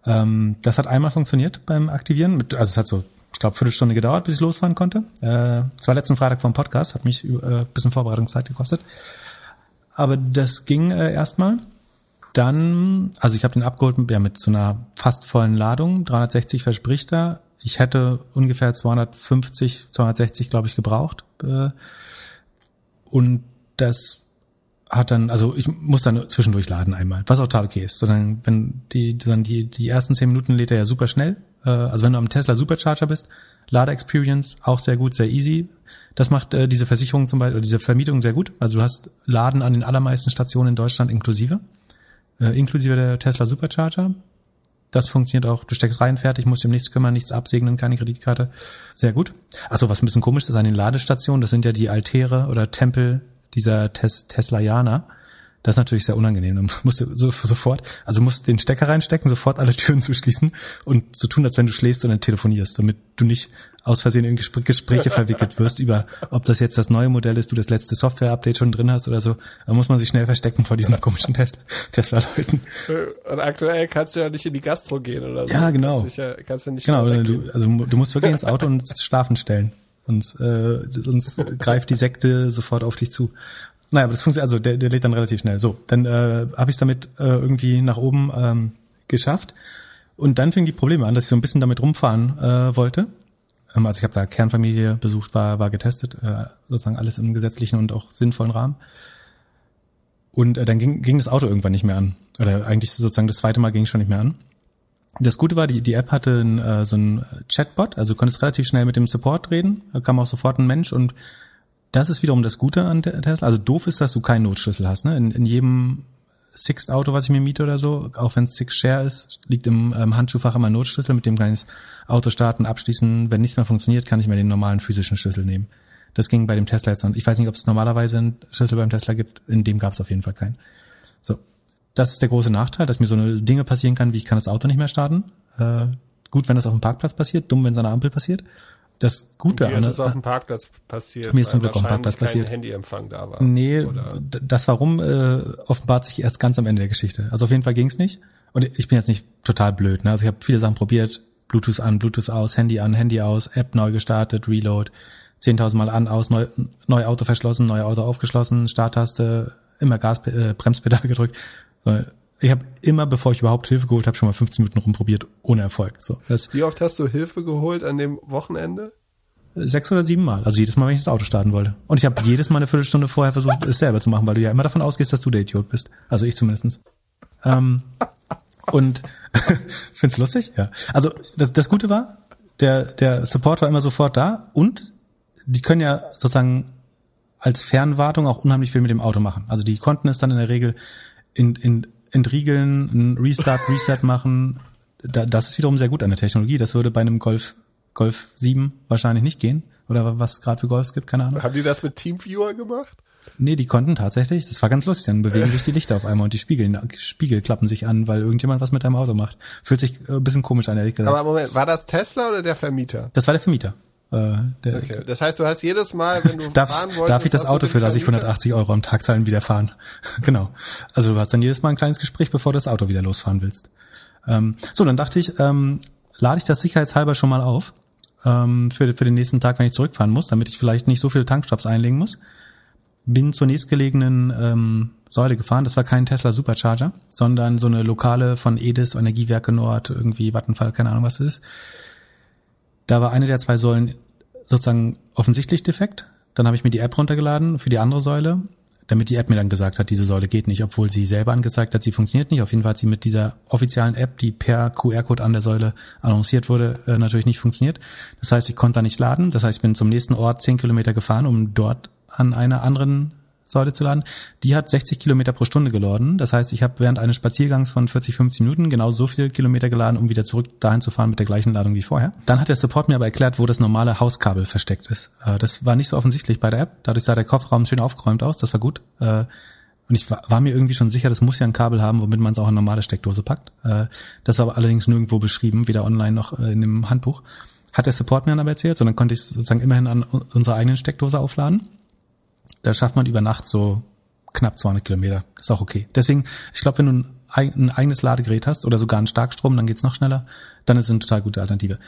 Speaker 1: Ähm, das hat einmal funktioniert beim Aktivieren. Mit, also es hat so, ich glaube, Viertelstunde gedauert, bis ich losfahren konnte. Äh, es war letzten Freitag vom Podcast, hat mich äh, bisschen Vorbereitungszeit gekostet. Aber das ging äh, erstmal. Dann, also ich habe den abgeholt ja, mit so einer fast vollen Ladung, 360 verspricht er. Ich hätte ungefähr 250, 260, glaube ich, gebraucht. Äh, und das hat dann, also ich muss dann zwischendurch laden einmal, was auch total okay ist. Sondern wenn die, dann die, die ersten zehn Minuten lädt er ja super schnell. Äh, also wenn du am Tesla Supercharger bist, Lade-Experience auch sehr gut, sehr easy. Das macht äh, diese Versicherung zum Beispiel, oder diese Vermietung sehr gut. Also du hast Laden an den allermeisten Stationen in Deutschland inklusive, äh, inklusive der Tesla Supercharger. Das funktioniert auch. Du steckst rein, fertig, musst dir um nichts kümmern, nichts absegnen, keine Kreditkarte. Sehr gut. Achso, was ein bisschen komisch ist an den Ladestationen, das sind ja die Altäre oder Tempel dieser Tes Teslaianer. Das ist natürlich sehr unangenehm. Du musst so, sofort, also musst den Stecker reinstecken, sofort alle Türen zuschließen und so tun, als wenn du schläfst und dann telefonierst, damit du nicht aus Versehen in Gespr Gespräche verwickelt wirst über, ob das jetzt das neue Modell ist, du das letzte Software-Update schon drin hast oder so. Da muss man sich schnell verstecken vor diesen komischen Tesla-Leuten.
Speaker 2: Und aktuell kannst du ja nicht in die Gastro gehen oder so.
Speaker 1: Ja, genau.
Speaker 2: Kannst, ja, kannst ja nicht
Speaker 1: genau, du, also du musst wirklich ins Auto und schlafen stellen. Sonst, äh, sonst greift die Sekte sofort auf dich zu. Naja, aber das funktioniert, also der, der lädt dann relativ schnell. So, dann äh, habe ich es damit äh, irgendwie nach oben ähm, geschafft. Und dann fing die Probleme an, dass ich so ein bisschen damit rumfahren äh, wollte. Ähm, also ich habe da Kernfamilie besucht, war, war getestet, äh, sozusagen alles im gesetzlichen und auch sinnvollen Rahmen. Und äh, dann ging, ging das Auto irgendwann nicht mehr an. Oder eigentlich sozusagen das zweite Mal ging es schon nicht mehr an. Das Gute war, die, die App hatte ein, äh, so ein Chatbot, also du konntest relativ schnell mit dem Support reden, kam auch sofort ein Mensch und das ist wiederum das Gute an Tesla. Also doof ist, dass du keinen Notschlüssel hast. Ne? In, in jedem Sixt Auto, was ich mir miete oder so, auch wenn es Six Share ist, liegt im ähm, Handschuhfach immer Notschlüssel, mit dem kann ich das Auto starten, abschließen. Wenn nichts mehr funktioniert, kann ich mir den normalen physischen Schlüssel nehmen. Das ging bei dem Tesla jetzt. Und ich weiß nicht, ob es normalerweise einen Schlüssel beim Tesla gibt. In dem gab es auf jeden Fall keinen. So, das ist der große Nachteil, dass mir so eine Dinge passieren kann, wie ich kann das Auto nicht mehr starten. Äh, gut, wenn das auf dem Parkplatz passiert, dumm, wenn es an der Ampel passiert. Das Gute
Speaker 2: an ist es auf dem Parkplatz passiert.
Speaker 1: Mir ist zum Glück auf dem Parkplatz passiert.
Speaker 2: Handyempfang da war.
Speaker 1: Nee, oder? das Warum äh, offenbart sich erst ganz am Ende der Geschichte. Also auf jeden Fall ging's nicht. Und ich bin jetzt nicht total blöd. Ne? Also ich habe viele Sachen probiert. Bluetooth an, Bluetooth aus, Handy an, Handy aus, App neu gestartet, Reload, 10.000 Mal an, aus, neu, neu Auto verschlossen, neu Auto aufgeschlossen, Starttaste, immer Gas, äh, Bremspedal gedrückt. Ich habe immer, bevor ich überhaupt Hilfe geholt habe, schon mal 15 Minuten rumprobiert, ohne Erfolg. So,
Speaker 2: Wie oft hast du Hilfe geholt an dem Wochenende?
Speaker 1: Sechs oder sieben Mal. Also jedes Mal, wenn ich das Auto starten wollte. Und ich habe jedes Mal eine Viertelstunde vorher versucht, es selber zu machen, weil du ja immer davon ausgehst, dass du der Idiot bist. Also ich zumindestens. Ähm, und find's lustig? Ja. Also das, das Gute war, der, der Support war immer sofort da und die können ja sozusagen als Fernwartung auch unheimlich viel mit dem Auto machen. Also die konnten es dann in der Regel in, in entriegeln, ein Restart, Reset machen. Da, das ist wiederum sehr gut an der Technologie. Das würde bei einem Golf, Golf 7 wahrscheinlich nicht gehen. Oder was gerade für Golfs gibt, keine Ahnung.
Speaker 2: Haben die das mit Teamviewer gemacht?
Speaker 1: Nee, die konnten tatsächlich, das war ganz lustig, dann bewegen sich die Lichter auf einmal und die Spiegel, Spiegel klappen sich an, weil irgendjemand was mit deinem Auto macht. Fühlt sich ein bisschen komisch an, ehrlich gesagt.
Speaker 2: Aber Moment, war das Tesla oder der Vermieter?
Speaker 1: Das war der Vermieter.
Speaker 2: Äh, okay. Das heißt, du hast jedes Mal, wenn du
Speaker 1: darf, fahren wolltest, darf ich das Auto, für das ich 180 Euro am Tag zahlen, wieder fahren? genau. Also du hast dann jedes Mal ein kleines Gespräch, bevor du das Auto wieder losfahren willst. Ähm, so, dann dachte ich, ähm, lade ich das sicherheitshalber schon mal auf ähm, für, für den nächsten Tag, wenn ich zurückfahren muss, damit ich vielleicht nicht so viele Tankstops einlegen muss. Bin zur nächstgelegenen ähm, Säule gefahren. Das war kein Tesla Supercharger, sondern so eine lokale von Edis, Energiewerke Nord, irgendwie Vattenfall, keine Ahnung was es ist da war eine der zwei Säulen sozusagen offensichtlich defekt. Dann habe ich mir die App runtergeladen für die andere Säule, damit die App mir dann gesagt hat, diese Säule geht nicht, obwohl sie selber angezeigt hat, sie funktioniert nicht. Auf jeden Fall hat sie mit dieser offizialen App, die per QR-Code an der Säule annonciert wurde, äh, natürlich nicht funktioniert. Das heißt, ich konnte da nicht laden. Das heißt, ich bin zum nächsten Ort zehn Kilometer gefahren, um dort an einer anderen Säule zu laden. Die hat 60 Kilometer pro Stunde geladen. Das heißt, ich habe während eines Spaziergangs von 40, 50 Minuten genau so viele Kilometer geladen, um wieder zurück dahin zu fahren mit der gleichen Ladung wie vorher. Dann hat der Support mir aber erklärt, wo das normale Hauskabel versteckt ist. Äh, das war nicht so offensichtlich bei der App. Dadurch sah der Kofferraum schön aufgeräumt aus. Das war gut. Äh, und ich war, mir irgendwie schon sicher, das muss ja ein Kabel haben, womit man es auch in normale Steckdose packt. Äh, das war aber allerdings nirgendwo beschrieben, weder online noch in dem Handbuch. Hat der Support mir dann aber erzählt, sondern konnte ich sozusagen immerhin an unserer eigenen Steckdose aufladen. Da schafft man über Nacht so knapp 200 Kilometer. Ist auch okay. Deswegen, ich glaube, wenn du ein, ein, eigenes Ladegerät hast oder sogar einen Starkstrom, dann geht's noch schneller. Dann ist es eine total gute Alternative.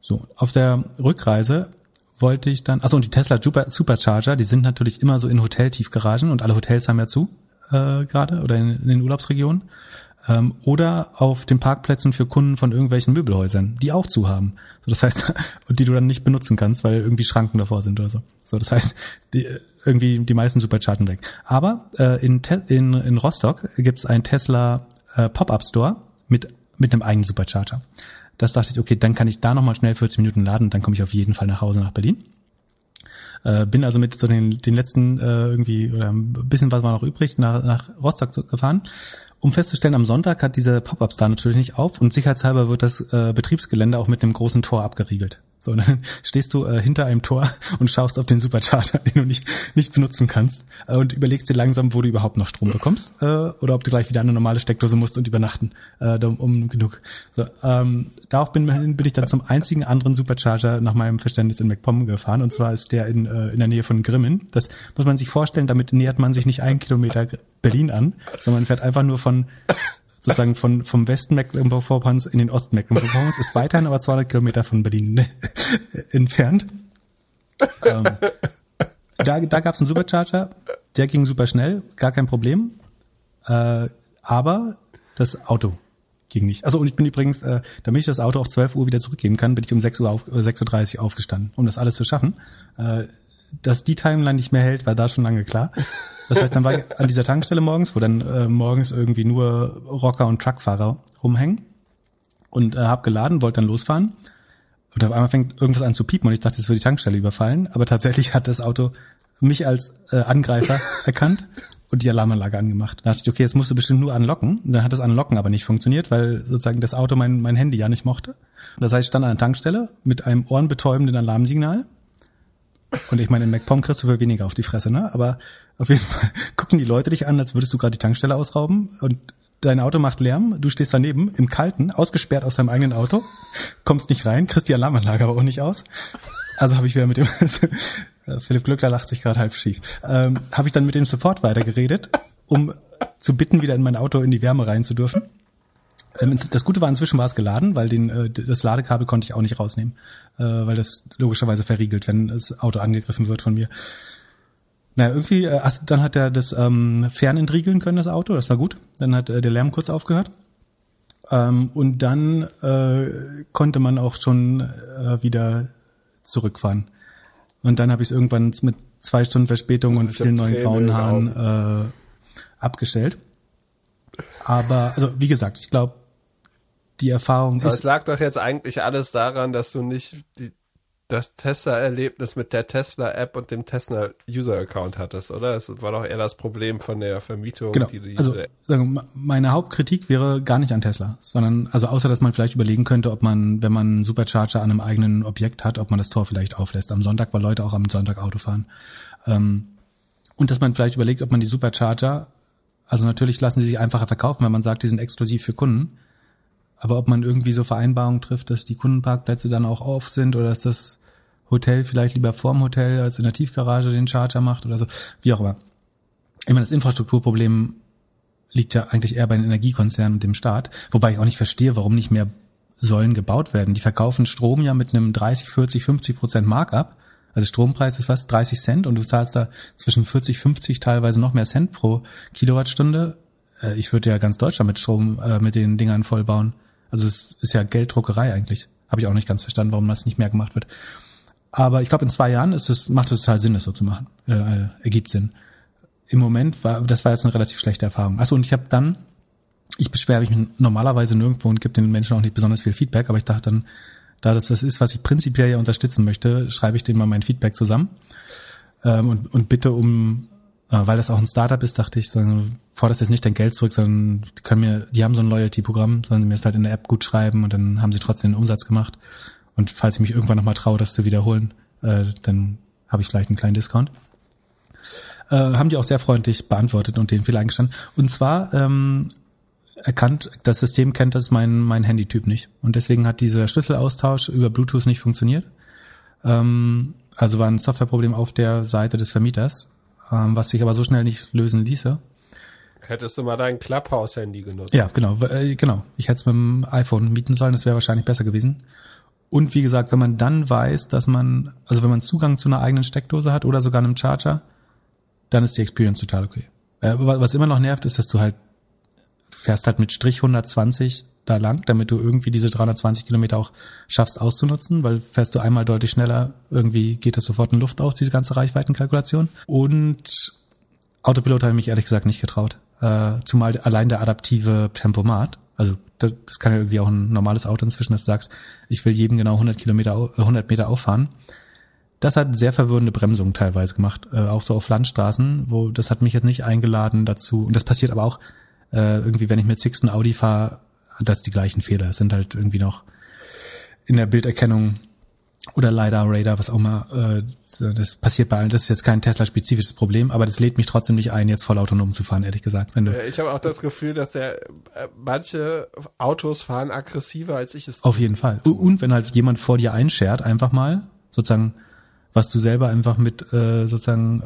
Speaker 1: So, auf der Rückreise wollte ich dann, also und die Tesla Supercharger, die sind natürlich immer so in Hoteltiefgaragen und alle Hotels haben ja zu äh, gerade oder in, in den Urlaubsregionen ähm, oder auf den Parkplätzen für Kunden von irgendwelchen Möbelhäusern, die auch zu haben. So, das heißt, und die du dann nicht benutzen kannst, weil irgendwie Schranken davor sind oder so. So, das heißt, die, irgendwie die meisten Superchargen weg. Aber äh, in, in, in Rostock gibt's einen Tesla äh, Pop-up Store mit mit einem eigenen Supercharger. Das dachte ich, okay, dann kann ich da nochmal schnell 40 Minuten laden dann komme ich auf jeden Fall nach Hause nach Berlin. Äh, bin also mit so den, den letzten äh, irgendwie oder ein bisschen was war noch übrig nach, nach Rostock gefahren um festzustellen, am Sonntag hat diese Pop-ups da natürlich nicht auf und sicherheitshalber wird das äh, Betriebsgelände auch mit einem großen Tor abgeriegelt. So, dann stehst du äh, hinter einem Tor und schaust auf den Supercharger, den du nicht, nicht benutzen kannst äh, und überlegst dir langsam, wo du überhaupt noch Strom bekommst äh, oder ob du gleich wieder eine normale Steckdose musst und übernachten, äh, um, um genug. So, ähm, darauf bin, bin ich dann zum einzigen anderen Supercharger nach meinem Verständnis in MacPom gefahren und zwar ist der in, äh, in der Nähe von Grimmen. Das muss man sich vorstellen, damit nähert man sich nicht einen Kilometer Berlin an, sondern fährt einfach nur von sozusagen von, vom Westen Mecklenburg-Vorpommerns in den Osten Mecklenburg-Vorpommerns, ist weiterhin aber 200 Kilometer von Berlin ne, entfernt. ähm, da da gab es einen Supercharger, der ging super schnell, gar kein Problem. Äh, aber das Auto ging nicht. Also und ich bin übrigens, äh, damit ich das Auto auf 12 Uhr wieder zurückgeben kann, bin ich um 6 Uhr auf, 6.30 Uhr aufgestanden, um das alles zu schaffen. Äh, dass die Timeline nicht mehr hält, war da schon lange klar. Das heißt, dann war ich an dieser Tankstelle morgens, wo dann äh, morgens irgendwie nur Rocker und Truckfahrer rumhängen und äh, habe geladen, wollte dann losfahren. Und auf einmal fängt irgendwas an zu piepen und ich dachte, es würde die Tankstelle überfallen. Aber tatsächlich hat das Auto mich als äh, Angreifer erkannt und die Alarmanlage angemacht. Dann dachte ich, okay, jetzt musst du bestimmt nur anlocken. Dann hat das Anlocken aber nicht funktioniert, weil sozusagen das Auto mein, mein Handy ja nicht mochte. Das heißt, ich stand an der Tankstelle mit einem ohrenbetäubenden Alarmsignal und ich meine, in MacPom kriegst du für weniger auf die Fresse, ne? Aber auf jeden Fall gucken die Leute dich an, als würdest du gerade die Tankstelle ausrauben und dein Auto macht Lärm, du stehst daneben im Kalten, ausgesperrt aus deinem eigenen Auto, kommst nicht rein, kriegst die Alarmanlage aber auch nicht aus. Also habe ich wieder mit dem Philipp Glückler lacht sich gerade halb schief. Ähm, habe ich dann mit dem Support weitergeredet, um zu bitten, wieder in mein Auto in die Wärme rein zu dürfen. Ähm, das Gute war, inzwischen war es geladen, weil den, äh, das Ladekabel konnte ich auch nicht rausnehmen, äh, weil das logischerweise verriegelt, wenn das Auto angegriffen wird von mir. Naja, irgendwie, äh, ach, dann hat er das ähm, fernentriegeln können, das Auto, das war gut. Dann hat äh, der Lärm kurz aufgehört. Ähm, und dann äh, konnte man auch schon äh, wieder zurückfahren. Und dann habe ich es irgendwann mit zwei Stunden Verspätung und vielen neuen grauen Haaren äh, abgestellt. Aber, also wie gesagt, ich glaube, die Erfahrung
Speaker 2: ist. Aber es lag doch jetzt eigentlich alles daran, dass du nicht die, das Tesla-Erlebnis mit der Tesla-App und dem Tesla-User-Account hattest, oder? Es war doch eher das Problem von der Vermietung.
Speaker 1: Genau. Die, die also sagen, meine Hauptkritik wäre gar nicht an Tesla, sondern also außer, dass man vielleicht überlegen könnte, ob man, wenn man einen Supercharger an einem eigenen Objekt hat, ob man das Tor vielleicht auflässt. Am Sonntag, weil Leute auch am Sonntag Auto fahren. Ähm, Und dass man vielleicht überlegt, ob man die Supercharger, also natürlich lassen sie sich einfacher verkaufen, wenn man sagt, die sind exklusiv für Kunden. Aber ob man irgendwie so Vereinbarungen trifft, dass die Kundenparkplätze dann auch auf sind oder dass das Hotel vielleicht lieber vorm Hotel als in der Tiefgarage den Charger macht oder so, wie auch immer. Ich meine, das Infrastrukturproblem liegt ja eigentlich eher bei den Energiekonzernen und dem Staat, wobei ich auch nicht verstehe, warum nicht mehr Säulen gebaut werden. Die verkaufen Strom ja mit einem 30, 40, 50 Prozent Markup. Also Strompreis ist fast 30 Cent und du zahlst da zwischen 40, 50 teilweise noch mehr Cent pro Kilowattstunde. Äh, ich würde ja ganz Deutschland mit Strom, äh, mit den Dingern vollbauen. Also es ist ja Gelddruckerei eigentlich. Habe ich auch nicht ganz verstanden, warum das nicht mehr gemacht wird. Aber ich glaube, in zwei Jahren ist es, macht es total Sinn, das so zu machen. Äh, äh, ergibt Sinn. Im Moment war, das war jetzt eine relativ schlechte Erfahrung. Achso, und ich habe dann, ich beschwere mich normalerweise nirgendwo und gebe den Menschen auch nicht besonders viel Feedback, aber ich dachte dann, da das das ist, was ich prinzipiell ja unterstützen möchte, schreibe ich denen mal mein Feedback zusammen ähm, und, und bitte um, weil das auch ein Startup ist, dachte ich, sagen, forderst jetzt nicht dein Geld zurück, sondern die können mir, die haben so ein Loyalty-Programm, sollen sie mir das halt in der App gut schreiben und dann haben sie trotzdem den Umsatz gemacht. Und falls ich mich irgendwann nochmal traue, das zu wiederholen, äh, dann habe ich vielleicht einen kleinen Discount. Äh, haben die auch sehr freundlich beantwortet und den Fehler eingestanden. Und zwar ähm, erkannt, das System kennt das mein, mein Handytyp nicht. Und deswegen hat dieser Schlüsselaustausch über Bluetooth nicht funktioniert. Ähm, also war ein Softwareproblem auf der Seite des Vermieters, ähm, was sich aber so schnell nicht lösen ließe.
Speaker 2: Hättest du mal dein Clubhouse-Handy genutzt.
Speaker 1: Ja, genau, äh, genau. Ich hätte es mit dem iPhone mieten sollen, das wäre wahrscheinlich besser gewesen. Und wie gesagt, wenn man dann weiß, dass man, also wenn man Zugang zu einer eigenen Steckdose hat oder sogar einem Charger, dann ist die Experience total okay. Äh, was immer noch nervt, ist, dass du halt fährst halt mit Strich 120 da lang, damit du irgendwie diese 320 Kilometer auch schaffst auszunutzen, weil fährst du einmal deutlich schneller, irgendwie geht das sofort in Luft aus, diese ganze Reichweitenkalkulation. Und Autopilot habe ich mich ehrlich gesagt nicht getraut. Äh, zumal allein der adaptive Tempomat, also das, das kann ja irgendwie auch ein normales Auto inzwischen, dass du sagst, ich will jedem genau 100 Kilometer, 100 Meter auffahren. Das hat sehr verwirrende Bremsungen teilweise gemacht, äh, auch so auf Landstraßen, wo das hat mich jetzt nicht eingeladen dazu. Und das passiert aber auch äh, irgendwie, wenn ich mit Sixten Audi fahre, das die gleichen Fehler. Es sind halt irgendwie noch in der Bilderkennung oder LiDAR, Radar, was auch immer, äh, das passiert bei allen. Das ist jetzt kein Tesla-spezifisches Problem, aber das lädt mich trotzdem nicht ein, jetzt voll autonom zu fahren, ehrlich gesagt. Wenn du
Speaker 2: ich habe auch das Gefühl, dass der, äh, manche Autos fahren aggressiver, als ich es
Speaker 1: Auf jeden Fall. Und wenn halt jemand vor dir einschert, einfach mal, sozusagen, was du selber einfach mit äh, sozusagen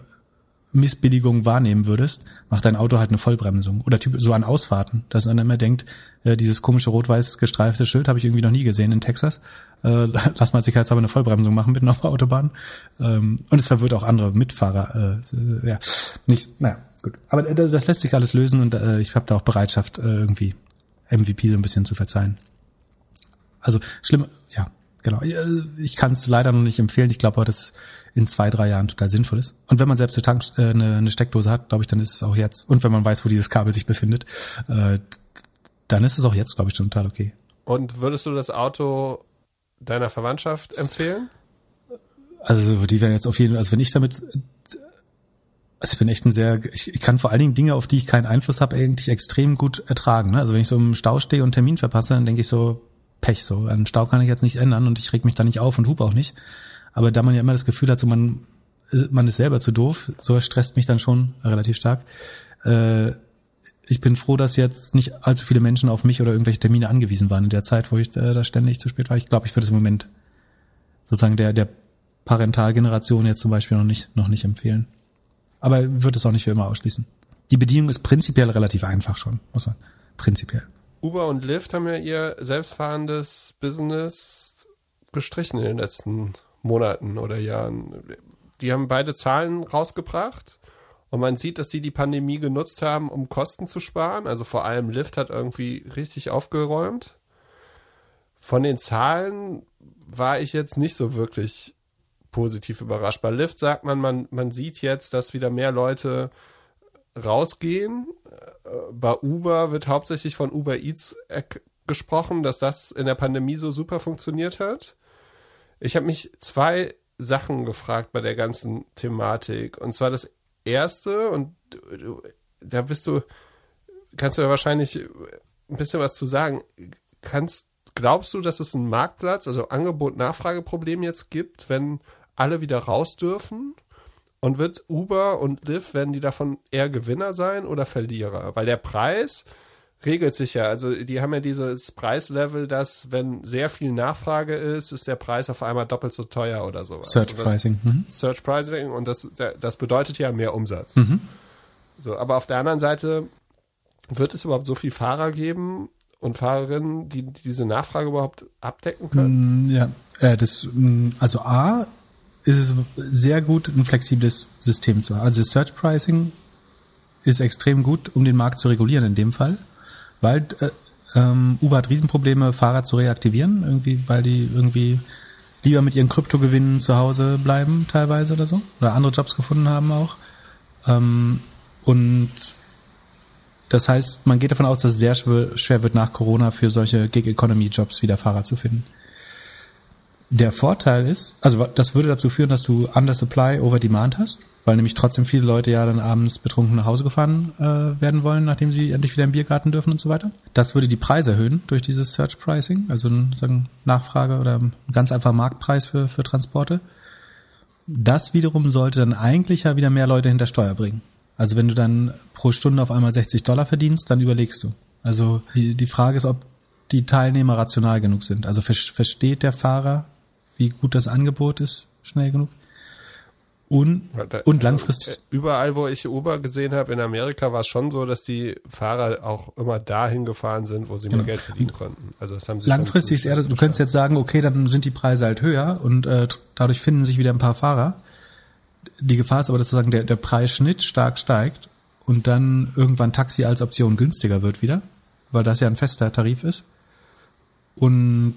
Speaker 1: Missbilligung wahrnehmen würdest, macht dein Auto halt eine Vollbremsung. Oder typ, so an Ausfahrten, dass man immer denkt, äh, dieses komische rot-weiß gestreifte Schild habe ich irgendwie noch nie gesehen in Texas. Äh, lass mal sich jetzt aber eine Vollbremsung machen mitten auf der Autobahn. Ähm, und es verwirrt auch andere Mitfahrer. Äh, ja, nicht, naja, gut. Aber das, das lässt sich alles lösen und äh, ich habe da auch Bereitschaft, äh, irgendwie MVP so ein bisschen zu verzeihen. Also schlimm, ja, genau. Ich kann es leider noch nicht empfehlen. Ich glaube, das in zwei, drei Jahren total sinnvoll ist. Und wenn man selbst eine, Tank, äh, eine, eine Steckdose hat, glaube ich, dann ist es auch jetzt. Und wenn man weiß, wo dieses Kabel sich befindet, äh, dann ist es auch jetzt, glaube ich, schon total okay.
Speaker 2: Und würdest du das Auto deiner Verwandtschaft empfehlen?
Speaker 1: Also die werden jetzt auf jeden Fall, also wenn ich damit, also ich bin echt ein sehr, ich, kann vor allen Dingen Dinge, auf die ich keinen Einfluss habe, eigentlich extrem gut ertragen. Ne? Also wenn ich so im Stau stehe und Termin verpasse, dann denke ich so, Pech, so, einen Stau kann ich jetzt nicht ändern und ich reg mich da nicht auf und hupe auch nicht. Aber da man ja immer das Gefühl hat, so man, man ist selber zu doof, so stresst mich dann schon relativ stark. Äh, ich bin froh, dass jetzt nicht allzu viele Menschen auf mich oder irgendwelche Termine angewiesen waren in der Zeit, wo ich äh, da ständig zu spät war. Ich glaube, ich würde es im Moment sozusagen der, der Parentalgeneration jetzt zum Beispiel noch nicht, noch nicht empfehlen. Aber würde es auch nicht für immer ausschließen. Die Bedienung ist prinzipiell relativ einfach schon, muss man. Prinzipiell.
Speaker 2: Uber und Lyft haben ja ihr selbstfahrendes Business gestrichen in den letzten Monaten oder Jahren. Die haben beide Zahlen rausgebracht und man sieht, dass sie die Pandemie genutzt haben, um Kosten zu sparen. Also vor allem Lyft hat irgendwie richtig aufgeräumt. Von den Zahlen war ich jetzt nicht so wirklich positiv überrascht. Bei Lyft sagt man, man, man sieht jetzt, dass wieder mehr Leute rausgehen. Bei Uber wird hauptsächlich von Uber Eats gesprochen, dass das in der Pandemie so super funktioniert hat. Ich habe mich zwei Sachen gefragt bei der ganzen Thematik. Und zwar das erste, und da bist du, kannst du ja wahrscheinlich ein bisschen was zu sagen. Kannst, glaubst du, dass es ein Marktplatz, also Angebot-Nachfrage-Problem jetzt gibt, wenn alle wieder raus dürfen? Und wird Uber und Lyft, werden die davon eher Gewinner sein oder Verlierer? Weil der Preis regelt sich ja. Also die haben ja dieses Preislevel, dass wenn sehr viel Nachfrage ist, ist der Preis auf einmal doppelt so teuer oder sowas.
Speaker 1: Search
Speaker 2: das,
Speaker 1: Pricing. Mhm.
Speaker 2: Search Pricing und das, das bedeutet ja mehr Umsatz.
Speaker 1: Mhm.
Speaker 2: So, aber auf der anderen Seite wird es überhaupt so viel Fahrer geben und Fahrerinnen, die diese Nachfrage überhaupt abdecken können?
Speaker 1: Mm, Ja, äh, das, mm, also A ist es sehr gut, ein flexibles System zu haben. Also das Search Pricing ist extrem gut, um den Markt zu regulieren in dem Fall, weil äh, ähm, Uber hat Riesenprobleme, Fahrer zu reaktivieren, irgendwie, weil die irgendwie lieber mit ihren Kryptogewinnen zu Hause bleiben teilweise oder so oder andere Jobs gefunden haben auch. Ähm, und das heißt, man geht davon aus, dass es sehr schwer wird, nach Corona für solche Gig-Economy-Jobs wieder Fahrer zu finden. Der Vorteil ist, also das würde dazu führen, dass du Under Supply over Demand hast, weil nämlich trotzdem viele Leute ja dann abends betrunken nach Hause gefahren äh, werden wollen, nachdem sie endlich wieder im Biergarten dürfen und so weiter. Das würde die Preise erhöhen durch dieses Search Pricing, also ein, sagen Nachfrage oder ein ganz einfacher Marktpreis für, für Transporte. Das wiederum sollte dann eigentlich ja wieder mehr Leute hinter Steuer bringen. Also wenn du dann pro Stunde auf einmal 60 Dollar verdienst, dann überlegst du. Also die, die Frage ist, ob die Teilnehmer rational genug sind. Also ver- versteht der Fahrer, wie gut das Angebot ist, schnell genug? Und, und langfristig,
Speaker 2: Also, äh, überall, wo ich Uber gesehen habe, in Amerika war es schon so, dass die Fahrer auch immer dahin gefahren sind, wo sie mehr Geld verdienen konnten. Also das haben sie
Speaker 1: Genau. langfristig ist eher, du könntest jetzt sagen, okay, dann sind die Preise halt höher und äh, dadurch finden sich wieder ein paar Fahrer. Die Gefahr ist aber, dass sozusagen der, der Preisschnitt stark steigt und dann irgendwann Taxi als Option günstiger wird wieder, weil das ja ein fester Tarif ist. Und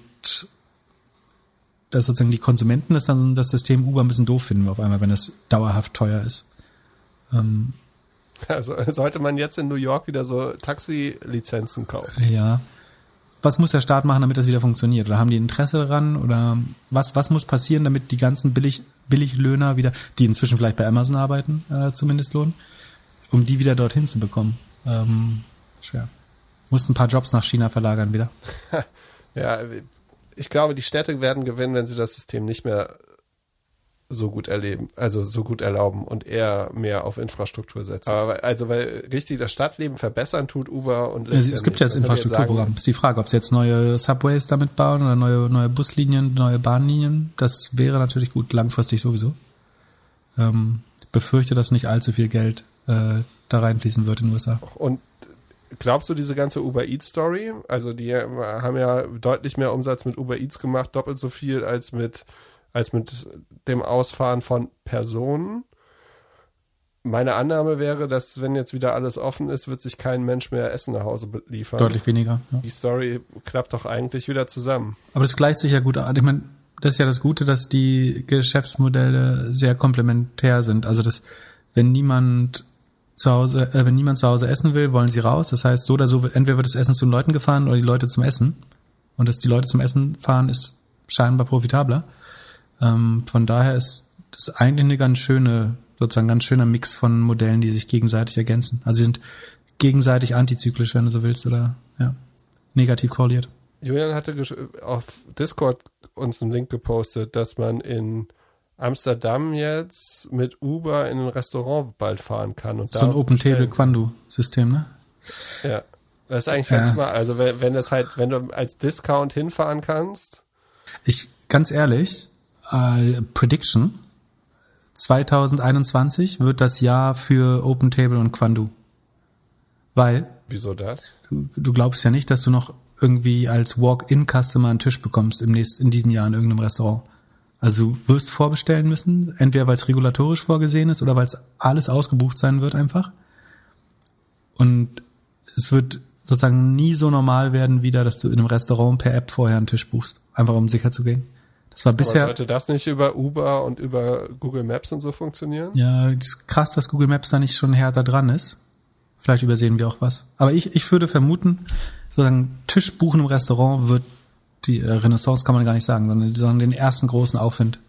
Speaker 1: dass sozusagen die Konsumenten das dann das System Uber ein bisschen doof finden auf einmal, wenn es dauerhaft teuer ist. Ähm,
Speaker 2: Also sollte man jetzt in New York wieder so Taxi-Lizenzen kaufen.
Speaker 1: Ja. Was muss der Staat machen, damit das wieder funktioniert? Oder haben die Interesse daran? Oder was, was muss passieren, damit die ganzen Billig, Billiglöhner wieder, die inzwischen vielleicht bei Amazon arbeiten, äh, zumindest lohnen, um die wieder dorthin zu bekommen? Ähm, schwer. Muss ein paar Jobs nach China verlagern wieder.
Speaker 2: Ja, ich glaube, die Städte werden gewinnen, wenn sie das System nicht mehr so gut erleben, also so gut erlauben und eher mehr auf Infrastruktur setzen. Aber also weil richtig das Stadtleben verbessern tut Uber und
Speaker 1: Es, es gibt ja das Infrastrukturprogramm. ist die Frage, ob sie jetzt neue Subways damit bauen oder neue, neue Buslinien, neue Bahnlinien. Das wäre natürlich gut, langfristig sowieso. Ähm, ich befürchte, dass nicht allzu viel Geld äh, da reinfließen wird in den USA.
Speaker 2: Und glaubst du diese ganze Uber Eats Story? Also die haben ja deutlich mehr Umsatz mit Uber Eats gemacht, doppelt so viel als mit als mit dem Ausfahren von Personen. Meine Annahme wäre, dass wenn jetzt wieder alles offen ist, wird sich kein Mensch mehr Essen nach Hause liefern.
Speaker 1: Deutlich weniger. Ja.
Speaker 2: Die Story klappt doch eigentlich wieder zusammen.
Speaker 1: Aber das gleicht sich ja gut an. Ich meine, das ist ja das Gute, dass die Geschäftsmodelle sehr komplementär sind. Also das, wenn niemand zu Hause, äh, wenn niemand zu Hause essen will, wollen sie raus. Das heißt, so oder so, entweder wird das Essen zu den Leuten gefahren oder die Leute zum Essen. Und dass die Leute zum Essen fahren, ist scheinbar profitabler. Ähm, von daher ist das eigentlich eine ganz schöne, sozusagen ganz schöner Mix von Modellen, die sich gegenseitig ergänzen. Also sie sind gegenseitig antizyklisch, wenn du so willst, oder ja, negativ korreliert.
Speaker 2: Julian hatte auf Discord uns einen Link gepostet, dass man in Amsterdam jetzt mit Uber in ein Restaurant bald fahren kann. Und
Speaker 1: So ein Open Table
Speaker 2: bestellen.
Speaker 1: Quandu-System, ne?
Speaker 2: Ja. Das ist eigentlich ganz
Speaker 1: Ja.
Speaker 2: smart. Also wenn, wenn das halt, wenn du als Discount hinfahren kannst,
Speaker 1: Ich, ganz ehrlich, äh, Prediction, 2021 wird das Jahr für Open Table und Quandu. Weil
Speaker 2: wieso das?
Speaker 1: du, du glaubst ja nicht, dass du noch irgendwie als Walk-in-Customer einen Tisch bekommst im nächsten, in diesem Jahr in irgendeinem Restaurant. Also du wirst vorbestellen müssen, entweder weil es regulatorisch vorgesehen ist oder weil es alles ausgebucht sein wird einfach. Und es wird sozusagen nie so normal werden wieder, dass du in einem Restaurant per App vorher einen Tisch buchst, einfach um sicher zu gehen. Das war
Speaker 2: Aber
Speaker 1: bisher
Speaker 2: sollte das nicht über Uber und über Google Maps und so funktionieren?
Speaker 1: ja ist krass, dass Google Maps da nicht schon härter dran ist. Vielleicht übersehen wir auch was. Aber ich, ich würde vermuten, sozusagen Tisch buchen im Restaurant wird die äh, Renaissance kann man gar nicht sagen, sondern, sondern den ersten großen Aufwind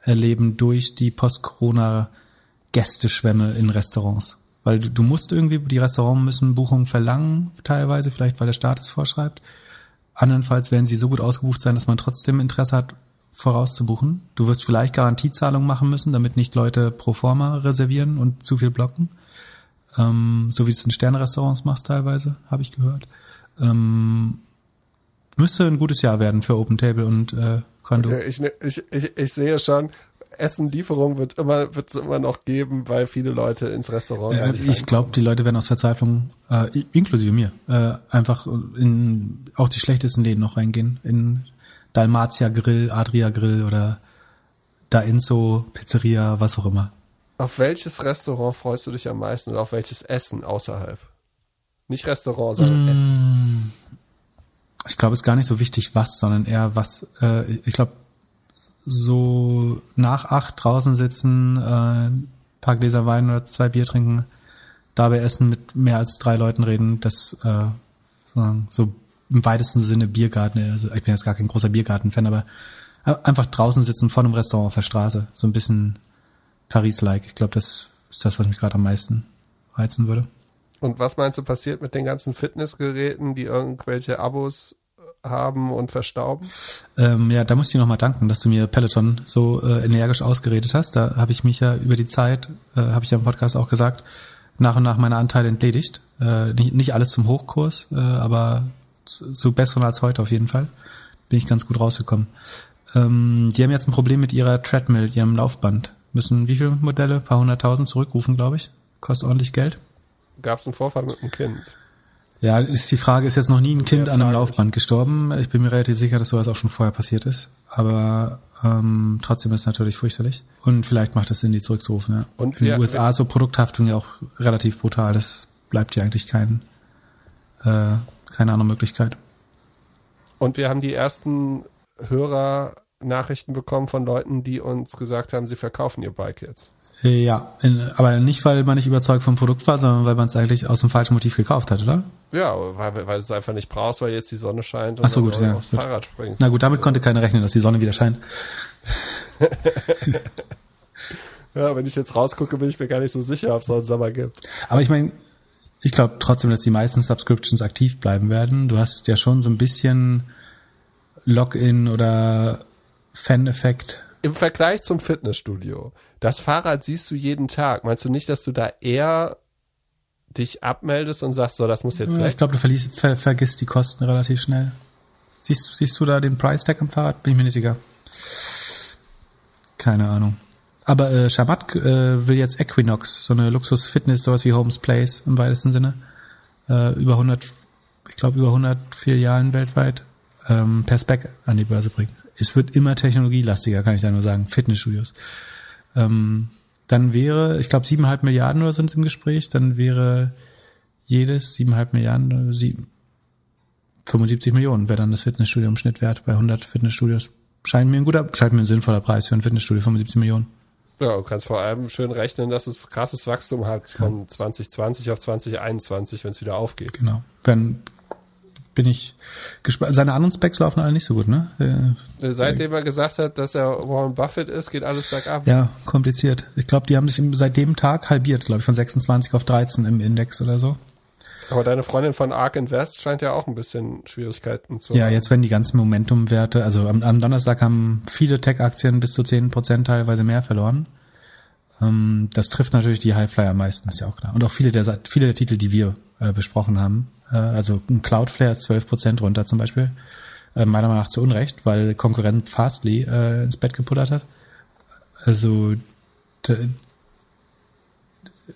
Speaker 1: erleben durch die Post-Corona-Gästeschwämme in Restaurants. Weil du, du musst irgendwie, die Restaurants müssen Buchungen verlangen, teilweise, vielleicht weil der Staat es vorschreibt. Andernfalls werden sie so gut ausgebucht sein, dass man trotzdem Interesse hat, vorauszubuchen. Du wirst vielleicht Garantiezahlungen machen müssen, damit nicht Leute pro forma reservieren und zu viel blocken. Ähm, so wie du es in Sternrestaurants machst teilweise, habe ich gehört. Ähm, müsste ein gutes Jahr werden für Open Table und äh, Kondo.
Speaker 2: Okay, ich, ne, ich, ich, ich sehe schon, Essenlieferung wird immer wird es immer noch geben, weil viele Leute ins Restaurant.
Speaker 1: Äh, ich glaube, die Leute werden aus Verzweiflung, äh, inklusive mir, äh, einfach in auch die schlechtesten Läden noch reingehen. In Dalmatia Grill, Adria Grill oder Daenzo Pizzeria, was auch immer.
Speaker 2: Auf welches Restaurant freust du dich am meisten oder auf welches Essen außerhalb? Nicht Restaurant, sondern mm. Essen.
Speaker 1: Ich glaube, es ist gar nicht so wichtig, was, sondern eher was. Äh, ich glaube, so nach acht draußen sitzen, äh, paar Gläser Wein oder zwei Bier trinken, dabei essen, mit mehr als drei Leuten reden, das äh, so im weitesten Sinne Biergarten. Also ich bin jetzt gar kein großer Biergarten-Fan, aber einfach draußen sitzen vor einem Restaurant auf der Straße, so ein bisschen Paris-like. Ich glaube, das ist das, was mich gerade am meisten reizen würde.
Speaker 2: Und was meinst du passiert mit den ganzen Fitnessgeräten, die irgendwelche Abos haben und verstauben?
Speaker 1: Ähm, ja, da muss ich dir nochmal danken, dass du mir Peloton so äh, energisch ausgeredet hast. Da habe ich mich ja über die Zeit, äh, habe ich ja im Podcast auch gesagt, nach und nach meine Anteile entledigt. Äh, nicht, nicht alles zum Hochkurs, äh, aber zu, zu besseren als heute auf jeden Fall. Bin ich ganz gut rausgekommen. Ähm, die haben jetzt ein Problem mit ihrer Treadmill, ihrem Laufband. Müssen wie viele Modelle? Ein paar hunderttausend zurückrufen, glaube ich. Kostet ordentlich Geld.
Speaker 2: Gab es einen Vorfall mit einem Kind?
Speaker 1: Ja, ist die Frage, ist jetzt noch nie ein Kind an einem Laufband gestorben? Ich bin mir relativ sicher, dass sowas auch schon vorher passiert ist. Aber ähm, trotzdem ist es natürlich fürchterlich. Und vielleicht macht es Sinn, die zurückzurufen, ja. Und in den USA ist so Produkthaftung ja auch relativ brutal. Das bleibt ja eigentlich kein, äh, keine andere Möglichkeit.
Speaker 2: Und wir haben die ersten Hörernachrichten bekommen von Leuten, die uns gesagt haben, sie verkaufen ihr Bike jetzt.
Speaker 1: Ja, in, aber nicht, weil man nicht überzeugt vom Produkt war, sondern weil man es eigentlich aus dem falschen Motiv gekauft hat, oder?
Speaker 2: Ja, weil, weil du es einfach nicht brauchst, weil jetzt die Sonne scheint
Speaker 1: und Ach so, gut, ja, aufs gut. Fahrrad springst. Na gut, damit konnte keiner rechnen, dass die Sonne wieder scheint.
Speaker 2: ja, wenn ich jetzt rausgucke, bin ich mir gar nicht so sicher, ob es noch einen Sommer gibt.
Speaker 1: Aber ich meine, ich glaube trotzdem, dass die meisten Subscriptions aktiv bleiben werden. Du hast ja schon so ein bisschen Login oder Fan-Effekt
Speaker 2: im Vergleich zum Fitnessstudio, das Fahrrad siehst du jeden Tag. Meinst du nicht, dass du da eher dich abmeldest und sagst, so, das muss jetzt
Speaker 1: ja, weg? Ich glaube, du verliest, ver, vergisst die Kosten relativ schnell. Siehst, siehst du da den Price Tag am Fahrrad? Bin ich mir nicht sicher. Keine Ahnung. Aber äh, Shamat äh, will jetzt Equinox, so eine Luxus-Fitness, sowas wie Holmes Place im weitesten Sinne. Äh, über 100, ich glaube über 100 Filialen weltweit ähm, per Spec an die Börse bringen es wird immer technologielastiger, kann ich da nur sagen, Fitnessstudios. Ähm, dann wäre, ich glaube, siebeneinhalb Milliarden oder sind im Gespräch, dann wäre jedes siebeneinhalb Milliarden, sieben, 75 Millionen wäre dann das Fitnessstudio im Schnitt wert bei 100 Fitnessstudios. Scheint mir ein guter, scheint mir ein sinnvoller Preis für ein Fitnessstudio, 75 Millionen.
Speaker 2: Ja, du kannst vor allem schön rechnen, dass es krasses Wachstum hat von 2020 auf 2021, wenn es wieder aufgeht.
Speaker 1: Genau. Wenn bin ich gespannt. Seine anderen Specs laufen alle nicht so gut, ne?
Speaker 2: Äh, seitdem er gesagt hat, dass er Warren Buffett ist, geht alles bergab.
Speaker 1: Ja, kompliziert. Ich glaube, die haben sich seit dem Tag halbiert, glaube ich, von 26 auf 13 im Index oder so.
Speaker 2: Aber deine Freundin von Ark Invest scheint ja auch ein bisschen Schwierigkeiten zu
Speaker 1: haben. Ja, jetzt werden die ganzen Momentumwerte, also am, am Donnerstag haben viele Tech-Aktien bis zu 10 Prozent teilweise mehr verloren. Ähm, das trifft natürlich die Highflyer am meisten, ist ja auch klar. Und auch viele der, viele der Titel, die wir äh, besprochen haben, äh, also ein Cloudflare ist 12 Prozent runter zum Beispiel. Äh, meiner Meinung nach zu Unrecht, weil Konkurrent Fastly äh, ins Bett geputtert hat. Also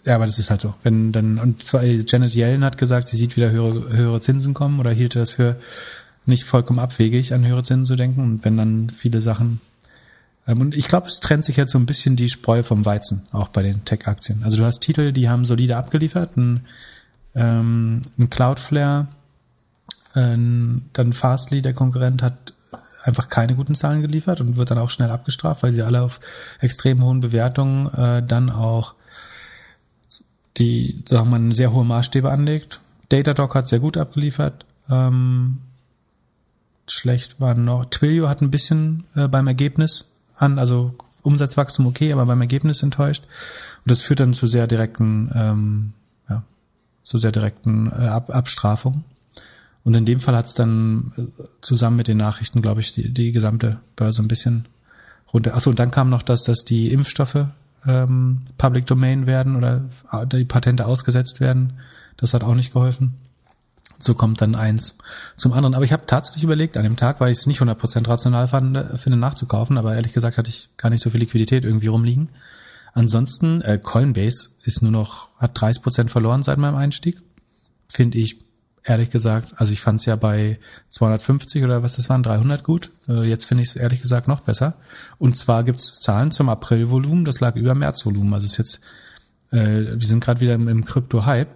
Speaker 1: ja, aber das ist halt so. Wenn dann und zwar Janet Yellen hat gesagt, sie sieht wieder höhere, höhere Zinsen kommen oder hielt das für nicht vollkommen abwegig, an höhere Zinsen zu denken. Und wenn dann viele Sachen ähm, und ich glaube, es trennt sich jetzt so ein bisschen die Spreu vom Weizen, auch bei den Tech-Aktien. Also du hast Titel, die haben solide abgeliefert, ein ähm, ein Cloudflare, ähm, dann Fastly, der Konkurrent, hat einfach keine guten Zahlen geliefert und wird dann auch schnell abgestraft, weil sie alle auf extrem hohen Bewertungen äh, dann auch die, sagen wir mal, sehr hohe Maßstäbe anlegt. Datadog hat sehr gut abgeliefert. Ähm, schlecht war noch. Twilio hat ein bisschen äh, beim Ergebnis an, also Umsatzwachstum okay, aber beim Ergebnis enttäuscht. Und das führt dann zu sehr direkten ähm, so sehr direkten äh, Ab Abstrafung. Und in dem Fall hat es dann äh, zusammen mit den Nachrichten, glaube ich, die, die gesamte Börse ein bisschen runter. Achso, und dann kam noch das, dass die Impfstoffe ähm, Public Domain werden oder die Patente ausgesetzt werden. Das hat auch nicht geholfen. So kommt dann eins zum anderen. Aber ich habe tatsächlich überlegt, an dem Tag, weil ich es nicht 100% rational fand, äh, finde, nachzukaufen. Aber ehrlich gesagt hatte ich gar nicht so viel Liquidität irgendwie rumliegen. Ansonsten, äh, Coinbase ist nur noch, hat 30% verloren seit meinem Einstieg. Finde ich ehrlich gesagt, also ich fand es ja bei 250 oder was das waren, 300 gut. Äh, jetzt finde ich es ehrlich gesagt noch besser. Und zwar gibt es Zahlen zum April-Volumen, das lag über März-Volumen. Also ist jetzt, äh, wir sind gerade wieder im, im Krypto-Hype.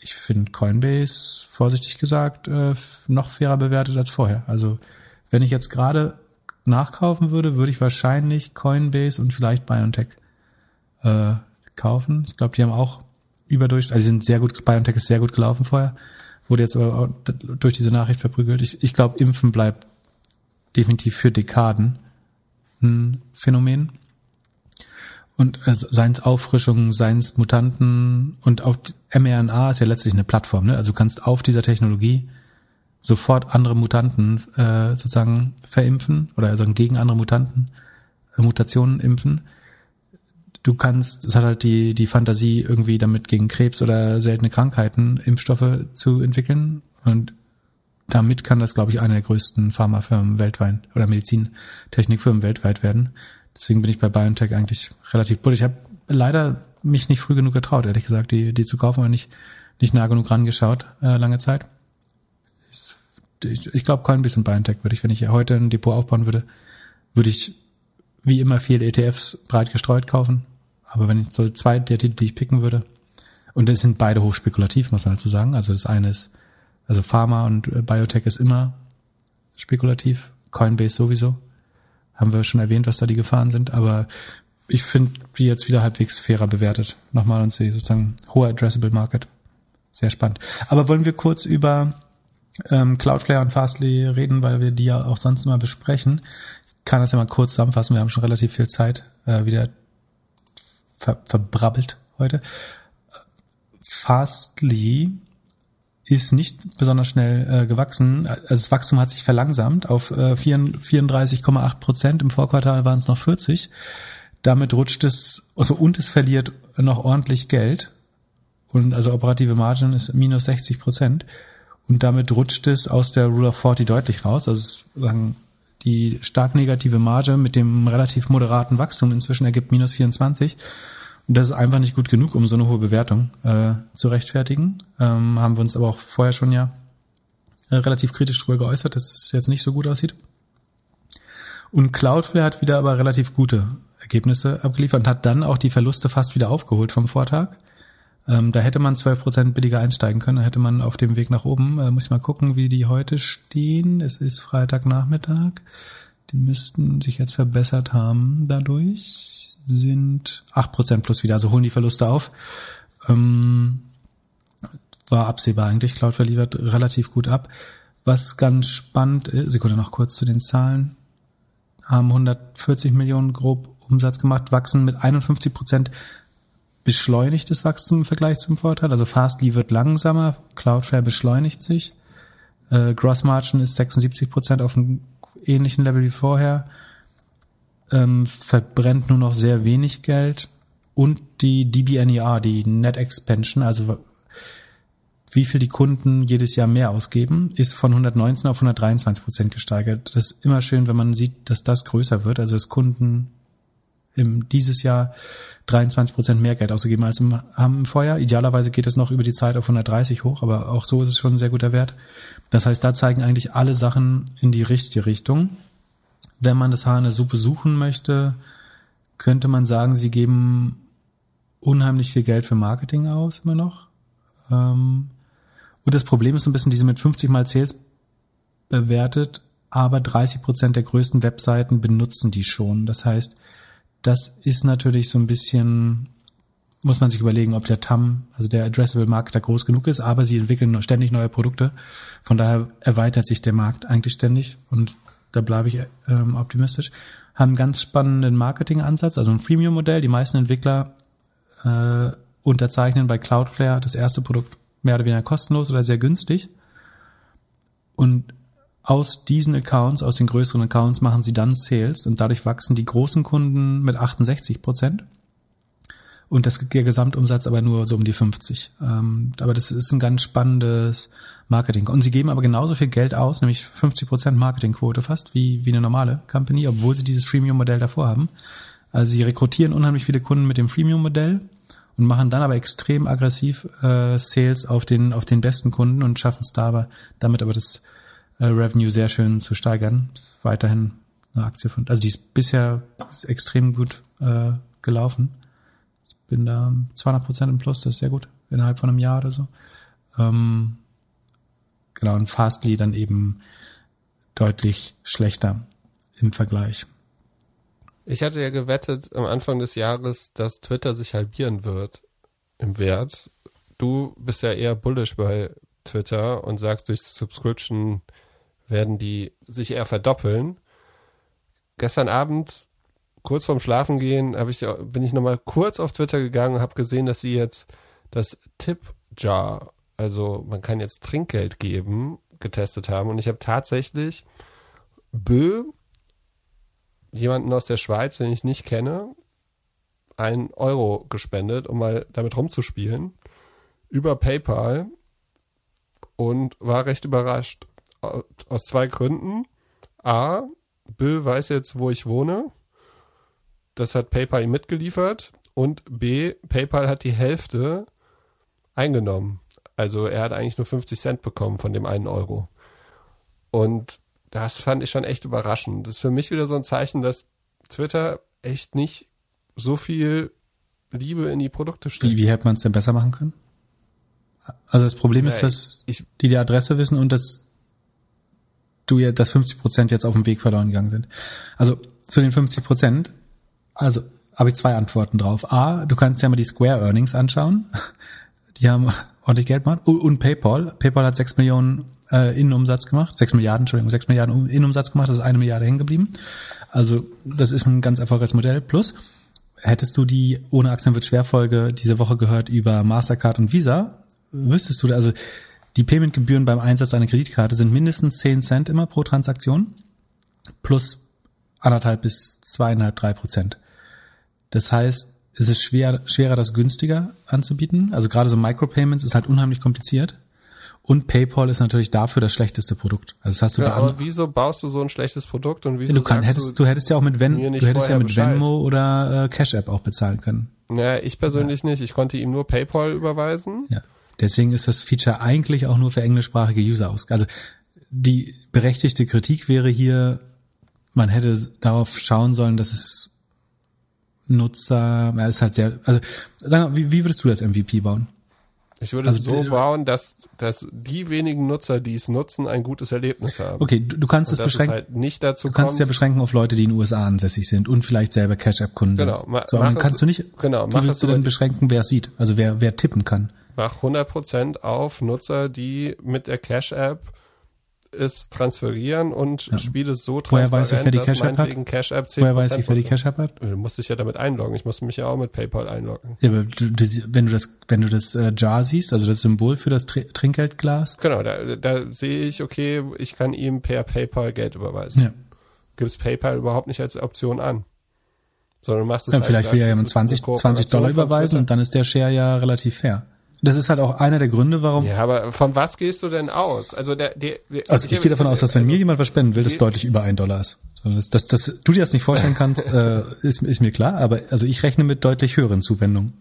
Speaker 1: Ich finde Coinbase, vorsichtig gesagt, äh, noch fairer bewertet als vorher. Also wenn ich jetzt gerade nachkaufen würde, würde ich wahrscheinlich Coinbase und vielleicht BioNTech äh, kaufen. Ich glaube, die haben auch überdurch, also die sind sehr gut, BioNTech ist sehr gut gelaufen vorher wurde jetzt aber durch diese Nachricht verprügelt. Ich, ich glaube, Impfen bleibt definitiv für Dekaden ein Phänomen. Und äh, seins Auffrischung, seins Mutanten und auch mRNA ist ja letztlich eine Plattform. Ne? Also du kannst auf dieser Technologie sofort andere Mutanten äh, sozusagen verimpfen oder also gegen andere Mutanten, äh, Mutationen impfen du kannst, es hat halt die, die Fantasie, irgendwie damit gegen Krebs oder seltene Krankheiten Impfstoffe zu entwickeln. Und damit kann das, glaube ich, eine der größten Pharmafirmen weltweit oder Medizintechnikfirmen weltweit werden. Deswegen bin ich bei BioNTech eigentlich relativ bullig. Ich habe leider mich nicht früh genug getraut, ehrlich gesagt, die, die zu kaufen, und nicht, nicht nah genug rangeschaut, äh, lange Zeit. Ich, ich glaube, kein bisschen BioNTech würde ich, wenn ich heute ein Depot aufbauen würde, würde ich wie immer viele ETFs breit gestreut kaufen aber wenn ich so zwei der Titel, die ich picken würde, und es sind beide hochspekulativ, muss man halt so sagen. Also das eine ist, also Pharma und äh, Biotech ist immer spekulativ, Coinbase sowieso. Haben wir schon erwähnt, was da die Gefahren sind, aber ich finde die jetzt wieder halbwegs fairer bewertet. Nochmal und sie sozusagen hoher Addressable Market. Sehr spannend. Aber wollen wir kurz über ähm, Cloudflare und Fastly reden, weil wir die ja auch sonst immer besprechen. Ich kann das ja mal kurz zusammenfassen. Wir haben schon relativ viel Zeit äh, wieder ver, verbrabbelt heute. Fastly ist nicht besonders schnell äh, gewachsen. Also das Wachstum hat sich verlangsamt auf äh, 34,8 Prozent. Im Vorquartal waren es noch 40. Damit rutscht es, also und es verliert noch ordentlich Geld. Und also operative Margin ist minus 60 Prozent. Und damit rutscht es aus der Rule of 40 deutlich raus. Also sagen, die stark negative Marge mit dem relativ moderaten Wachstum inzwischen ergibt minus 24. Und das ist einfach nicht gut genug, um so eine hohe Bewertung äh, zu rechtfertigen. Ähm, haben wir uns aber auch vorher schon ja äh, relativ kritisch drüber geäußert, dass es jetzt nicht so gut aussieht. Und Cloudflare hat wieder aber relativ gute Ergebnisse abgeliefert und hat dann auch die Verluste fast wieder aufgeholt vom Vortag. Ähm, da hätte man 12% billiger einsteigen können, da hätte man auf dem Weg nach oben, äh, muss ich mal gucken, wie die heute stehen. Es ist Freitagnachmittag. Die müssten sich jetzt verbessert haben dadurch sind acht Prozent plus wieder, also holen die Verluste auf. Ähm, war absehbar eigentlich. Cloudflare liefert relativ gut ab. Was ganz spannend ist, Sekunde noch kurz zu den Zahlen, haben 140 Millionen grob Umsatz gemacht, wachsen mit 51 Prozent beschleunigtes Wachstum im Vergleich zum Vorteil. Also Fastly wird langsamer, Cloudflare beschleunigt sich. Äh, Gross Margin ist 76 Prozent auf einem ähnlichen Level wie vorher ähm, verbrennt nur noch sehr wenig Geld und die DBNER, die Net Expansion, also wie viel die Kunden jedes Jahr mehr ausgeben, ist von 119 auf 123 Prozent gesteigert. Das ist immer schön, wenn man sieht, dass das größer wird, also dass Kunden im, dieses Jahr 23 Prozent mehr Geld ausgegeben als im, im Vorjahr. Idealerweise geht es noch über die Zeit auf 130 hoch, aber auch so ist es schon ein sehr guter Wert. Das heißt, da zeigen eigentlich alle Sachen in die richtige Richtung wenn man das Haar in der Suppe suchen möchte, könnte man sagen, sie geben unheimlich viel Geld für Marketing aus, immer noch. Ähm, und das Problem ist ein bisschen, diese mit 50 mal Sales bewertet, aber 30 Prozent der größten Webseiten benutzen die schon. Das heißt, das ist natürlich so ein bisschen, muss man sich überlegen, ob der TAM, also der Addressable Markt da groß genug ist, aber sie entwickeln ständig neue Produkte. Von daher erweitert sich der Markt eigentlich ständig und da bleibe ich ähm, optimistisch, haben einen ganz spannenden Marketingansatz, also ein Freemium-Modell. Die meisten Entwickler äh, unterzeichnen bei Cloudflare das erste Produkt mehr oder weniger kostenlos oder sehr günstig. Und aus diesen Accounts, aus den größeren Accounts machen sie dann Sales und dadurch wachsen die großen Kunden mit 68 Prozent und das, der Gesamtumsatz aber nur so um die 50. Ähm, aber das ist ein ganz spannendes Marketing. Und sie geben aber genauso viel Geld aus, nämlich 50 Prozent Marketingquote fast, wie, wie eine normale Company, obwohl sie dieses Freemium-Modell davor haben. Also sie rekrutieren unheimlich viele Kunden mit dem Freemium-Modell und machen dann aber extrem aggressiv äh, Sales auf den, auf den besten Kunden und schaffen es da aber, damit aber das äh, Revenue sehr schön zu steigern. Ist weiterhin eine Aktie von, also die ist bisher extrem gut äh, gelaufen bin da 200 Prozent im Plus, das ist sehr gut, innerhalb von einem Jahr oder so. Ähm, genau, und Fastly dann eben deutlich schlechter im Vergleich.
Speaker 2: Ich hatte ja gewettet am Anfang des Jahres, dass Twitter sich halbieren wird im Wert. Du bist ja eher bullish bei Twitter und sagst, durch Subscription werden die sich eher verdoppeln. Gestern Abend kurz vorm Schlafengehen habe ich, bin ich nochmal kurz auf Twitter gegangen und habe gesehen, dass sie jetzt das Tip-Jar, also man kann jetzt Trinkgeld geben, getestet haben. Und ich habe tatsächlich Bö, jemanden aus der Schweiz, den ich nicht kenne, einen Euro gespendet, um mal damit rumzuspielen, über PayPal und war recht überrascht. Aus zwei Gründen. A, Bö weiß jetzt, wo ich wohne das hat PayPal ihm mitgeliefert und B, PayPal hat die Hälfte eingenommen. Also er hat eigentlich nur 50 Cent bekommen von dem einen Euro. Und das fand ich schon echt überraschend. Das ist für mich wieder so ein Zeichen, dass Twitter echt nicht so viel Liebe in die Produkte steckt.
Speaker 1: Wie, wie hätte man es denn besser machen können? Also das Problem ja, ist, dass ich, die die Adresse wissen und dass du ja, dass 50 Prozent jetzt auf dem Weg verloren gegangen sind. Also zu den 50 Prozent also habe ich zwei Antworten drauf. A, du kannst ja mal die Square Earnings anschauen. Die haben ordentlich Geld gemacht. Und PayPal. PayPal hat sechs Millionen äh, Innenumsatz gemacht. Sechs Milliarden, Entschuldigung, sechs Milliarden Innenumsatz gemacht. Das ist eine Milliarde hängen geblieben. Also das ist ein ganz erfolgreiches Modell. Plus, hättest du die ohne Aktien wird Schwerfolge diese Woche gehört über Mastercard und Visa, wüsstest du, also die Paymentgebühren beim Einsatz einer Kreditkarte sind mindestens zehn Cent immer pro Transaktion plus anderthalb bis zweieinhalb, drei Prozent. Das heißt, es ist schwer, schwerer, das günstiger anzubieten. Also gerade so Micropayments ist halt unheimlich kompliziert. Und PayPal ist natürlich dafür das schlechteste Produkt. Also das hast du
Speaker 2: ja, aber wieso baust du so ein schlechtes Produkt und wieso
Speaker 1: du, kann, hättest, du, du hättest ja auch mit Ven, du hättest ja mit Venmo oder äh, Cash App auch bezahlen können.
Speaker 2: Naja, ich persönlich ja. nicht. Ich konnte ihm nur PayPal überweisen.
Speaker 1: Ja. Deswegen ist das Feature eigentlich auch nur für englischsprachige User aus. Also die berechtigte Kritik wäre hier, man hätte darauf schauen sollen, dass es Nutzer, ja, ist halt sehr, also mal, wie, wie würdest du das MVP bauen?
Speaker 2: Ich würde also, es so bauen, dass, dass die wenigen Nutzer, die es nutzen, ein gutes Erlebnis haben.
Speaker 1: Okay, du, du kannst es beschränken.
Speaker 2: Halt nicht dazu
Speaker 1: du kannst es ja beschränken auf Leute, die in den USA ansässig sind und vielleicht selber Cash-App-Kunden
Speaker 2: genau, sind.
Speaker 1: So, aber dann kannst du nicht, genau, wie willst du denn beschränken, wer es sieht? Also wer, wer tippen kann?
Speaker 2: Mach 100% auf Nutzer, die mit der Cash-App es transferieren und ja. Spiele es so
Speaker 1: transparent, Woher weiß ich, wer die Cash App
Speaker 2: hat? Cash -App
Speaker 1: Woher weiß ich, wer die Cash App hat?
Speaker 2: Du musst dich ja damit einloggen. Ich musste mich ja auch mit PayPal einloggen.
Speaker 1: Ja, aber du, du, wenn du das, wenn du das äh, Jar siehst, also das Symbol für das Tr Trinkgeldglas.
Speaker 2: Genau, da, da sehe ich, okay, ich kann ihm per PayPal Geld überweisen. Ja. Gibst PayPal überhaupt nicht als Option an. Sondern du machst es
Speaker 1: ja, halt Vielleicht will er ja mit 20, 20 Dollar überweisen und dann ist der Share ja relativ fair. Das ist halt auch einer der Gründe, warum.
Speaker 2: Ja, aber von was gehst du denn aus? Also der, der,
Speaker 1: also ich gehe davon aus, dass wenn also, mir jemand was spenden will, das deutlich über ein Dollar ist. Dass, dass, dass du dir das nicht vorstellen kannst, äh, ist, ist mir klar. Aber also ich rechne mit deutlich höheren Zuwendungen.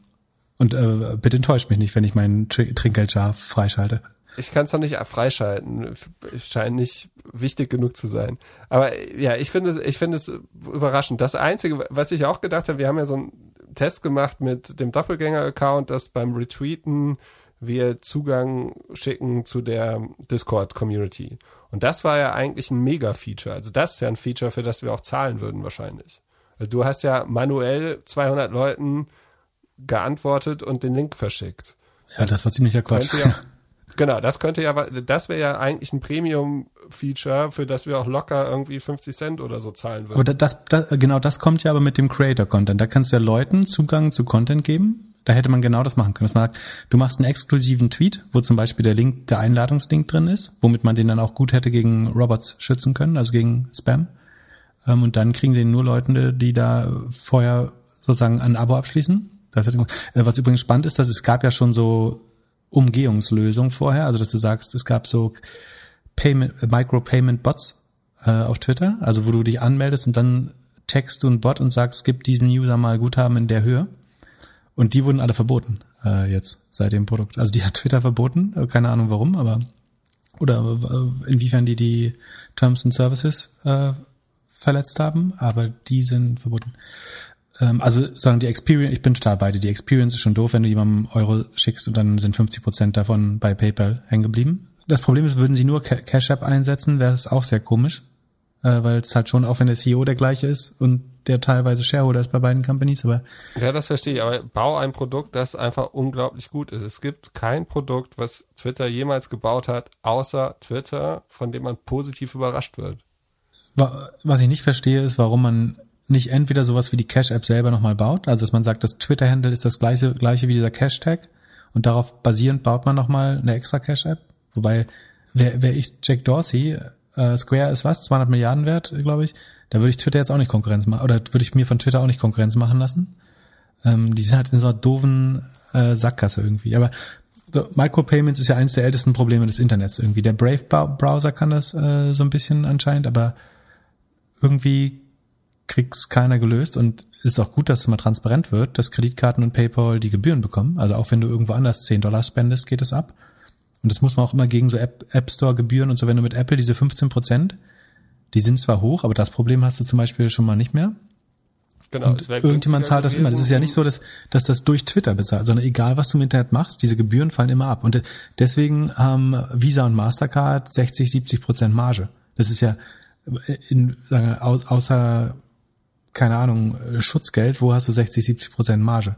Speaker 1: Und äh, bitte enttäuscht mich nicht, wenn ich meinen Tr Trinkgeldjar freischalte.
Speaker 2: Ich kann es doch nicht freischalten. Scheint nicht wichtig genug zu sein. Aber ja, ich finde, ich finde es überraschend. Das Einzige, was ich auch gedacht habe, wir haben ja so ein Test gemacht mit dem Doppelgänger-Account, dass beim Retweeten wir Zugang schicken zu der Discord-Community. Und das war ja eigentlich ein Mega-Feature. Also das ist ja ein Feature, für das wir auch zahlen würden wahrscheinlich. Also du hast ja manuell 200 Leuten geantwortet und den Link verschickt.
Speaker 1: Ja, das, das war ziemlich der Quatsch. Ja,
Speaker 2: Genau, das könnte ja, das wäre ja eigentlich ein Premium-Feature, für das wir auch locker irgendwie 50 Cent oder so zahlen würden.
Speaker 1: Aber das, das, genau das kommt ja aber mit dem Creator-Content. Da kannst du ja Leuten Zugang zu Content geben, Da hätte man genau das machen können. Dass man du machst einen exklusiven Tweet, wo zum Beispiel der Link, der Einladungslink drin ist, womit man den dann auch gut hätte gegen Robots schützen können, also gegen Spam. Ähm, und dann kriegen den nur Leute, die da vorher sozusagen ein Abo abschließen. Das hätte, äh, was übrigens spannend ist, dass es gab ja schon so Umgehungslösungen vorher, also dass du sagst, es gab so Payment, Micro-Payment Bots äh, auf Twitter, also wo du dich anmeldest und dann text du einen Bot und sagst, gib diesem User mal Guthaben in der Höhe. Und die wurden alle verboten äh, jetzt seit dem Produkt. Also die hat Twitter verboten, äh, keine Ahnung warum, aber oder äh, inwiefern die die Terms and Services äh, verletzt haben, aber die sind verboten. Ähm, also sagen die Experience, ich bin total bei dir, die Experience ist schon doof, wenn du jemandem Euro schickst und dann sind 50 Prozent davon bei PayPal hängen geblieben. Das Problem ist, würden sie nur Cash App einsetzen, wäre es auch sehr komisch, äh, weil es halt schon, auch wenn der CEO der gleiche ist und der teilweise Shareholder ist bei beiden Companies, aber.
Speaker 2: Ja, das verstehe ich, aber bau ein Produkt, das einfach unglaublich gut ist. Es gibt kein Produkt, was Twitter jemals gebaut hat, außer Twitter, von dem man positiv überrascht wird.
Speaker 1: Was ich nicht verstehe, ist, warum man nicht entweder sowas wie die Cash-App selber nochmal baut, also dass man sagt, das Twitter-Handle ist das gleiche, gleiche wie dieser Cash-Tag und darauf basierend baut man nochmal eine extra Cash-App. Wobei, wäre wär ich Jack Dorsey, äh, Square ist was, 200 Milliarden wert, glaube ich, da würde ich Twitter jetzt auch nicht Konkurrenz machen, oder würde ich mir von Twitter auch nicht Konkurrenz machen lassen. Ähm, die sind halt in so einer doofen äh, Sackgasse irgendwie. Aber so, Micropayments ist ja eines der ältesten Probleme des Internets irgendwie. Der Brave-Browser kann das äh, so ein bisschen anscheinend, aber irgendwie kriegt's keiner gelöst und ist auch gut, dass es mal transparent wird, dass Kreditkarten und PayPal die Gebühren bekommen. Also auch wenn du irgendwo anders 10 Dollar spendest, geht es ab. Und das muss man auch immer gegen so App, App Store Gebühren und so, wenn du mit Apple diese 15 Prozent, die sind zwar hoch, aber das Problem hast du zum Beispiel schon mal nicht mehr. Genau. Und irgendjemand zahlt das immer. Das ist ja nicht so, dass, dass das durch Twitter bezahlt, sondern egal, was du im Internet machst, diese Gebühren fallen immer ab. Und deswegen haben Visa und Mastercard 60, 70 Prozent Marge. Das ist ja in, sagen wir, außer, keine Ahnung, Schutzgeld, wo hast du 60, 70 Prozent Marge?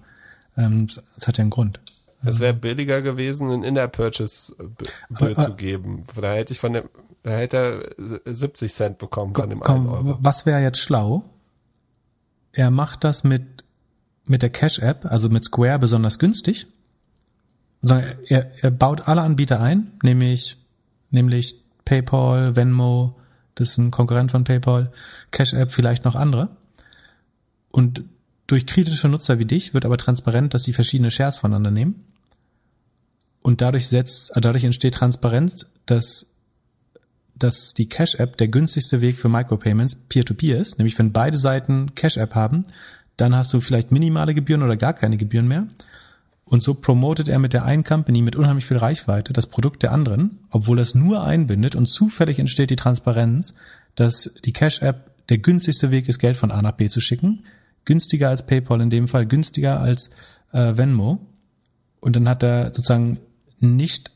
Speaker 1: Ähm, das hat ja einen Grund.
Speaker 2: Es wäre billiger gewesen, einen In-Air-Purchase zu geben. Da hätte ich von dem, da hätte er 70 Cent bekommen von dem
Speaker 1: komm, Euro. Was wäre jetzt schlau? Er macht das mit, mit der Cash-App, also mit Square besonders günstig. Also er, er baut alle Anbieter ein, nämlich, nämlich PayPal, Venmo, das ist ein Konkurrent von PayPal, Cash App, vielleicht noch andere. Und durch kritische Nutzer wie dich wird aber transparent, dass sie verschiedene Shares voneinander nehmen. Und dadurch setzt, dadurch entsteht Transparenz, dass, dass die Cash App der günstigste Weg für Micropayments Peer-to-Peer -Peer ist. Nämlich wenn beide Seiten Cash App haben, dann hast du vielleicht minimale Gebühren oder gar keine Gebühren mehr. Und so promotet er mit der einen Company mit unheimlich viel Reichweite das Produkt der anderen, obwohl es nur einbindet und zufällig entsteht die Transparenz, dass die Cash-App der günstigste Weg ist, Geld von A nach B zu schicken. Günstiger als PayPal in dem Fall, günstiger als äh, Venmo. Und dann hat er sozusagen nicht,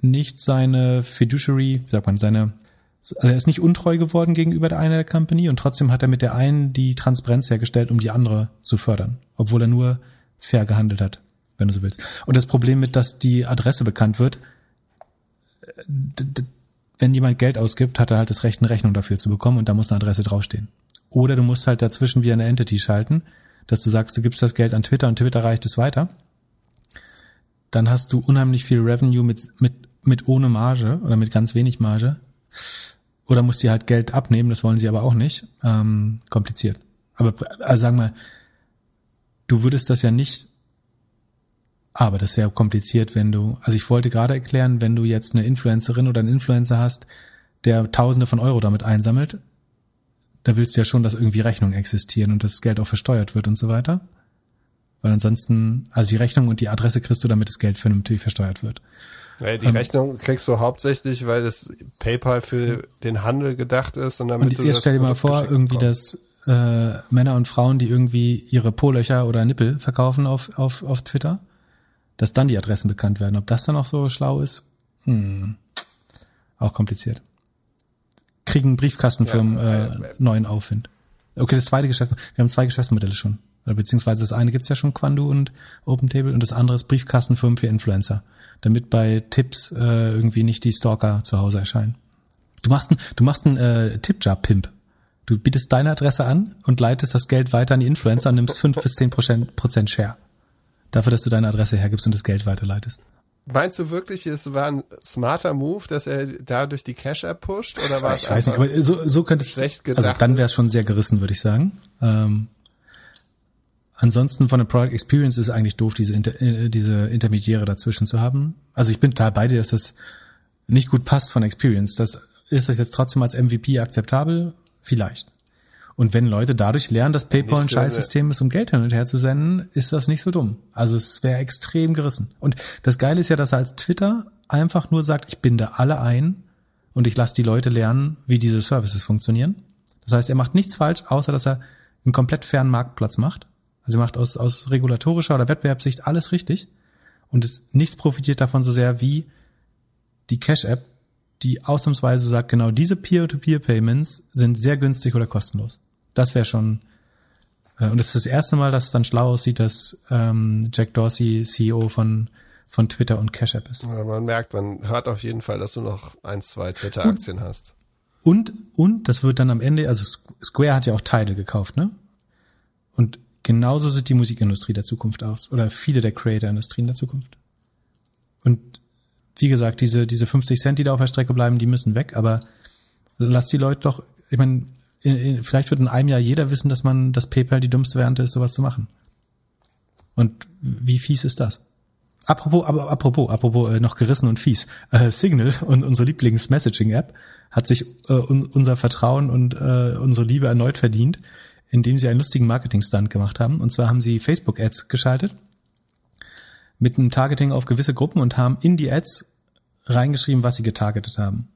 Speaker 1: nicht seine Fiduciary, wie sagt man, seine, also er ist nicht untreu geworden gegenüber der einen Company und trotzdem hat er mit der einen die Transparenz hergestellt, um die andere zu fördern, obwohl er nur fair gehandelt hat wenn du so willst. Und das Problem mit, dass die Adresse bekannt wird, wenn jemand Geld ausgibt, hat er halt das Recht, eine Rechnung dafür zu bekommen und da muss eine Adresse draufstehen. Oder du musst halt dazwischen wie eine Entity schalten, dass du sagst, du gibst das Geld an Twitter und Twitter reicht es weiter. Dann hast du unheimlich viel Revenue mit, mit, mit ohne Marge oder mit ganz wenig Marge. Oder musst dir halt Geld abnehmen, das wollen sie aber auch nicht. Ähm, kompliziert. Aber also sagen wir, du würdest das ja nicht aber das ist sehr kompliziert, wenn du, also ich wollte gerade erklären, wenn du jetzt eine Influencerin oder einen Influencer hast, der Tausende von Euro damit einsammelt, da willst du ja schon, dass irgendwie Rechnungen existieren und das Geld auch versteuert wird und so weiter. Weil ansonsten, also die Rechnung und die Adresse kriegst du, damit das Geld vernünftig versteuert wird.
Speaker 2: Ja, die ähm, Rechnung kriegst du hauptsächlich, weil das PayPal für den Handel gedacht ist und damit
Speaker 1: und du jetzt stell dir mal vor, irgendwie, dass äh, Männer und Frauen, die irgendwie ihre Po-Löcher oder Nippel verkaufen auf, auf, auf Twitter, dass dann die Adressen bekannt werden. Ob das dann auch so schlau ist, hm, auch kompliziert. Kriegen Briefkastenfirmen ja, äh, neuen Aufwind. Okay, das zweite Geschäft, wir haben zwei Geschäftsmodelle schon. Beziehungsweise das eine gibt's ja schon, Quandu und OpenTable, und das andere ist Briefkastenfirmen für Influencer, damit bei Tipps äh, irgendwie nicht die Stalker zu Hause erscheinen. Du machst ein, du machst einen äh, Tipjar-Pimp. Du bietest deine Adresse an und leitest das Geld weiter an die Influencer und nimmst fünf bis zehn Prozent Share. dafür, dass du deine Adresse hergibst und das Geld weiterleitest.
Speaker 2: Meinst du wirklich, es war ein smarter Move, dass er da durch die Cash-App pusht? Oder war
Speaker 1: ich es weiß nicht, aber so, so könnte es, also dann wäre es schon sehr gerissen, würde ich sagen. Ähm, ansonsten von der Product Experience ist es eigentlich doof, diese, Inter, äh, diese Intermediäre dazwischen zu haben. Also ich bin total bei dir, dass das nicht gut passt von Experience. Das, ist das jetzt trotzdem als MVP akzeptabel? Vielleicht. Und wenn Leute dadurch lernen, dass PayPal ein Scheißsystem ist, um Geld hin und her zu senden, ist das nicht so dumm. Also es wäre extrem gerissen. Und das Geile ist ja, dass er als Twitter einfach nur sagt, ich binde alle ein und ich lasse die Leute lernen, wie diese Services funktionieren. Das heißt, er macht nichts falsch, außer dass er einen komplett fairen Marktplatz macht. Also er macht aus, aus regulatorischer oder Wettbewerbssicht alles richtig. Und es, nichts profitiert davon so sehr wie die Cash-App, die ausnahmsweise sagt, genau diese Peer-to-Peer-Payments sind sehr günstig oder kostenlos. Das wäre schon, äh, und das ist das erste Mal, dass es dann schlau aussieht, dass ähm, Jack Dorsey CEO von von Twitter und Cash App ist.
Speaker 2: Ja, man merkt, man hört auf jeden Fall, dass du noch ein, zwei Twitter-Aktien hast.
Speaker 1: Und, und das wird dann am Ende, also Square hat ja auch Teile gekauft, ne? Und genauso sieht die Musikindustrie der Zukunft aus. Oder viele der Creator-Industrien der Zukunft. Und wie gesagt, diese, diese 50 Cent, die da auf der Strecke bleiben, die müssen weg, aber lass die Leute doch, ich meine, in, in, vielleicht wird in einem Jahr jeder wissen, dass man, dass PayPal die dümmste Variante ist, sowas zu machen. Und wie fies ist das? Apropos, aber apropos, apropos äh, noch gerissen und fies. Äh, Signal und unsere Lieblings-Messaging-App hat sich äh, un, unser Vertrauen und äh, unsere Liebe erneut verdient, indem sie einen lustigen Marketing-Stunt gemacht haben. Und zwar haben sie Facebook-Ads geschaltet mit einem Targeting auf gewisse Gruppen und haben in die Ads reingeschrieben, was sie getargetet haben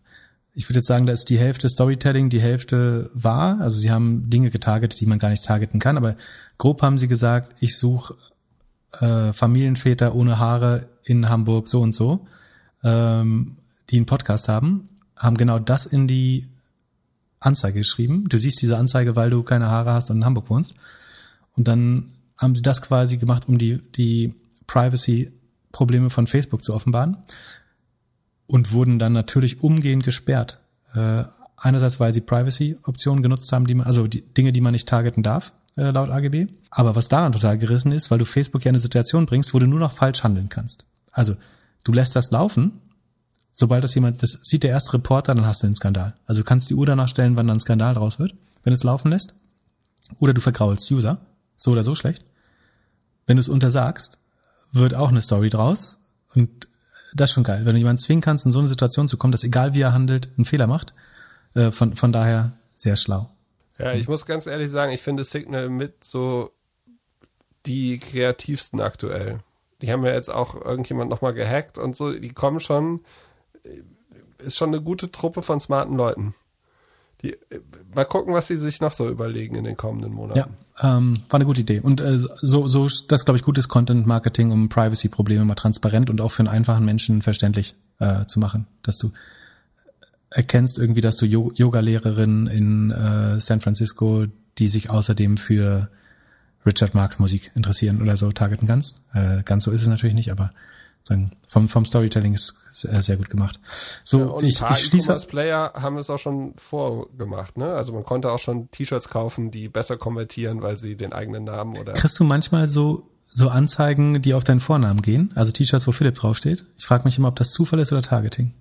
Speaker 1: ich würde jetzt sagen, da ist die Hälfte Storytelling, die Hälfte wahr. Also sie haben Dinge getargetet, die man gar nicht targeten kann, aber grob haben sie gesagt, ich suche äh, Familienväter ohne Haare in Hamburg so und so, ähm, die einen Podcast haben, haben genau das in die Anzeige geschrieben. Du siehst diese Anzeige, weil du keine Haare hast und in Hamburg wohnst. Und dann haben sie das quasi gemacht, um die, die Privacy-Probleme von Facebook zu offenbaren und wurden dann natürlich umgehend gesperrt. Äh, einerseits, weil sie Privacy-Optionen genutzt haben, die man, also die Dinge, die man nicht targeten darf, äh, laut AGB. Aber was daran total gerissen ist, weil du Facebook ja eine Situation bringst, wo du nur noch falsch handeln kannst. Also du lässt das laufen, sobald das jemand, das sieht der erste Reporter, dann hast du einen Skandal. Also du kannst die Uhr danach stellen, wann dann ein Skandal draus wird, wenn es laufen lässt. Oder du vergraulst User, so oder so schlecht. Wenn du es untersagst, wird auch eine Story draus und das ist schon geil. Wenn du jemanden zwingen kannst, in so eine Situation zu kommen, dass egal wie er handelt, einen Fehler macht. Äh, von, von daher sehr schlau.
Speaker 2: Ja, ich muss ganz ehrlich sagen, ich finde Signal mit so die kreativsten aktuell. Die haben ja jetzt auch irgendjemand nochmal gehackt und so, die kommen schon, ist schon eine gute Truppe von smarten Leuten. Die, mal gucken, was sie sich noch so überlegen in den kommenden Monaten.
Speaker 1: Ja, ähm, war eine gute Idee. Und äh, so, so das glaube ich gutes Content Marketing, um Privacy-Probleme mal transparent und auch für einen einfachen Menschen verständlich äh, zu machen, dass du erkennst irgendwie, dass du Yoga-Lehrerin in äh, San Francisco, die sich außerdem für Richard Marx Musik interessieren oder so targeten kannst. Äh, ganz so ist es natürlich nicht, aber sagen, vom, vom Storytelling ist sehr, sehr gut gemacht. So,
Speaker 2: ja, und ich, ich schließe. Player haben es auch schon vorgemacht, ne? Also man konnte auch schon T-Shirts kaufen, die besser konvertieren, weil sie den eigenen Namen oder.
Speaker 1: Kriegst du manchmal so so Anzeigen, die auf deinen Vornamen gehen? Also T-Shirts, wo Philipp draufsteht? Ich frage mich immer, ob das Zufall ist oder Targeting.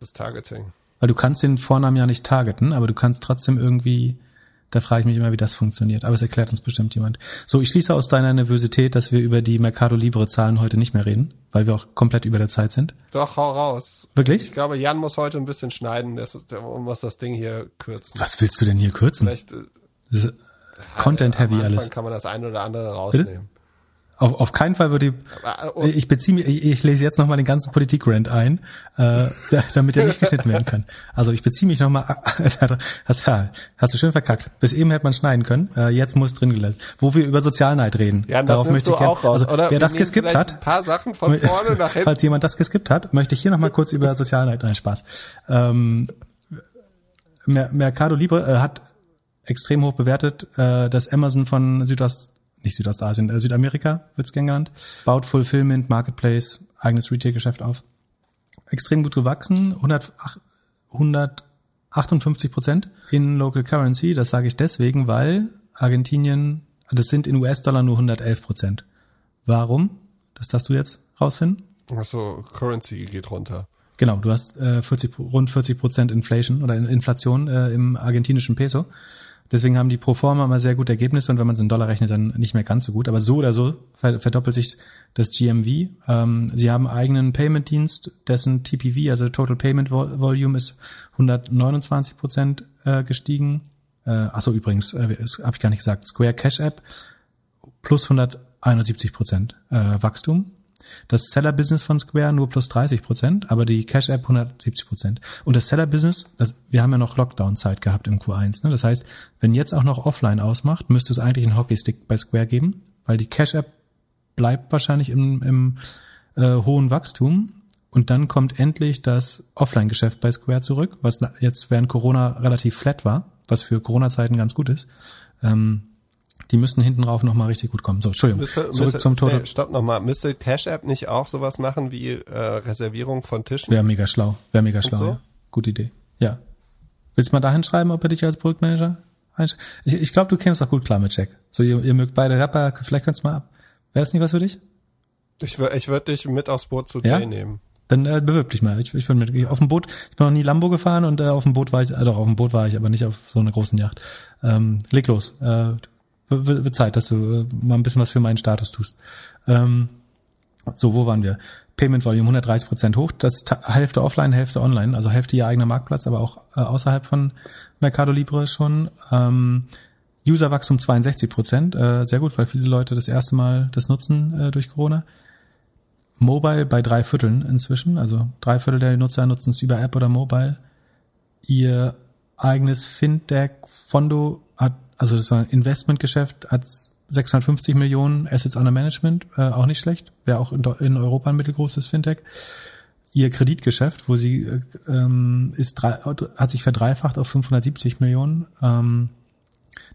Speaker 2: Das ist Targeting.
Speaker 1: Weil du kannst den Vornamen ja nicht targeten, aber du kannst trotzdem irgendwie da frage ich mich immer, wie das funktioniert. Aber es erklärt uns bestimmt jemand. So, ich schließe aus deiner Nervosität, dass wir über die Mercado Libre Zahlen heute nicht mehr reden, weil wir auch komplett über der Zeit sind.
Speaker 2: Doch, hau raus.
Speaker 1: Wirklich?
Speaker 2: Ich glaube, Jan muss heute ein bisschen schneiden, der muss das Ding hier kürzen.
Speaker 1: Was willst du denn hier kürzen? Vielleicht, äh, Content heavy alles.
Speaker 2: kann man das eine oder andere rausnehmen. Bitte?
Speaker 1: Auf, auf keinen Fall würde ich, ich beziehe mich, ich, ich lese jetzt nochmal den ganzen Politikrand ein, äh, damit er nicht geschnitten werden kann. Also ich beziehe mich nochmal, hast, hast du schön verkackt. Bis eben hätte man schneiden können, äh, jetzt muss drin gelassen. Wo wir über Sozialneid reden.
Speaker 2: Ja, Darauf möchte ich gerne, also
Speaker 1: Oder wer das geskippt hat,
Speaker 2: ein paar Sachen von vorne nach hinten.
Speaker 1: falls jemand das geskippt hat, möchte ich hier nochmal kurz über Sozialneid, nein, Spaß. Ähm, Mercado Libre äh, hat extrem hoch bewertet, äh, dass Amazon von Südost nicht Südostasien, äh, Südamerika wird's gern genannt, baut Fulfillment, Marketplace, eigenes Retail-Geschäft auf. Extrem gut gewachsen, 100, 158 Prozent in Local Currency. Das sage ich deswegen, weil Argentinien, das sind in US-Dollar nur 111 Prozent. Warum? Das darfst du jetzt rausfinden.
Speaker 2: Achso, Currency geht runter.
Speaker 1: Genau, du hast äh, 40, rund 40 Prozent Inflation oder Inflation äh, im argentinischen Peso. Deswegen haben die pro forma immer sehr gute Ergebnisse und wenn man es in Dollar rechnet, dann nicht mehr ganz so gut. Aber so oder so verdoppelt sich das GMV. Ähm, sie haben eigenen Payment-Dienst, dessen TPV, also Total Payment Volume, ist 129 Prozent äh, gestiegen. Äh, achso, übrigens, äh, habe ich gar nicht gesagt, Square Cash App plus 171 Prozent äh, Wachstum. Das Seller-Business von Square nur plus 30 Prozent, aber die Cash-App 170 Prozent. Und das Seller-Business, wir haben ja noch Lockdown-Zeit gehabt im Q1. Ne? Das heißt, wenn jetzt auch noch Offline ausmacht, müsste es eigentlich einen Hockeystick bei Square geben, weil die Cash-App bleibt wahrscheinlich im, im äh, hohen Wachstum. Und dann kommt endlich das Offline-Geschäft bei Square zurück, was jetzt während Corona relativ flat war, was für Corona-Zeiten ganz gut ist. Ähm, die müssten hinten rauf nochmal richtig gut kommen. So, Entschuldigung. Müsste,
Speaker 2: Zurück müsste, zum Total. Nee, stopp nochmal. Müsste Cash App nicht auch sowas machen wie äh, Reservierung von Tischen?
Speaker 1: Wäre mega schlau. Wäre mega schlau. So? Ja. Gute Idee. Ja. Willst du mal dahin schreiben, ob er dich als Produktmanager einstellt? Ich, ich glaube, du kämst auch gut klar mit Jack. So, ihr, ihr mögt beide Rapper, vielleicht könntest du mal ab. Wäre das nicht was für dich?
Speaker 2: Ich, würde ich würde dich mit aufs Boot zu Jay ja? nehmen.
Speaker 1: Dann äh, bewirb dich mal. Ich, ich bin mit auf dem Boot. Ich bin noch nie Lambo gefahren und äh, auf dem Boot war ich, äh, doch auf dem Boot war ich, aber nicht auf so einer großen Yacht. Ähm, leg los. Äh, wird Zeit, dass du äh, mal ein bisschen was für meinen Status tust. Ähm, so, wo waren wir? Payment Volume 130 Prozent hoch, das Hälfte offline, Hälfte online, also Hälfte ihr eigener Marktplatz, aber auch äh, außerhalb von Mercado Libre schon. Ähm, Userwachstum 62 Prozent, äh, sehr gut, weil viele Leute das erste Mal das nutzen äh, durch Corona. Mobile bei drei Vierteln inzwischen, also drei Viertel der Nutzer nutzen es über App oder Mobile. Ihr eigenes Fintech Fondo also das war ein Investmentgeschäft, hat 650 Millionen Assets under Management, äh, auch nicht schlecht, wäre auch in, in, Europa ein mittelgroßes Fintech. Ihr Kreditgeschäft, wo sie äh, ähm, ist drei, hat sich verdreifacht auf 570 Millionen. Ähm,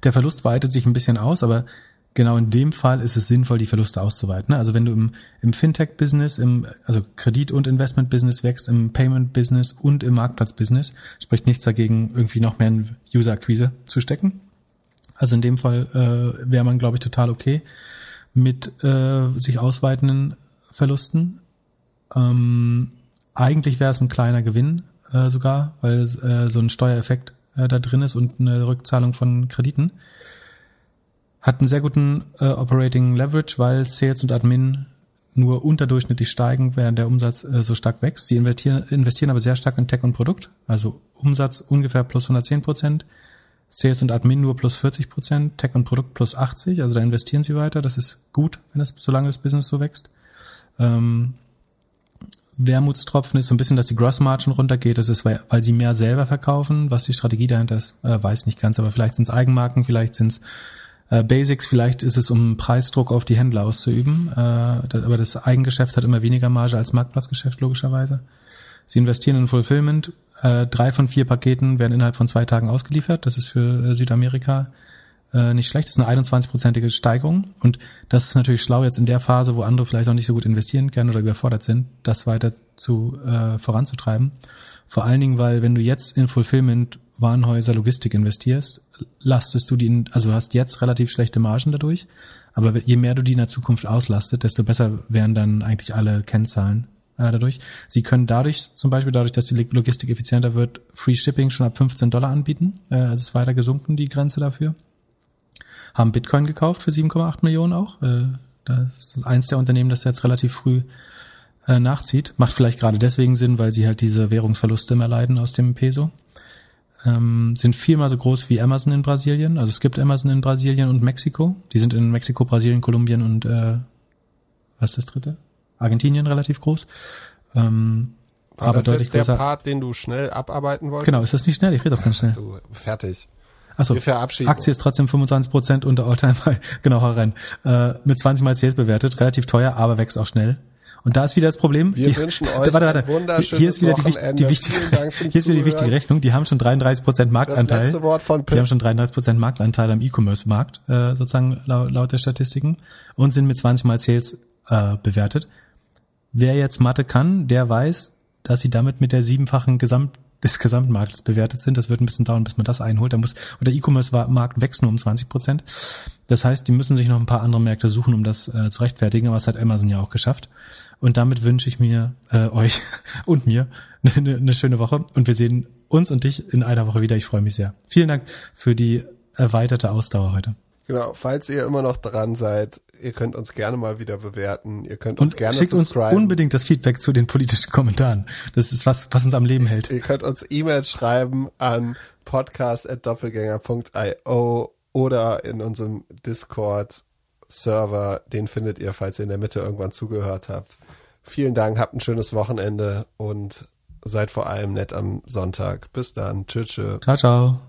Speaker 1: der Verlust weitet sich ein bisschen aus, aber genau in dem Fall ist es sinnvoll, die Verluste auszuweiten. Also wenn du im, im Fintech-Business, im also Kredit- und Investment-Business wächst, im Payment-Business und im Marktplatz-Business, spricht nichts dagegen, irgendwie noch mehr in User-Akquise zu stecken. Also in dem Fall äh, wäre man, glaube ich, total okay mit äh, sich ausweitenden Verlusten. Ähm, eigentlich wäre es ein kleiner Gewinn äh, sogar, weil äh, so ein Steuereffekt äh, da drin ist und eine Rückzahlung von Krediten. Hat einen sehr guten äh, Operating Leverage, weil Sales und Admin nur unterdurchschnittlich steigen, während der Umsatz äh, so stark wächst. Sie investieren, investieren aber sehr stark in Tech und Produkt, also Umsatz ungefähr plus 110 Prozent, Sales und Admin nur plus 40 Prozent, Tech und Produkt plus 80, also da investieren sie weiter. Das ist gut, wenn das, solange das Business so wächst. Ähm, Wermutstropfen ist so ein bisschen, dass die Gross Margin runtergeht. Das ist, weil, weil sie mehr selber verkaufen. Was die Strategie dahinter ist, äh, weiß nicht ganz, aber vielleicht sind es Eigenmarken, vielleicht sind es äh, Basics, vielleicht ist es, um Preisdruck auf die Händler auszuüben. Äh, das, aber das Eigengeschäft hat immer weniger Marge als Marktplatzgeschäft, logischerweise. Sie investieren in Fulfillment, äh, drei von vier Paketen werden innerhalb von zwei Tagen ausgeliefert. Das ist für äh, Südamerika äh, nicht schlecht. Das ist eine 21-prozentige Steigerung. Und das ist natürlich schlau jetzt in der Phase, wo andere vielleicht auch nicht so gut investieren können oder überfordert sind, das weiter zu äh, voranzutreiben. Vor allen Dingen, weil wenn du jetzt in Fulfillment, Warenhäuser, Logistik investierst, lastest du die, in, also du hast jetzt relativ schlechte Margen dadurch. Aber je mehr du die in der Zukunft auslastet, desto besser wären dann eigentlich alle Kennzahlen äh, dadurch. Sie können dadurch, zum Beispiel dadurch, dass die Logistik effizienter wird, Free Shipping schon ab 15 Dollar anbieten. Äh, es ist weiter gesunken, die Grenze dafür. Haben Bitcoin gekauft für 7,8 Millionen auch. Äh, das ist eins der Unternehmen, das jetzt relativ früh äh, nachzieht. Macht vielleicht gerade deswegen Sinn, weil sie halt diese Währungsverluste immer leiden aus dem Peso. Ähm, sind viermal so groß wie Amazon in Brasilien. Also es gibt Amazon in Brasilien und Mexiko. Die sind in Mexiko, Brasilien, Kolumbien und äh, was ist das dritte? Argentinien relativ groß. Ähm,
Speaker 2: War aber das deutlich jetzt der größer. Part, den du schnell abarbeiten wolltest?
Speaker 1: Genau, ist das nicht schnell? Ich rede doch ganz schnell.
Speaker 2: Du, fertig.
Speaker 1: Achso, Aktie ist trotzdem 25 Prozent unter Alltime High, genau herein. Äh, mit 20 Mal Sales bewertet, relativ teuer, aber wächst auch schnell. Und da ist wieder das Problem.
Speaker 2: Wir die, wünschen euch warte, warte,
Speaker 1: warte. Hier ist wieder die, die wichtige, hier ist wieder die wichtige Rechnung. Die haben schon 33 Prozent Marktanteil. Das letzte
Speaker 2: Wort von
Speaker 1: Pip. Die haben schon 33 Prozent Marktanteil am E-Commerce-Markt, äh, sozusagen laut, laut der Statistiken und sind mit 20 Mal Sales äh, bewertet. Wer jetzt Mathe kann, der weiß, dass sie damit mit der siebenfachen Gesamt des Gesamtmarktes bewertet sind. Das wird ein bisschen dauern, bis man das einholt. Da muss, und der E-Commerce-Markt wächst nur um 20 Prozent. Das heißt, die müssen sich noch ein paar andere Märkte suchen, um das äh, zu rechtfertigen, aber es hat Amazon ja auch geschafft. Und damit wünsche ich mir, äh, euch und mir eine, eine schöne Woche und wir sehen uns und dich in einer Woche wieder. Ich freue mich sehr. Vielen Dank für die erweiterte Ausdauer heute.
Speaker 2: Genau, falls ihr immer noch dran seid, ihr könnt uns gerne mal wieder bewerten. Ihr könnt uns
Speaker 1: und
Speaker 2: gerne
Speaker 1: schickt uns unbedingt das Feedback zu den politischen Kommentaren. Das ist was, was uns am Leben hält.
Speaker 2: Ihr könnt uns E-Mails schreiben an podcast@doppelgänger.io oder in unserem Discord Server. Den findet ihr, falls ihr in der Mitte irgendwann zugehört habt. Vielen Dank, habt ein schönes Wochenende und seid vor allem nett am Sonntag. Bis dann. Tschüss. tschüss.
Speaker 1: Ciao, ciao.